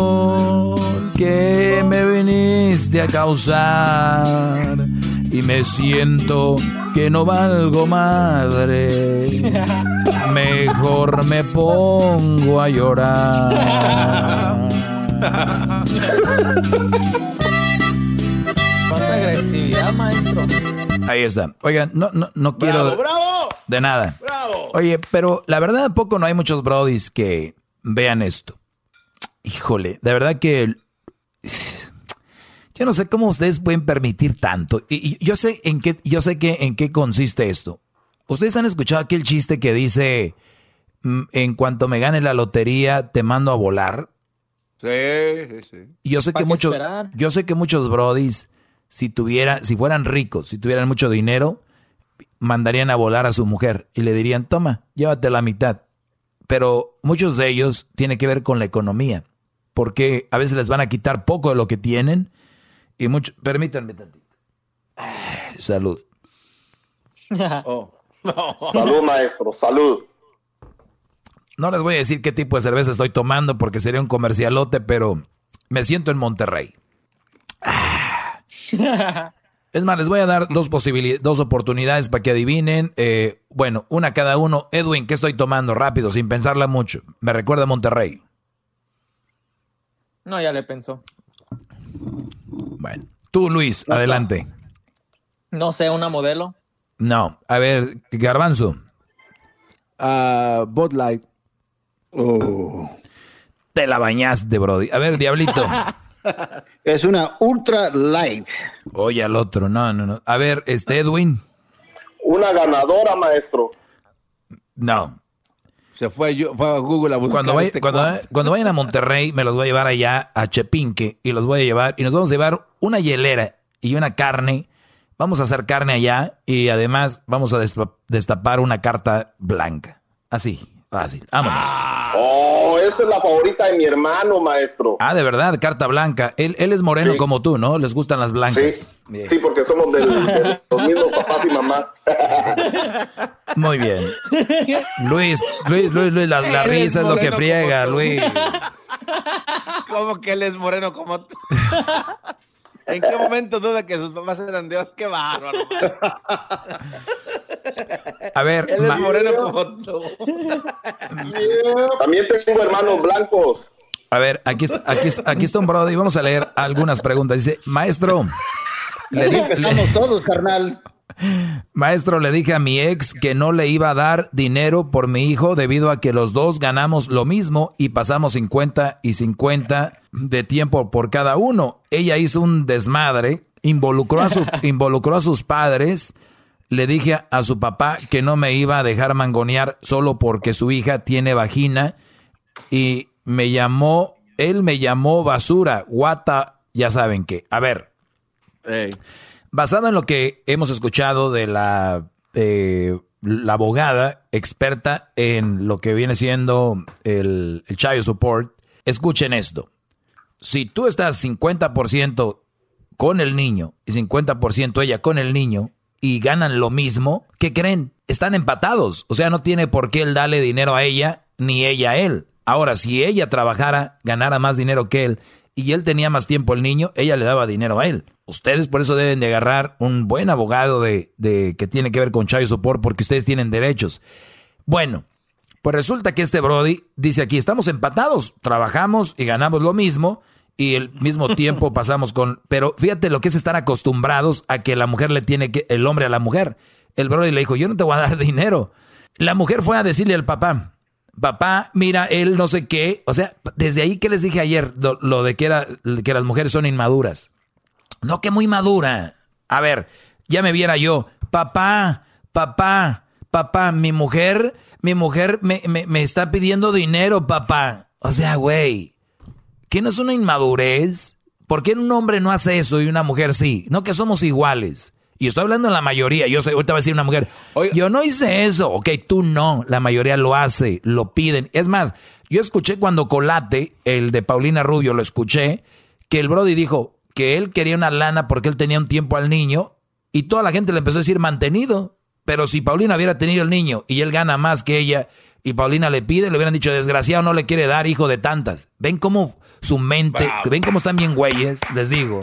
que me viniste a causar. Y me siento que no valgo madre. Mejor me pongo a llorar. Cuánta agresividad, maestro. Ahí está. Oigan, no, no, no quiero. ¡Bravo, bravo! De nada. ¡Bravo! Oye, pero la verdad, ¿a poco no hay muchos brodis que vean esto? Híjole, de verdad que. Yo no sé cómo ustedes pueden permitir tanto. Y, y yo sé en qué, yo sé que en qué consiste esto. Ustedes han escuchado aquel chiste que dice: "Mm, En cuanto me gane la lotería, te mando a volar. Sí, sí, sí. Y yo sé ¿Para que muchos, esperar? yo sé que muchos brodis, si tuvieran, si fueran ricos, si tuvieran mucho dinero, mandarían a volar a su mujer y le dirían, toma, llévate la mitad. Pero muchos de ellos tiene que ver con la economía, porque a veces les van a quitar poco de lo que tienen y mucho, permítanme tantito. Ay, Salud. Salud, maestro, salud. No les voy a decir qué tipo de cerveza estoy tomando porque sería un comercialote, pero me siento en Monterrey. Ah. Es más, les voy a dar dos posibilidades, dos oportunidades para que adivinen. Eh, bueno, una cada uno. Edwin, ¿qué estoy tomando? Rápido, sin pensarla mucho. Me recuerda a Monterrey. No, ya le pensó. Bueno, tú, Luis, adelante. No sé, una modelo. No, a ver, Garbanzo. Ah, Bud Light. Oh. Te la bañaste, Brody. A ver, Diablito. Es una ultra light. Oye, al otro. No, no, no. A ver, este Edwin. Una ganadora, maestro. No. Se fue, yo, fue a Google a buscar. Cuando, este cuando, cuando vayan a Monterrey, me los voy a llevar allá a Chepinque y los voy a llevar y nos vamos a llevar una hielera y una carne. Vamos a hacer carne allá y además vamos a despa- destapar una carta blanca. Así, fácil. Vámonos. Oh, esa es la favorita de mi hermano, maestro. Ah, de verdad, carta blanca. Él, él es moreno Sí. como tú, ¿no? Les gustan las blancas. Bien. Sí, porque somos de los mismos papás y mamás. Muy bien. Luis, Luis, Luis, Luis, la, la risa es lo que friega. Luis. ¿Cómo que él es moreno como tú? ¿En qué momento duda que sus papás eran de Dios? ¡Qué bárbaro! A ver, Él es ma- moreno como tú. También tengo hermanos blancos. a ver, aquí está, aquí, está, aquí está un brody. Vamos a leer algunas preguntas. Dice, maestro, le di- empezamos todos, carnal. Maestro, le dije a mi ex que no le iba a dar dinero por mi hijo debido a que los dos ganamos lo mismo y pasamos 50 y 50 de tiempo por cada uno. Ella hizo un desmadre, involucró a, su, involucró a sus padres. Le dije a su papá que no me iba a dejar mangonear solo porque su hija tiene vagina y me llamó, él me llamó basura, guata, ya saben qué. A ver, Basado en lo que hemos escuchado de la, eh, la abogada experta en lo que viene siendo el, el child support, escuchen esto. Si tú estás 50% con el niño y 50% ella con el niño y ganan lo mismo, ¿qué creen? Están empatados. O sea, no tiene por qué él darle dinero a ella ni ella a él. Ahora, si ella trabajara, ganara más dinero que él y él tenía más tiempo el niño, ella le daba dinero a él. Ustedes por eso deben de agarrar un buen abogado de, de que tiene que ver con child support porque ustedes tienen derechos. Bueno, pues resulta que este Brody dice aquí, estamos empatados, trabajamos y ganamos lo mismo y el mismo tiempo pasamos con... Pero fíjate lo que es estar acostumbrados a que la mujer le tiene que... El hombre a la mujer. El Brody le dijo, yo no te voy a dar dinero. La mujer fue a decirle al papá, papá, mira, él no sé qué. O sea, desde ahí que les dije ayer, lo, lo de que, era, que las mujeres son inmaduras. No, que muy madura. A ver, ya me viera yo, papá, papá, papá, mi mujer, mi mujer me, me, me está pidiendo dinero, papá. O sea, güey, ¿qué no es una inmadurez? ¿Por qué un hombre no hace eso y una mujer sí? No que somos iguales. Y estoy hablando de la mayoría. Yo sé, ahorita va a decir una mujer, yo no hice eso. Ok, tú no. La mayoría lo hace, lo piden. Es más, yo escuché cuando Colate, el de Paulina Rubio, lo escuché, que el Brody dijo que él quería una lana porque él tenía un tiempo al niño y toda la gente le empezó a decir mantenido. Pero si Paulina hubiera tenido el niño y él gana más que ella y Paulina le pide, le hubieran dicho, desgraciado, no le quiere dar hijo de tantas. ¿Ven cómo su mente, ven cómo están bien güeyes? Les digo.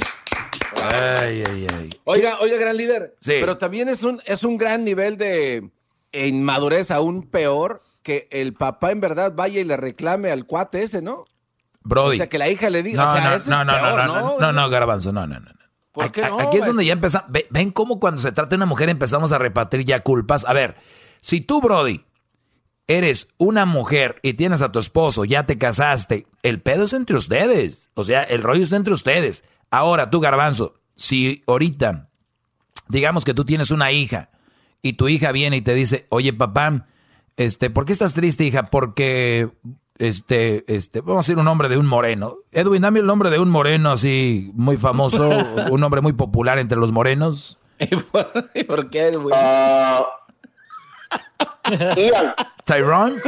Ay, ay, ay. Oiga, oiga, gran líder. Sí. Pero también es un, es un gran nivel de inmadurez, aún peor, que el papá en verdad vaya y le reclame al cuate ese, ¿no? Brody. O sea, que la hija le diga. No, o sea, no, eso es no, no, peor, no, no, no, no, garbanzo, no, no, no. ¿Por Aquí, qué no, aquí es donde ya empezamos. Ven cómo cuando se trata de una mujer empezamos a repartir ya culpas. A ver, si tú, Brody, eres una mujer y tienes a tu esposo, ya te casaste, el pedo es entre ustedes. O sea, el rollo está entre ustedes. Ahora, tú, garbanzo, si ahorita, digamos que tú tienes una hija y tu hija viene y te dice, oye, papá, este, ¿por qué estás triste, hija? Porque, este, este, vamos a decir un nombre de un moreno. Edwin, dame el nombre de un moreno así muy famoso, un nombre muy popular entre los morenos. ¿Y por qué? Ah, Ian. Tyrone.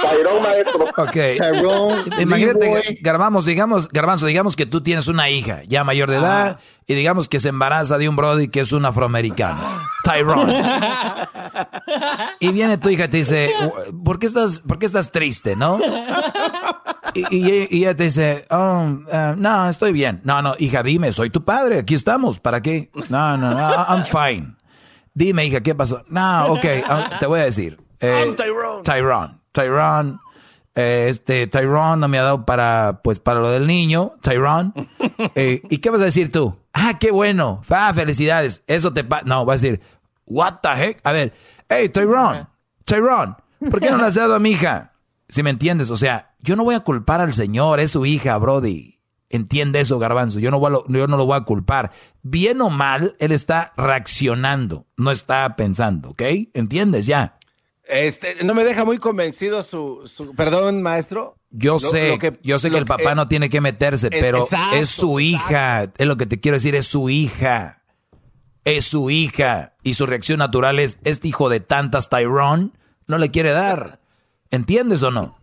Tyrone, maestro. Ok. Tyrone, Imagínate. Garbanzo, digamos, Garbanzo, digamos que tú tienes una hija ya mayor de edad y digamos que se embaraza de un brody que es un afroamericano. Tyrone. Y viene tu hija y te dice, ¿por qué estás, por qué estás triste, no? Y, y- y ella te dice, oh, eh, no, estoy bien. No, no, hija, dime, soy tu padre, aquí estamos, ¿para qué? No, no, no, I'm fine. Dime, hija, ¿qué pasó? No, ok, ah, te voy a decir. Eh, I'm Tyrone. Tyrone. Tyrone. eh, este, Tyrone no me ha dado para, pues, para lo del niño, Tyrone. Eh, ¿Y qué vas a decir tú? Ah, qué bueno. Ah, felicidades. Eso te pasa. No, vas a decir, what the heck? A ver, hey, Tyrone, Tyrone, ¿por qué no le has dado a mi hija? Si me entiendes, o sea, yo no voy a culpar al señor, es su hija, Brody. Entiende eso, Garbanzo. Yo no, voy a lo- yo no lo voy a culpar. Bien o mal, él está reaccionando, no está pensando, ¿ok? ¿Entiendes ya? Este, no me deja muy convencido su, su- perdón, maestro. Yo Lo- sé, lo que- yo sé que el papá no tiene que meterse, Es- pero exacto, es su hija. Es lo que te quiero decir, es su hija. Es su hija. Y su reacción natural es, este hijo de tantas Tyrone no le quiere dar. ¿Entiendes o no?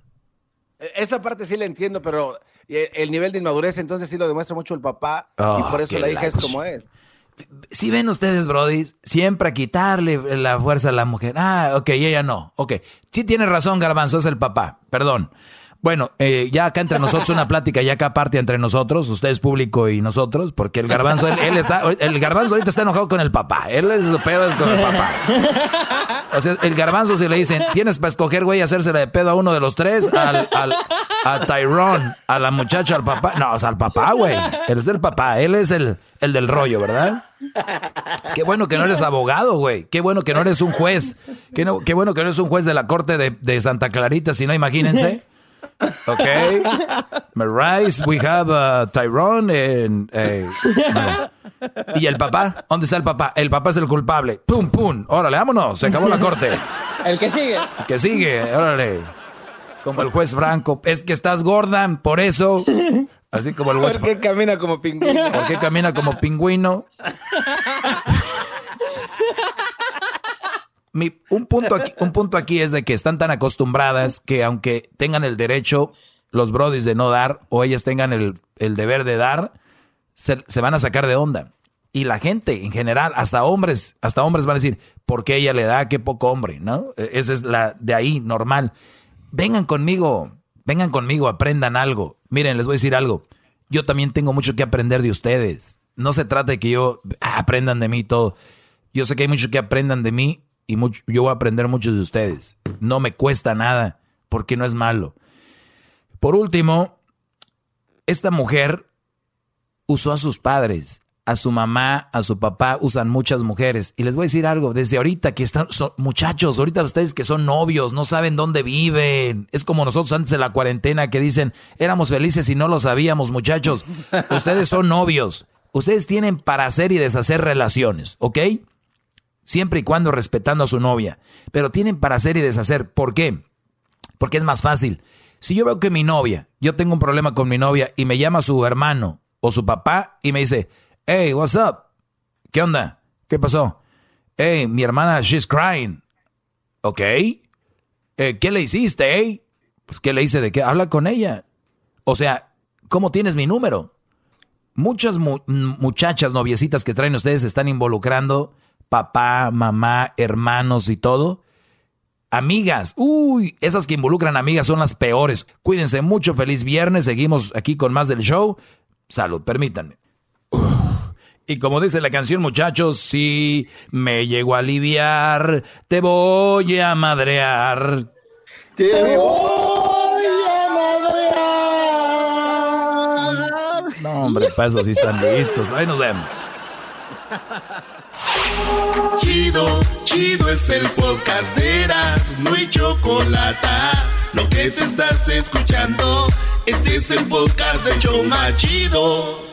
E, Esa parte sí la entiendo, pero el nivel de inmadurez entonces sí lo demuestra mucho el papá y Oh, por eso qué la hija es como es. Si ven ustedes, Brody, siempre a quitarle la fuerza a la mujer. Ah, ok, y ella no. Ok. Sí tiene razón, Garbanzo, es el papá. Perdón. Bueno, eh, ya acá entre nosotros una plática, ya acá aparte entre nosotros, ustedes público y nosotros, porque el garbanzo, él, él está, el garbanzo ahorita está enojado con el papá. Él es pedo es con el papá. O sea, el garbanzo si le dicen, tienes para escoger, güey, hacérsela de pedo a uno de los tres, al, al, a Tyrone, a la muchacha, al papá. No, o sea, al papá, güey. Él es del papá, él es el, el del rollo, ¿verdad? Qué bueno que no eres abogado, güey. Qué bueno que no eres un juez. Qué, no, qué bueno que no eres un juez de la corte de, de Santa Clarita, si no, imagínense. Ok. Marais, we have uh, Tyrone and, eh, no. Y el papá, ¿dónde está el papá? El papá es el culpable. Pum, pum. Órale, vámonos. Se acabó la corte. El que sigue. El que sigue, órale. Como el juez Franco. Es que estás gorda, por eso. Así como el juez. ¿Por qué camina como pingüino? ¿Por qué camina como pingüino? Un, punto aquí, un punto aquí es de que están tan acostumbradas que aunque tengan el derecho, los brodis de no dar, o ellas tengan el, el deber de dar, se, se, van a sacar de onda. Y la gente en general, hasta hombres, hasta hombres van a decir, ¿por qué ella le da? Qué poco hombre, ¿no? Esa es la de ahí, normal. Vengan conmigo, vengan conmigo, aprendan algo. Miren, les voy a decir algo. Yo también tengo mucho que aprender de ustedes. No se trata de que yo ah, aprendan de mí todo. Yo sé que hay mucho que aprendan de mí y yo voy a aprender mucho de ustedes. No me cuesta nada, porque no es malo. Por último, esta mujer usó a sus padres, a su mamá, a su papá, usan muchas mujeres. Y les voy a decir algo, desde ahorita que están, muchachos, ahorita ustedes que son novios, no saben dónde viven. Es como nosotros antes de la cuarentena que dicen, éramos felices y no lo sabíamos, muchachos. Ustedes son novios. Ustedes tienen para hacer y deshacer relaciones, ¿ok? Siempre y cuando respetando a su novia. Pero tienen para hacer y deshacer. ¿Por qué? Porque es más fácil. Si yo veo que mi novia, yo tengo un problema con mi novia y me llama su hermano o su papá y me dice, hey, what's up? ¿Qué onda? ¿Qué pasó? Hey, mi hermana, she's crying. ¿Ok? Eh, ¿Qué le hiciste, eh? Pues, ¿qué le hice de qué? Habla con ella. O sea, ¿cómo tienes mi número? Muchas mu muchachas noviecitas que traen ustedes están involucrando papá, mamá, hermanos y todo. Amigas, uy, esas que involucran amigas son las peores. Cuídense mucho, feliz viernes, seguimos aquí con más del show. Salud, permítanme. Uf. Y como dice la canción, muchachos, si me llego a aliviar, te voy a madrear. Te voy a madrear. No, hombre, para eso sí están listos. Ahí nos vemos. Chido, chido es el podcast de Eras, no hay chocolate. Lo que te estás escuchando, este es el podcast de Choma Chido.